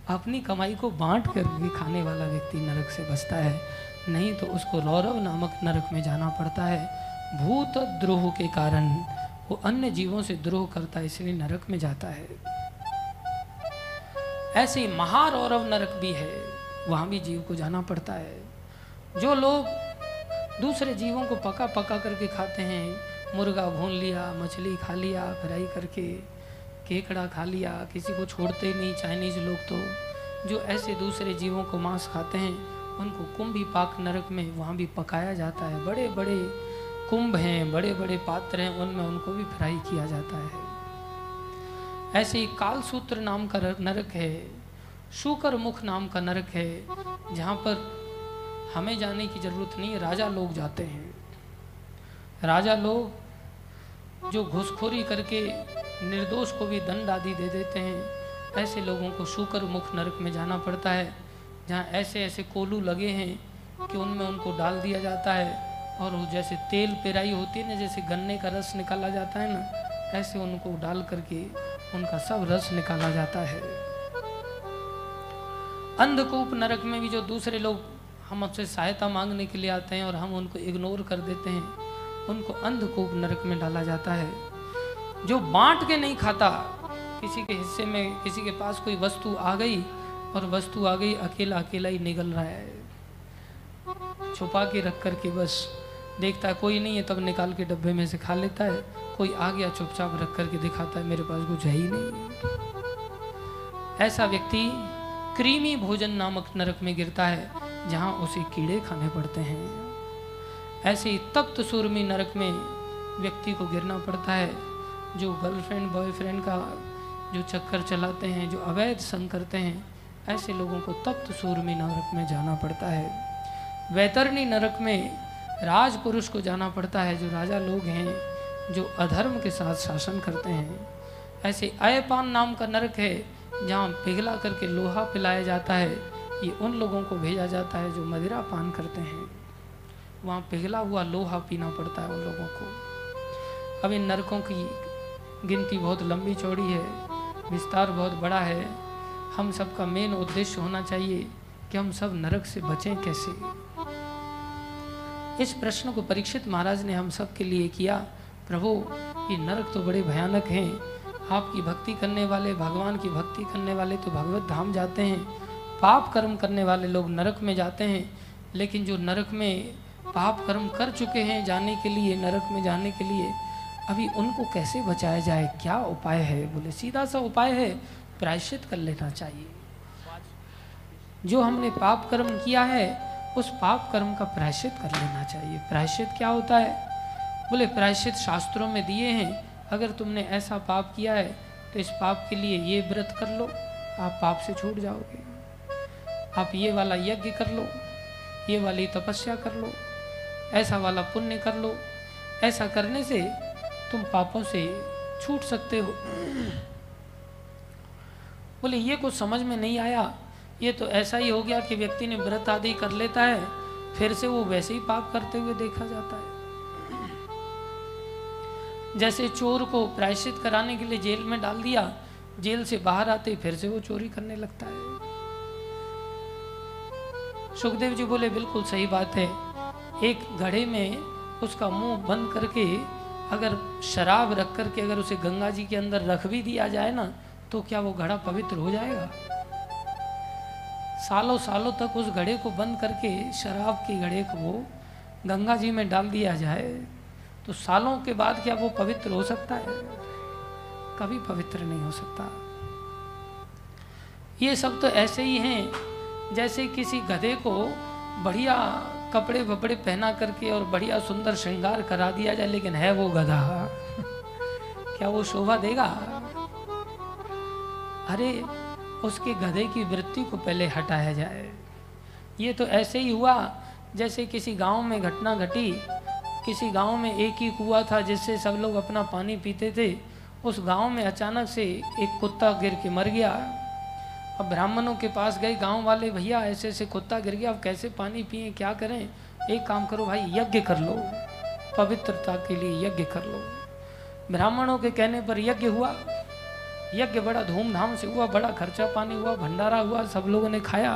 अपनी कमाई को बांट कर भी खाने वाला व्यक्ति नरक से बचता है। नहीं तो उसको रौरव नामक नरक में जाना पड़ता है। भूत द्रोह के कारण वो अन्य जीवों से द्रोह करता है, इसलिए नरक में जाता है। ऐसे महारौरव नरक भी है, वहाँ भी जीव को जाना पड़ता है। जो लोग दूसरे जीवों को पका पका करके खाते हैं, मुर्गा भून लिया, मछली खा लिया फ्राई करके, केकड़ा खा लिया, किसी को छोड़ते नहीं, चाइनीज़ लोग तो जो ऐसे दूसरे जीवों को मांस खाते हैं, उनको कुंभी पाक नरक में वहाँ भी पकाया जाता है। बड़े बड़े कुंभ हैं बड़े बड़े पात्र हैं, उनमें उनको भी फ्राई किया जाता है। ऐसे ही कालसूत्र नाम का नरक है, शुकर मुख नाम का नरक है, जहाँ पर हमें जाने की ज़रूरत नहीं, राजा लोग जाते हैं। राजा लोग जो घुसखोरी करके निर्दोष को भी दंड आदि दे देते हैं, ऐसे लोगों को शुकर मुख नरक में जाना पड़ता है, जहाँ ऐसे ऐसे कोलू लगे हैं कि उनमें उनको डाल दिया जाता है, और वो जैसे तेल पेराई होती है ना, जैसे गन्ने का रस निकाला जाता है ना, ऐसे उनको डाल करके उनका सब रस निकाला जाता है। अंधकूप नरक में भी जो दूसरे लोग हम हमसे सहायता मांगने के लिए आते हैं और हम उनको इग्नोर कर देते हैं, उनको अंधकूप नरक में डाला जाता है। जो बांट के नहीं खाता, किसी के हिस्से में, किसी के पास कोई वस्तु आ गई और वस्तु आ गई अकेला अकेला ही निकल रहा है। छुपा के रख कर के बस देखता है, कोई नहीं है, तब निकाल के डब्बे में से खा लेता है। कोई आ गया, चुपचाप रख करके दिखाता है, मेरे पास कुछ है ही नहीं। ऐसा व्यक्ति क्रीमी भोजन नामक नरक में गिरता है, जहाँ उसे कीड़े खाने पड़ते हैं। ऐसे ही तप्त सूरमी नरक में व्यक्ति को गिरना पड़ता है, जो गर्लफ्रेंड, बॉयफ्रेंड का जो चक्कर चलाते हैं, जो अवैध संग करते हैं, ऐसे लोगों को तप्त सूरमी नरक में जाना पड़ता है। वैतरणी नरक में राजपुरुष को जाना पड़ता है, जो राजा लोग हैं, जो अधर्म के साथ शासन करते हैं। ऐसे अयपान नाम का नरक है, जहाँ पिघला करके लोहा पिलाया जाता है। ये उन लोगों को भेजा जाता है, जो मदिरा पान करते हैं। वहाँ पिघला हुआ लोहा पीना पड़ता है उन लोगों को। अब इन नरकों की गिनती बहुत लंबी चौड़ी है, विस्तार बहुत बड़ा है। हम सबका मेन उद्देश्य होना चाहिए कि हम सब नरक से बचें कैसे? इस प्रश्न को परीक्षित महाराज ने हम सब के लिए किया। प्रभु, ये नरक तो बड़े भयानक हैं। आपकी भक्ति करने वाले, भगवान की भक्ति करने वाले तो भगवत धाम जाते हैं। पाप कर्म करने वाले लोग नरक में जाते हैं। लेकिन जो नरक में पाप कर्म कर चुके हैं जाने के लिए, नरक में जाने के लिए, अभी उनको कैसे बचाया जाए? क्या उपाय है? बोले, सीधा सा उपाय है, प्रायश्चित कर लेना चाहिए। जो हमने पाप कर्म किया है उस पाप कर्म का प्रायश्चित कर लेना चाहिए। प्रायश्चित क्या होता है? बोले, प्रायश्चित शास्त्रों में दिए हैं, अगर तुमने ऐसा पाप किया है तो इस पाप के लिए ये व्रत कर लो, आप पाप से छूट जाओगे। आप ये वाला यज्ञ कर लो, ये वाली तपस्या कर लो, ऐसा वाला पुण्य कर लो, ऐसा करने से तुम पापों से छूट सकते हो। बोले, ये कुछ समझ में नहीं आया? ये तो ऐसा ही हो गया कि व्यक्ति ने व्रत आदि कर लेता है, फिर से वो वैसे ही पाप करते हुए देखा जाता है। जैसे चोर को प्रायश्चित कराने के लिए जेल में डाल दिया, जेल से बाहर आते फिर से वो चोरी करने लगता है। सुखदेव जी बोले, बिल्कुल सही बात है। एक घड़े में उसका मुँह बंद करके अगर शराब रख करके अगर उसे गंगा जी के अंदर रख भी दिया जाए ना तो क्या वो घड़ा पवित्र हो जाएगा? सालों सालों तक उस घड़े को बंद करके, शराब के घड़े को गंगा जी में डाल दिया जाए तो सालों के बाद क्या वो पवित्र हो सकता है? कभी पवित्र नहीं हो सकता। ये सब तो ऐसे ही हैं, जैसे किसी गधे को बढ़िया कपड़े वपड़े पहना करके और बढ़िया सुंदर श्रृंगार करा दिया जाए, लेकिन है वो गधा। क्या वो शोभा देगा? अरे उसके गधे की वृत्ति को पहले हटाया जाए। ये तो ऐसे ही हुआ, जैसे किसी गाँव में घटना घटी, किसी गाँव में एक ही कुआ था जिससे सब लोग अपना पानी पीते थे, उस गाँव में अचानक से एक कुत्ता गिर के मर गया। अब ब्राह्मणों के पास गए गाँव वाले, भैया, ऐसे ऐसे कुत्ता गिर गया, अब कैसे पानी पिए, क्या करें? एक काम करो भाई, यज्ञ कर लो, पवित्रता के लिए यज्ञ कर लो। ब्राह्मणों के कहने पर यज्ञ हुआ। यज्ञ बड़ा धूमधाम से हुआ, बड़ा खर्चा पानी हुआ, भंडारा हुआ, सब लोगों ने खाया।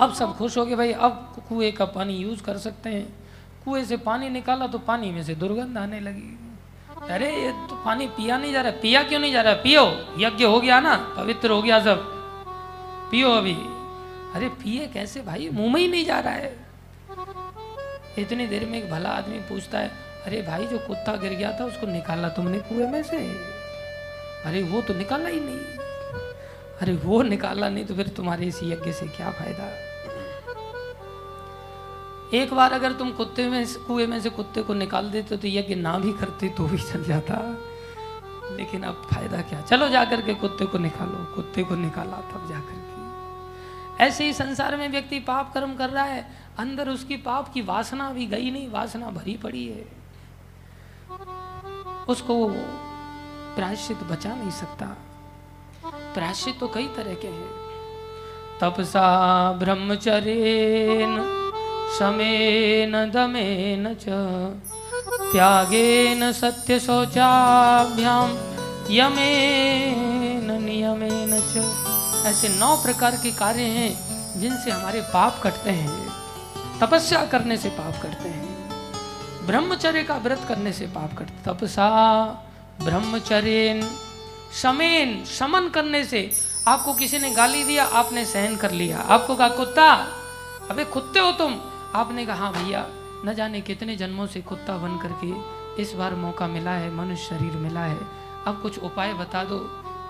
अब सब खुश हो गए, भाई, अब कुएँ का पानी यूज़ कर सकते हैं। कुएँ से पानी निकाला तो पानी में से दुर्गंध आने लगी। अरे, ये तो पानी पिया नहीं जा रहा, पिया क्यों नहीं जा रहा? पियो, यज्ञ हो गया ना, पवित्र हो गया सब। पियो अभी। अरे, पिए कैसे भाई? मुँह में ही नहीं जा रहा है। इतनी देर में एक भला आदमी पूछता है, अरे भाई, जो कुत्ता गिर गया था, उसको निकाला तुमने कुएँ में से? अरे वो तो निकाला ही नहीं। अरे वो निकाला नहीं तो फिर तुम्हारे इस यज्ञ से क्या फ़ायदा? एक बार अगर तुम कुत्ते में कुएँ में से कुत्ते को निकाल देते तो यज्ञ ना भी करते तो भी चल जाता। लेकिन अब फ़ायदा क्या? चलो जाकर के कुत्ते को निकालो। कुत्ते को निकाला तब जाकर के। ऐसे ही संसार में व्यक्ति पाप कर्म कर रहा है। अंदर उसकी पाप की वासना भी गई नहीं, वासना भरी पड़ी है। उसको प्रायश्चित बचा नहीं सकता। प्रायश्चित तो कई तरह के हैं। तपसा, ब्रह्मचर्येन, शमेन, दमेन च, त्यागेन सत्य शौचाभ्याम यमेन, नियमेन च। ऐसे नौ प्रकार के कार्य हैं, जिनसे हमारे पाप कटते हैं। तपस्या करने से पाप कटते हैं। ब्रह्मचर्य का व्रत करने से पाप कटते तपसा ब्रह्मचर्य समेन समन करने से आपको किसी ने गाली दिया, आपने सहन कर लिया। आपको कहा, कुत्ता, अबे कुत्ते हो तुम। आपने कहा हाँ भैया, न जाने कितने जन्मों से कुत्ता बन करके इस बार मौका मिला है, मनुष्य शरीर मिला है। अब कुछ उपाय बता दो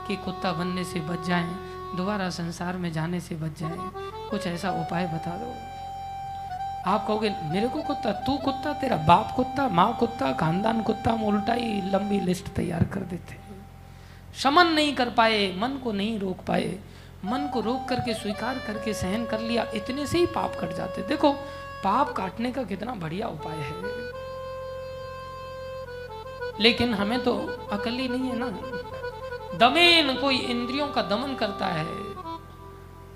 कि कुत्ता बनने से बच जाएँ, दोबारा संसार में जाने से बच जाएँ। कुछ ऐसा उपाय बता दो। आप कहोगे, मेरे को कुत्ता, तू कुत्ता, तेरा बाप कुत्ता, माँ कुत्ता, खानदान कुत्ता, हम उल्टा ही लंबी लिस्ट तैयार कर देते शमन नहीं कर पाए, मन को नहीं रोक पाए, मन को रोक करके, स्वीकार करके, सहन कर लिया, इतने से ही पाप कट जाते। देखो, पाप काटने का कितना बढ़िया उपाय है। लेकिन हमें तो अकल ही नहीं है ना। दमेन कोई इंद्रियों का दमन करता है।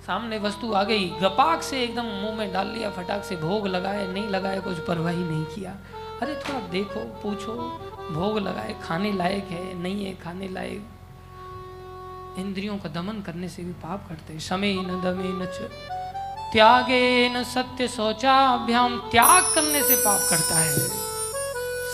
सामने वस्तु आ गई। गपाक से एकदम मुँह में डाल लिया, फटाक से भोग लगाए, नहीं लगाए, कुछ परवाही नहीं किया। अरे थोड़ा देखो, पूछो, भोग लगाए, खाने लायक है, नहीं है, खाने लायक? इंद्रियों का दमन करने से भी पाप करते। समय न, दमे न त्यागे न, सत्य शौचाभ्याम त्याग करने से पाप करता है।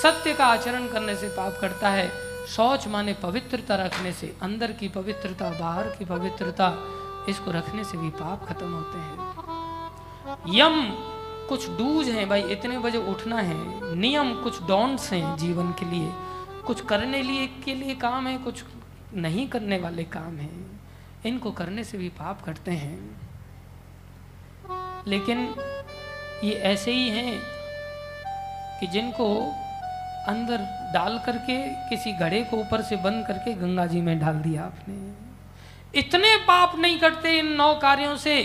सत्य का आचरण करने से पाप करता है। शौच माने पवित्रता रखने से, अंदर की पवित्रता, बाहर की पवित्रता। इसको रखने से भी पाप खत्म होते हैं। यम कुछ डूज हैं, भाई, इतने बजे उठना है। नियम कुछ डॉन्ट्स हैं जीवन के लिए। कुछ करने लिए के लिए काम है, कुछ नहीं करने वाले काम हैं। इनको करने से भी पाप करते हैं। लेकिन ये ऐसे ही हैं कि जिनको अंदर डाल करके, किसी घड़े को ऊपर से बंद करके गंगा जी में डाल दिया आपने। इतने पाप नहीं करते इन नौ कार्यों से,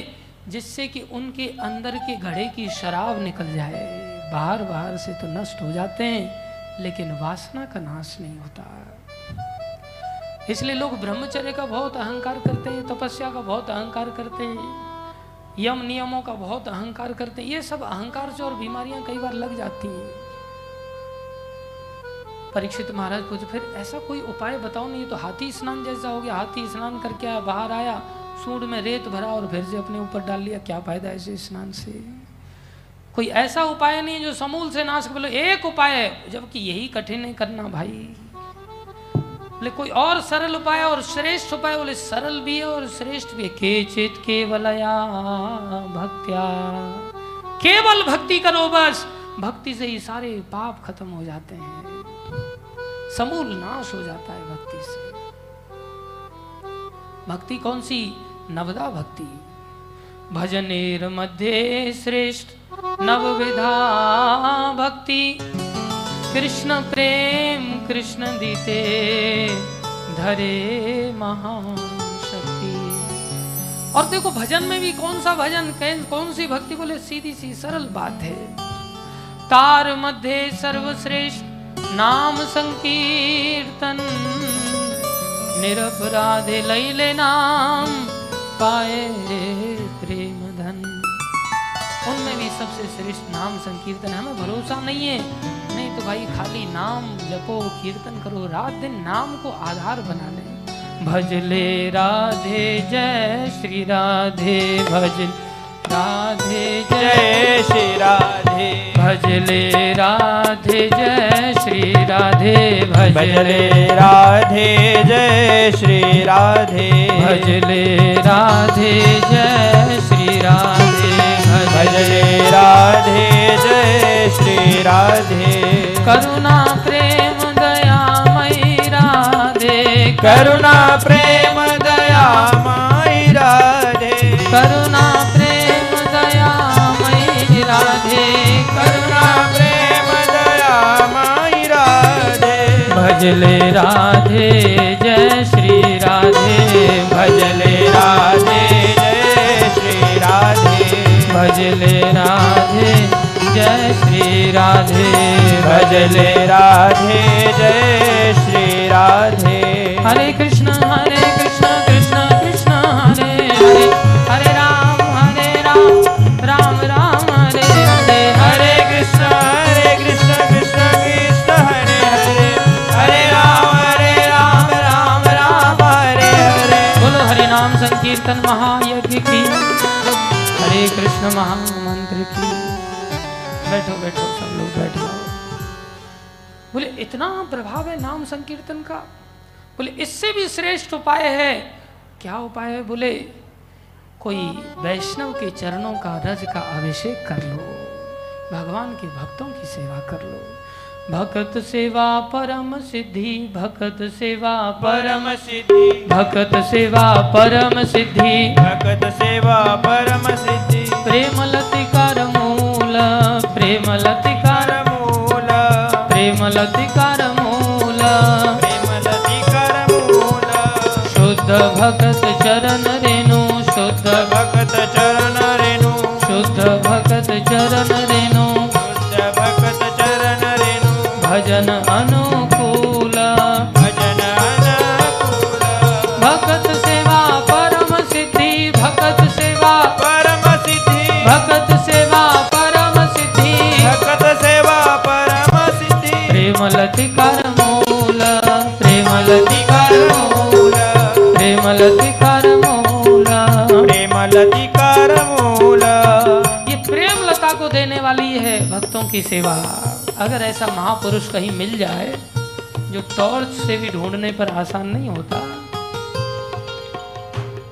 जिससे कि उनके अंदर के घड़े की शराब निकल जाए। बाहर बाहर से तो नष्ट हो जाते हैं, लेकिन वासना का नाश नहीं होता। इसलिए लोग ब्रह्मचर्य का बहुत अहंकार करते हैं, तपस्या का बहुत अहंकार करते हैं, यम नियमों का बहुत अहंकार करते हैं। ये सब अहंकार से और बीमारियाँ कई बार लग जाती हैं। परीक्षित महाराज पूछे, फिर ऐसा कोई उपाय बताओ, नहीं तो हाथी स्नान जैसा हो गया हाथी स्नान करके आया, बाहर आया, सूंड में रेत भरा और फिर से अपने ऊपर डाल लिया। क्या फ़ायदा ऐसे स्नान से? कोई ऐसा उपाय नहीं जो समूल से नाश बोले, एक उपाय है, जबकि यही कठिन है करना भाई। बोले, कोई और सरल उपाय और श्रेष्ठ उपाय? बोले, सरल भी है और श्रेष्ठ भी है। के चित केवलया भक्त्या। केवल भक्ति करो बस। भक्ति से ही सारे पाप खत्म हो जाते हैं। समूल नाश हो जाता है भक्ति से। भक्ति कौन सी? नवदा भक्ति। भजनेर मध्य श्रेष्ठ नवविधा भक्ति। कृष्ण प्रेम, कृष्ण दीते, धरे महाशक्ति। और देखो, भजन में भी कौन सा भजन, कौन सी भक्ति बोले सीधी सी सरल बात है। तार मध्य सर्वश्रेष्ठ नाम संकीर्तन। निरपराधे लैले नाम, पाए प्रेम धन उनमें भी सबसे श्रेष्ठ नाम संकीर्तन हमें भरोसा नहीं है। नहीं तो भाई खाली नाम जपो, कीर्तन करो, रात दिन नाम को आधार बना ले। भजले राधे, जय श्री राधे, भजले राधे जय श्री राधे। भजले राधे जय श्री राधे भजले राधे जय श्री राधे। भजले राधे जय श्री राधे भजले। राधे जय श्री राधे। करुणा प्रेम दया मई राधे। करुणा प्रेम दया माई राधे। करुणा भजले राधे जय श्री राधे। भजले राधे जय श्री राधे। भजले राधे जय श्री राधे। भजले राधे जय श्री राधे। हरे कृष्ण हरे नाम संकीर्तन महायज्ञ की। हरे कृष्ण महामंत्र की। बैठो बैठो, सब लोग बैठ बोले, इतना प्रभाव है नाम संकीर्तन का। बोले, इससे भी श्रेष्ठ उपाय है। क्या उपाय है? बोले, कोई वैष्णव के चरणों का रज का अभिषेक कर लो। भगवान के भक्तों की सेवा कर लो। भक्त सेवा परम सिद्धि भक्त सेवा परम सिद्धि। भक्त सेवा परम सिद्धि। भक्त सेवा परम सिद्धि। प्रेम लतिकार मूल प्रेम लतिकार मूल। प्रेम लतिकार मूल। प्रेम लतिकर मूल। शुद्ध भगत चरण रेणु शुद्ध भक्त चरण रेणु। शुद्ध भगत चरण रेणु। भजन अनुकूला। भजन अनुकूला। भगत सेवा परम सिद्धि भगत सेवा। परम सिद्धि। भगत सेवा परम सिद्धि। भगत सेवा परम सिद्धि। प्रेम लतिकार मूल प्रेम लतिकार मूल प्रेम लतिकार मूल प्रेम लतिकार मूल ये प्रेम लता को देने वाली है भक्तों की सेवा। अगर ऐसा महापुरुष कहीं मिल जाए, जो टॉर्च से भी ढूँढने पर आसान नहीं होता,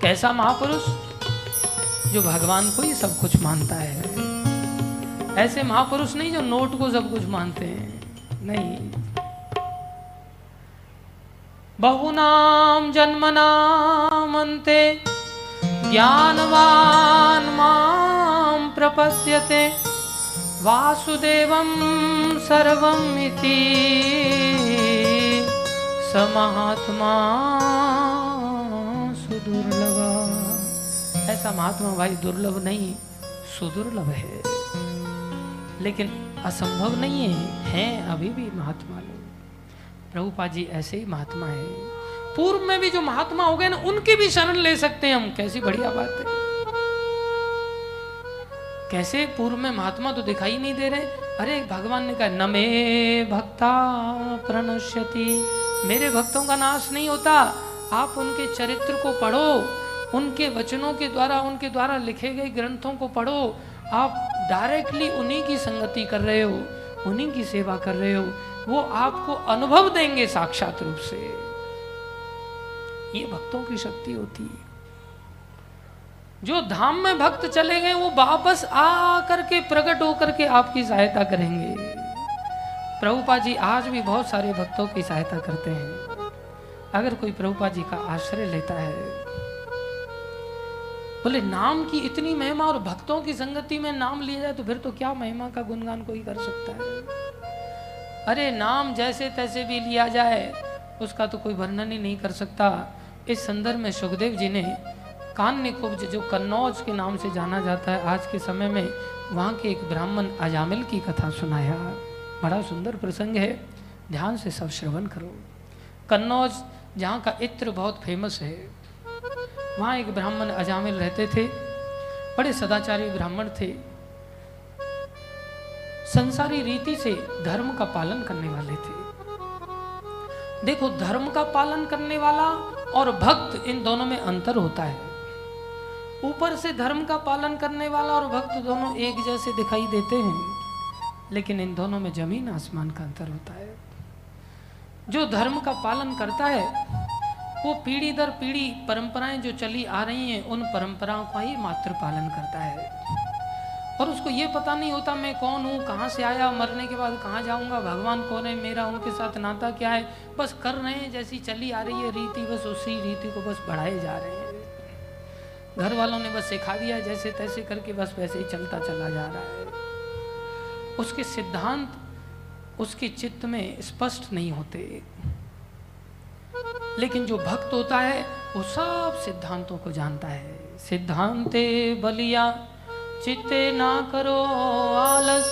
कैसा महापुरुष जो भगवान को ही सब कुछ मानता है? ऐसे महापुरुष नहीं जो नोट को सब कुछ मानते हैं। नहीं। बहुनाम अन्ते ज्ञानवान माँ प्रपद्यते सर्वमिति महात्मा सुदुर्लभ। ऐसा महात्मा भाई दुर्लभ नहीं, सुदुर्लभ है। लेकिन असंभव नहीं है, हैं अभी भी महात्मा लोग। प्रभुपा जी ऐसे ही महात्मा है। पूर्व में भी जो महात्मा हो गए ना, उनकी भी शरण ले सकते हैं हम, कैसी बढ़िया बात है। कैसे पूर्व में महात्मा तो दिखाई नहीं दे रहे? अरे, भगवान ने कहा न मे भक्ता प्रणश्यति। मेरे भक्तों का नाश नहीं होता। आप उनके चरित्र को पढ़ो, उनके वचनों के द्वारा, उनके द्वारा लिखे गए ग्रंथों को पढ़ो। आप डायरेक्टली उन्हीं की संगति कर रहे हो, उन्हीं की सेवा कर रहे हो। वो आपको अनुभव देंगे साक्षात रूप से। ये भक्तों की शक्ति होती है। जो धाम में भक्त चले गए, वो वापस आ करके प्रकट होकर के आपकी सहायता करेंगे। प्रभुपा जी, आज भी बहुत सारे भक्तों की सहायता करते हैं। अगर कोई प्रभुपा जी का आश्रय लेता है, बोले, नाम की इतनी महिमा और भक्तों की संगति में नाम लिया जाए तो फिर तो क्या महिमा का गुणगान कोई कर सकता है? अरे, नाम जैसे तैसे भी लिया जाए, उसका तो कोई वर्णन ही नहीं कर सकता। इस संदर्भ में सुखदेव जी ने कान्य कुब्ज जो कन्नौज के नाम से जाना जाता है, आज के समय में वहाँ के एक ब्राह्मण अजामिल की कथा सुनाया बड़ा सुंदर प्रसंग है। ध्यान से सब श्रवण करो। कन्नौज, जहाँ का इत्र बहुत फ़ेमस है, वहाँ एक ब्राह्मण अजामिल रहते थे। बड़े सदाचारी ब्राह्मण थे। संसारी रीति से धर्म का पालन करने वाले थे। देखो, धर्म का पालन करने वाला और भक्त इन दोनों में अंतर होता है। ऊपर से धर्म का पालन करने वाला और भक्त दोनों एक जैसे दिखाई देते हैं। लेकिन इन दोनों में ज़मीन आसमान का अंतर होता है। जो धर्म का पालन करता है, वो पीढ़ी दर पीढ़ी परंपराएँ जो चली आ रही हैं, उन परंपराओं का ही मात्र पालन करता है। और उसको ये पता नहीं होता मैं कौन हूँ, कहाँ से आया, मरने के बाद कहाँ जाऊँगा, भगवान कौन है, मेरा, उनके साथ नाता क्या है, बस कर रहे हैं जैसी चली आ रही है रीति, बस उसी रीति को बस बढ़ाए जा रहे हैं। घर वालों ने बस सिखा दिया, जैसे तैसे करके बस वैसे ही चलता चला जा रहा है। उसके सिद्धांत उसके चित्त में स्पष्ट नहीं होते। लेकिन जो भक्त होता है, वो सब सिद्धांतों को जानता है। सिद्धांते बलिया, चित्ते ना करो आलस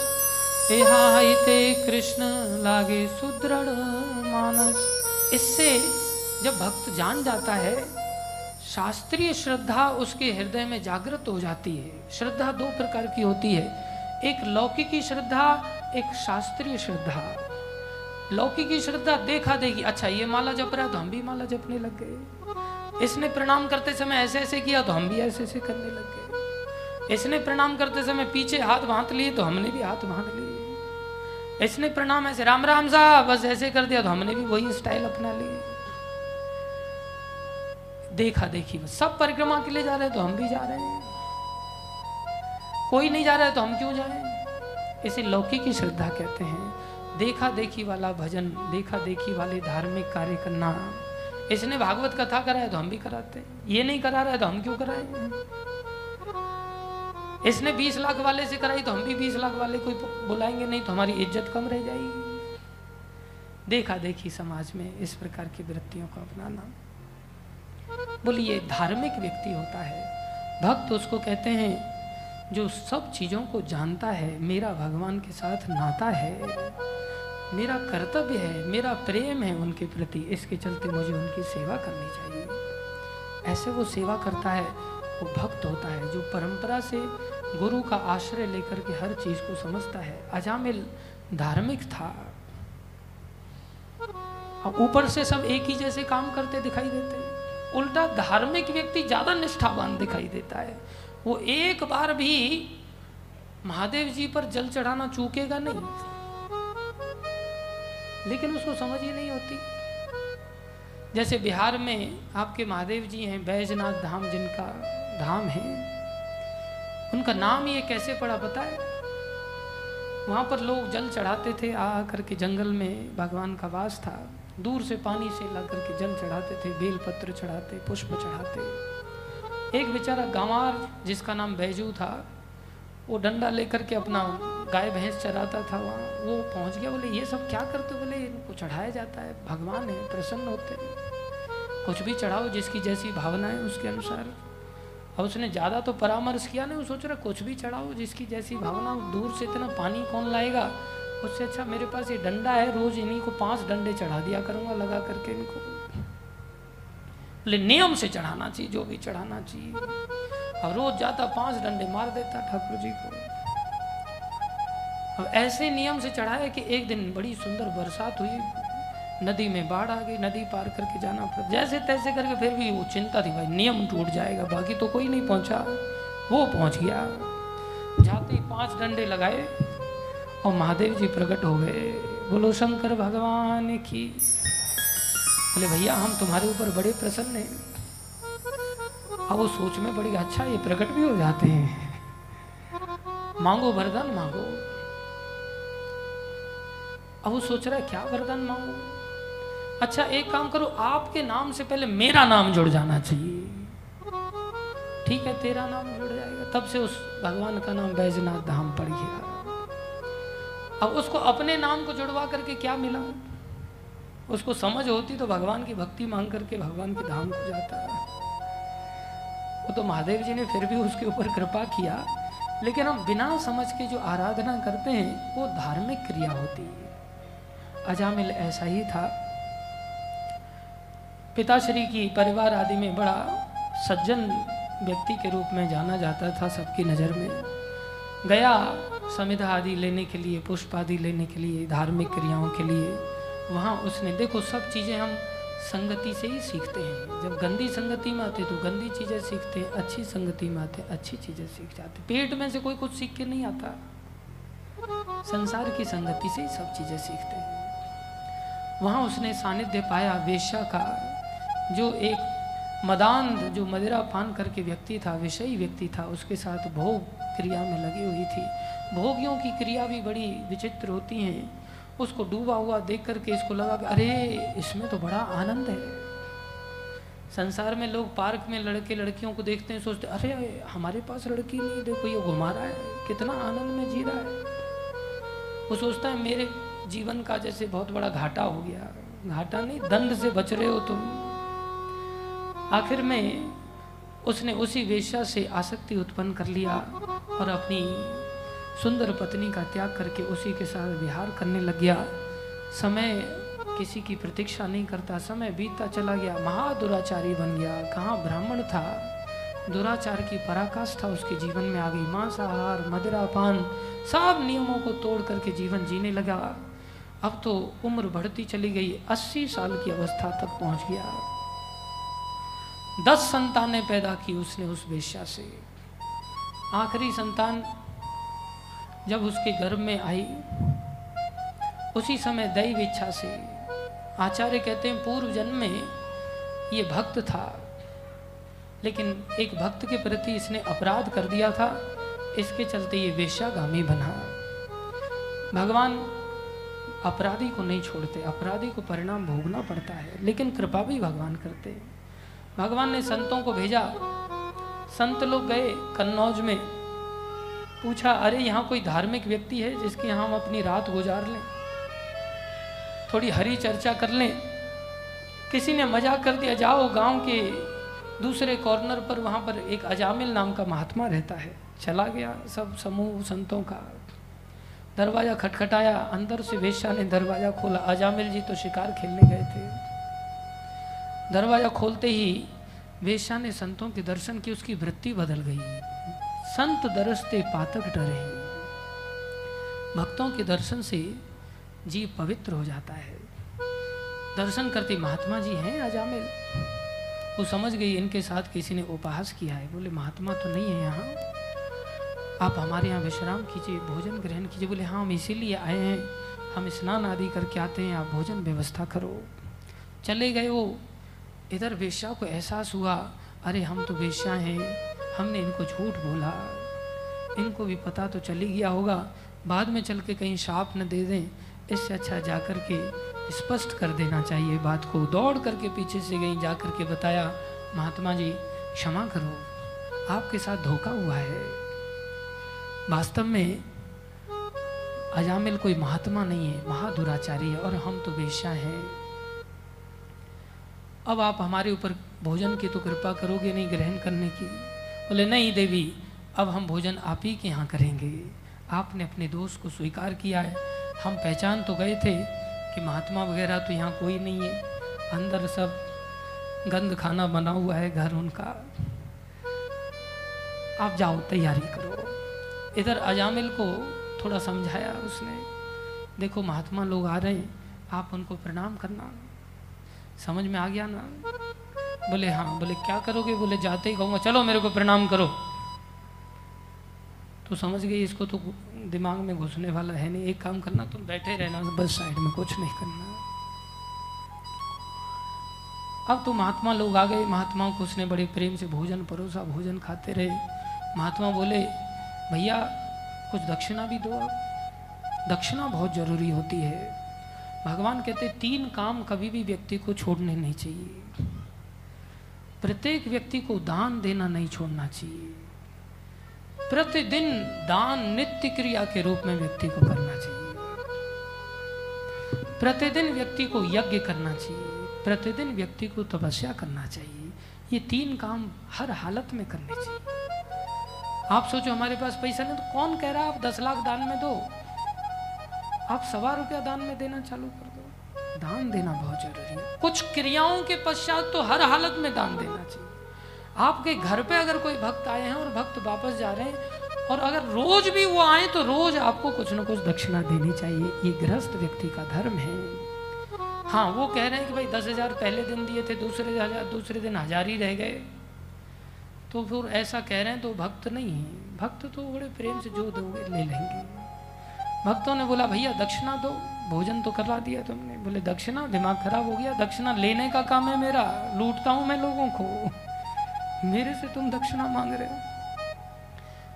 एहाइते कृष्ण लागे सुदृढ़ मानस। इससे जब भक्त जान जाता है शास्त्रीय श्रद्धा उसके हृदय में जागृत हो जाती है। श्रद्धा दो प्रकार की होती है। एक लौकिकी श्रद्धा, एक शास्त्रीय श्रद्धा। लौकिकी श्रद्धा देखा देगी। अच्छा ये माला जप रहा तो हम भी माला जपने लग गए। इसने प्रणाम करते समय ऐसे ऐसे किया तो हम भी ऐसे ऐसे करने लग गए। इसने प्रणाम करते समय पीछे हाथ बाँध लिए तो हमने भी हाथ बाँध लिए। इसने प्रणाम ऐसे राम राम साहब, बस ऐसे कर दिया तो हमने भी वही स्टाइल अपना लिए देखा देखी सब परिक्रमा के लिए जा रहे हैं तो हम भी जा रहे हैं। कोई नहीं जा रहा है तो हम क्यों जाएँ? इसे लौकिक श्रद्धा कहते हैं। देखा देखी वाला भजन, देखा देखी वाले धार्मिक कार्य करना। इसने भागवत कथा कराया तो हम भी कराते ये नहीं करा रहा है तो हम क्यों कराए? इसने 20 लाख वाले से कराई तो हम भी 20 लाख वाले को बुलाएँगे, नहीं तो हमारी इज़्ज़त कम रह जाएगी। देखा देखी समाज में इस प्रकार की वृत्तियों को अपनाना। बोलिए, धार्मिक व्यक्ति होता है। भक्त उसको कहते हैं, जो सब चीज़ों को जानता है, मेरा भगवान के साथ नाता है। मेरा कर्तव्य है, मेरा प्रेम है उनके प्रति, इसके चलते मुझे उनकी सेवा करनी चाहिए। ऐसे वो सेवा करता है, वो भक्त होता है, जो परंपरा से गुरु का आश्रय लेकर के हर चीज़ को समझता है। अजामिल धार्मिक था। ऊपर से सब एक ही जैसे काम करते दिखाई देते उल्टा धार्मिक व्यक्ति ज़्यादा निष्ठावान दिखाई देता है। वो एक बार भी महादेव जी पर जल चढ़ाना चूकेगा नहीं। लेकिन उसको समझ ही नहीं होती। जैसे बिहार में आपके महादेव जी हैं, बैजनाथ धाम जिनका धाम है, उनका नाम ये कैसे पड़ा पता है वहाँ पर लोग जल चढ़ाते थे, आ करके जंगल में भगवान का वास था। दूर से पानी से ला करके जल चढ़ाते थे बेल पत्र चढ़ाते, पुष्प चढ़ाते। एक बेचारा गंवार, जिसका नाम बैजू था, वो डंडा लेकर के अपना गाय भैंस चराता था वहाँ। वो पहुँच गया, बोले, ये सब क्या करते बोले, इनको चढ़ाया जाता है, भगवान है, प्रसन्न होते हैं। कुछ भी चढ़ाओ, जिसकी जैसी भावना है उसके अनुसार। अब उसने ज़्यादा तो परामर्श किया नहीं, वो सोच रहा, कुछ भी चढ़ाओ, जिसकी जैसी भावना दूर से इतना पानी कौन लाएगा? उससे अच्छा मेरे पास ये डंडा है, रोज इन्हीं को पाँच डंडे चढ़ा दिया करूँगा, लगा करके इनको। नियम से चढ़ाना चाहिए, जो भी चढ़ाना चाहिए। अब रोज जाता, पाँच डंडे मार देता ठाकुर जी को। अब ऐसे नियम से चढ़ाया कि एक दिन बड़ी सुंदर बरसात हुई। नदी में बाढ़ आ गई, नदी पार करके जाना पड़ा। जैसे तैसे करके फिर भी वो चिंता थी, भाई, नियम टूट जाएगा, बाकी तो कोई नहीं पहुँचा। वो पहुँच गया। जाते ही पाँच डंडे लगाए। और महादेव जी प्रकट हो गए। बोलो, शंकर भगवान की। बोले, भैया, हम तुम्हारे ऊपर बड़े प्रसन्न हैं। अब वो सोच में बड़ी अच्छा ये प्रकट भी हो जाते हैं। मांगो, वरदान मांगो। अब वो सोच रहा है, क्या वरदान मांगो? अच्छा एक काम करो, आपके नाम से पहले मेरा नाम जुड़ जाना चाहिए। ठीक है, तेरा नाम जुड़ जाएगा। तब से उस भगवान का नाम बैजनाथ धाम पड़ गया। अब उसको अपने नाम को जुड़वा करके क्या मिला? उसको समझ होती तो भगवान की भक्ति मांग करके भगवान के धाम को जाता। है वो तो महादेव जी ने फिर भी उसके ऊपर कृपा किया, लेकिन हम बिना समझ के जो आराधना करते हैं, वो धार्मिक क्रिया होती है। अजामिल ऐसा ही था। पिताश्री की परिवार आदि में बड़ा सज्जन व्यक्ति के रूप में जाना जाता था सबकी नज़र में। गया समिधा आदि लेने के लिए पुष्प आदि लेने के लिए, धार्मिक क्रियाओं के लिए, वहाँ उसने, देखो, सब चीज़ें हम संगति से ही सीखते हैं। जब गंदी संगति में आते तो गंदी चीज़ें सीखते हैं, अच्छी संगति में आते अच्छी चीज़ें सीख जाते पेट में से कोई कुछ सीख के नहीं आता। संसार की संगति से ही सब चीज़ें सीखते हैं। वहाँ उसने सानिध्य पाया, वेश्या का, जो एक मदांध जो मदिरा पान करके व्यक्ति था, विषयी व्यक्ति था, उसके साथ भोग क्रिया में लगी हुई थी। भोगियों की क्रिया भी बड़ी विचित्र होती हैं। उसको डूबा हुआ देख करके इसको लगा कि अरे, इसमें तो बड़ा आनंद है। संसार में लोग पार्क में लड़के लड़कियों को देखते हैं, सोचते अरे, हमारे पास लड़की नहीं देखो, ये घुमा रहा है, कितना आनंद में जी रहा है। वो सोचता है, मेरे जीवन का जैसे बहुत बड़ा घाटा हो गया। घाटा नहीं, दंड से बच रहे हो तुम। आखिर में उसने उसी वेश्या से आसक्ति उत्पन्न कर लिया और अपनी सुंदर पत्नी का त्याग करके उसी के साथ विहार करने लग गया। समय किसी की प्रतीक्षा नहीं करता, समय बीतता चला गया। महादुराचारी बन गया। कहाँ ब्राह्मण था? दुराचार की पराकाष्ठा उसके जीवन में आ गई। मांसाहार, मदिरापान, सब नियमों को तोड़ करके जीवन जीने लगा। अब तो उम्र बढ़ती चली गई। अस्सी साल की अवस्था तक पहुँच गया। दस संतानें पैदा की उसने उस वेश्या से। आखिरी संतान जब उसके गर्भ में आई, उसी समय दैव इच्छा से आचार्य कहते हैं, पूर्व जन्म में ये भक्त था, लेकिन एक भक्त के प्रति इसने अपराध कर दिया था, इसके चलते ये वेश्यागामी बना। भगवान अपराधी को नहीं छोड़ते, अपराधी को परिणाम भोगना पड़ता है, लेकिन कृपा भी भगवान करते भगवान ने संतों को भेजा। संत लोग गए कन्नौज में। पूछा, अरे, यहाँ कोई धार्मिक व्यक्ति है जिसके यहाँ हम अपनी रात गुजार लें? थोड़ी हरी चर्चा कर लें। किसी ने मज़ाक कर दिया, जाओ गाँव के दूसरे कॉर्नर पर, वहाँ पर एक अजामिल नाम का महात्मा रहता है। चला गया सब समूह संतों का। दरवाज़ा खटखटाया, अंदर से वेश्या ने दरवाज़ा खोला। अजामिल जी तो शिकार खेलने गए थे। दरवाज़ा खोलते ही वेश्या ने संतों के दर्शन की उसकी वृत्ति बदल गई। संत दरसते पातक डरे। भक्तों के दर्शन से जीव पवित्र हो जाता है। दर्शन करते महात्मा जी हैं अजामिल वो समझ गई इनके साथ किसी ने उपहास किया है। बोले, महात्मा तो नहीं है यहाँ। आप हमारे यहाँ विश्राम कीजिए, भोजन ग्रहण कीजिए। बोले हाँ हम इसीलिए आए हैं। हम स्नान आदि करके आते हैं। आप भोजन व्यवस्था करो। चले गए वो। इधर वेश्या को एहसास हुआ, अरे, हम तो वेश्या हैं, हमने इनको झूठ बोला। इनको भी पता तो चली गया होगा, बाद में चल के कहीं शाप न दे दें। इससे अच्छा जा कर के स्पष्ट कर देना चाहिए बात को। दौड़ करके पीछे से गई जा कर के बताया, महात्मा जी, क्षमा करो, आपके साथ धोखा हुआ है। वास्तव में अजामिल कोई महात्मा नहीं है, महादुराचारी है और हम तो वेश्या हैं। अब आप हमारे ऊपर भोजन की तो कृपा करोगे नहीं, ग्रहण करने की। बोले, नहीं देवी, अब हम भोजन आप ही के यहाँ करेंगे। आपने अपने दोस्त को स्वीकार किया है। हम पहचान तो गए थे कि महात्मा वगैरह तो यहाँ कोई नहीं है। अंदर सब गंद खाना बना हुआ है घर उनका। आप जाओ, तैयारी करो। इधर अजामिल को थोड़ा समझाया उसने। देखो, महात्मा लोग आ रहे हैं। आप उनको प्रणाम करना। समझ में आ गया ना? बोले हाँ। बोले, क्या करोगे? बोले, जाते ही कहूँगा, चलो मेरे को प्रणाम करो। तो समझ गई, इसको तो दिमाग में घुसने वाला है नहीं। एक काम करना, तुम बैठे रहना, बस साइड में कुछ नहीं करना। अब तो महात्मा लोग आ गए। महात्माओं को उसने बड़े प्रेम से भोजन, परोसा, भोजन खाते रहे। महात्मा बोले, भैया, कुछ दक्षिणा भी दो दक्षिणा बहुत ज़रूरी होती है। भगवान कहते तीन काम कभी भी व्यक्ति को छोड़ने नहीं चाहिए। प्रत्येक व्यक्ति को दान देना नहीं छोड़ना चाहिए। प्रतिदिन दान नित्य क्रिया के रूप में व्यक्ति को करना चाहिए। प्रतिदिन व्यक्ति को यज्ञ करना चाहिए। प्रतिदिन व्यक्ति को तपस्या करना चाहिए। ये तीन काम हर हालत में करने चाहिए। आप सोचो, हमारे पास पैसा नहीं तो कौन कह रहा है, आप दस लाख दान में दो। आप सवा रुपया दान में देना चालू कर दो। दान देना बहुत ज़रूरी है। कुछ क्रियाओं के पश्चात तो हर हालत में दान देना चाहिए। आपके घर पे अगर कोई भक्त आए हैं और भक्त वापस जा रहे हैं और अगर रोज भी वो आए तो रोज आपको कुछ ना कुछ दक्षिणा देनी चाहिए। ये गृहस्थ व्यक्ति का धर्म है। हाँ वो कह रहे हैं कि भाई दस हज़ार पहले दिन दिए थे, दूसरे हज़ार दूसरे दिन हज़ार ही रह गए। तो फिर ऐसा कह रहे हैं तो भक्त नहीं है। भक्त तो बड़े प्रेम से जो दोगे, ले लेंगे। भक्तों ने बोला, भैया, दक्षिणा दो, भोजन तो करवा दिया तुमने। बोले, दक्षिणा? दिमाग खराब हो गया। दक्षिणा लेने का काम है मेरा। लूटता हूँ मैं लोगों को। मेरे से तुम दक्षिणा मांग रहे हो।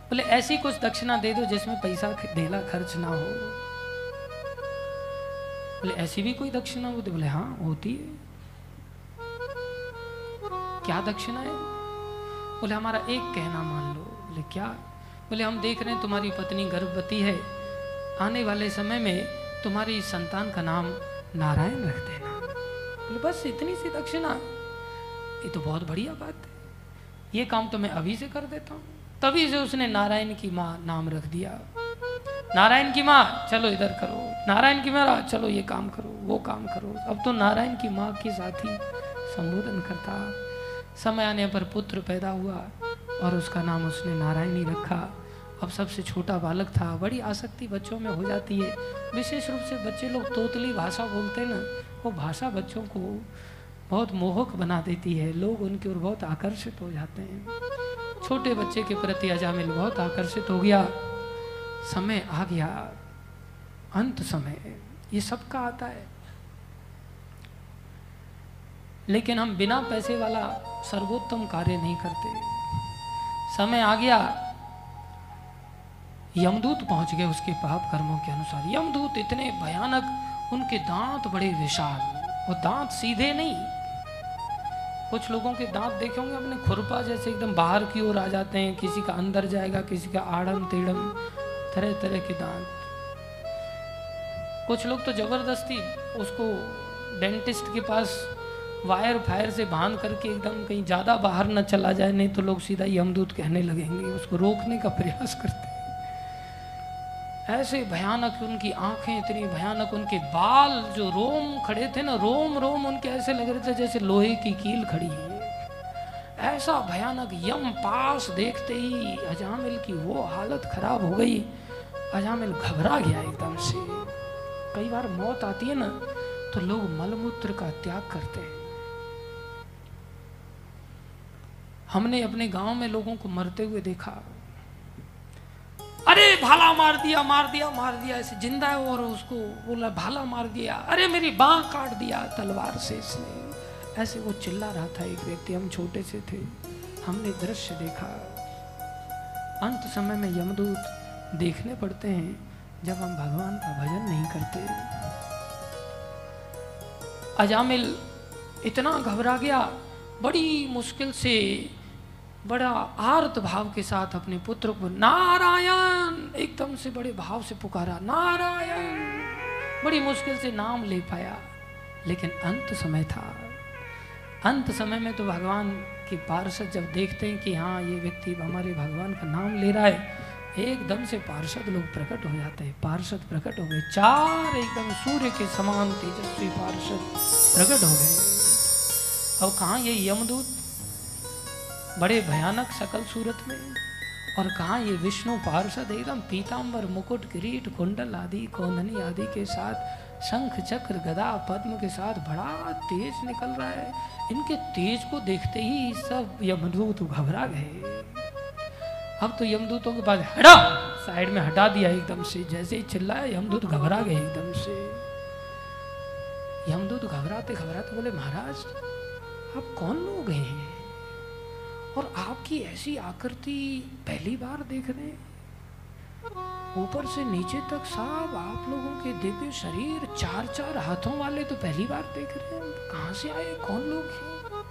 बोले, ऐसी कुछ दक्षिणा दे दो जिसमें पैसा ढेला खर्च ना हो। बोले, ऐसी भी कोई दक्षिणा होती बोले हाँ होती है। क्या दक्षिणा है? बोले, हमारा एक कहना मान लो। बोले, क्या? बोले, हम देख रहे हैं तुम्हारी पत्नी गर्भवती है। आने वाले समय में तुम्हारी संतान का नाम नारायण रख देना। बस इतनी सी दक्षिणा। ये तो बहुत बढ़िया बात है। ये काम तो मैं अभी से कर देता हूँ। तभी से उसने नारायण की माँ नाम रख दिया। नारायण की माँ, चलो इधर करो। नारायण की माँ, चलो ये काम करो, वो काम करो। अब तो नारायण की माँ के साथ ही संबोधन करता। समय आने पर पुत्र पैदा हुआ और उसका नाम उसने नारायण ही रखा। अब सबसे छोटा बालक था, बड़ी आसक्ति बच्चों में हो जाती है। विशेष रूप से बच्चे लोग तोतली भाषा बोलते हैं ना, वो भाषा बच्चों को बहुत मोहक बना देती है। लोग उनकी ओर बहुत आकर्षित हो जाते हैं। छोटे बच्चे के प्रति अजामिल बहुत आकर्षित हो गया। समय आ गया। अंत समय। ये सबका आता है। लेकिन हम बिना पैसे वाला सर्वोत्तम कार्य नहीं करते। समय आ गया। यमदूत पहुँच गए उसके पाप कर्मों के अनुसार। यमदूत इतने भयानक, उनके दांत बड़े विशाल, वो दांत सीधे नहीं। कुछ लोगों के दांत देखे होंगे अपने खुरपा जैसे एकदम बाहर की ओर आ जाते हैं, किसी का अंदर जाएगा, किसी का आड़म तेड़म तरह तरह के दांत। कुछ लोग तो ज़बरदस्ती उसको डेंटिस्ट के पास वायर फायर से बाँध करके एकदम कहीं ज़्यादा बाहर न चला जाए, नहीं तो लोग सीधा यमदूत कहने लगेंगे, उसको रोकने का प्रयास करते ऐसे भयानक उनकी आँखें इतनी भयानक, उनके बाल जो रोम खड़े थे ना, रोम रोम उनके ऐसे लग रहे थे जैसे लोहे की कील खड़ी है। ऐसा भयानक यम पास देखते ही अजामिल की वो हालत खराब हो गई। अजामिल घबरा गया एकदम से। कई बार मौत आती है ना तो लोग मलमूत्र का त्याग करते हैं। हमने अपने गाँव में लोगों को मरते हुए देखा। अरे भाला मार दिया मार दिया मार दिया, ऐसे ज़िंदा है और उसको बोला, भाला मार दिया। अरे मेरी बाह काट दिया तलवार से इसने। ऐसे वो चिल्ला रहा था एक व्यक्ति, हम छोटे से थे। हमने दृश्य देखा। अंत समय में यमदूत देखने पड़ते हैं जब हम भगवान का भजन नहीं करते। अजामिल इतना घबरा गया, बड़ी मुश्किल से बड़ा आर्त भाव के साथ अपने पुत्र को नारायण, एकदम से बड़े भाव से पुकारा, नारायण। बड़ी मुश्किल से नाम ले पाया, लेकिन अंत समय था। अंत समय में तो भगवान के पार्षद जब देखते हैं कि हाँ ये व्यक्ति हमारे भगवान का नाम ले रहा है, एकदम से पार्षद लोग प्रकट हो जाते हैं। पार्षद प्रकट हो गए। चार एकदम सूर्य के समान तेजस्वी पार्षद प्रकट हो गए। अब कहाँ ये यमदूत बड़े भयानक सकल सूरत में। और कहा ये विष्णु पार्षद एकदम पीताम्बर मुकुट, किरीट, कुंडल आदि कौंधनी आदि के साथ शंख चक्र, गदा, पद्म के साथ बड़ा तेज निकल रहा है। इनके तेज को देखते ही सब यमदूत घबरा गए। अब तो यमदूतों के पास हटा! साइड में हटा दिया एकदम से। जैसे ही चिल्लाया, यमदूत घबरा गए एकदम से। यमदूत घबराते घबराते बोले, महाराज, आप कौन लोग हैं? और आपकी ऐसी आकृति पहली बार देख रहे हैं? ऊपर से नीचे तक साहब आप लोगों के दिव्य शरीर चार चार हाथों वाले तो पहली बार देख रहे हैं। कहाँ से आए? कौन लोग हैं?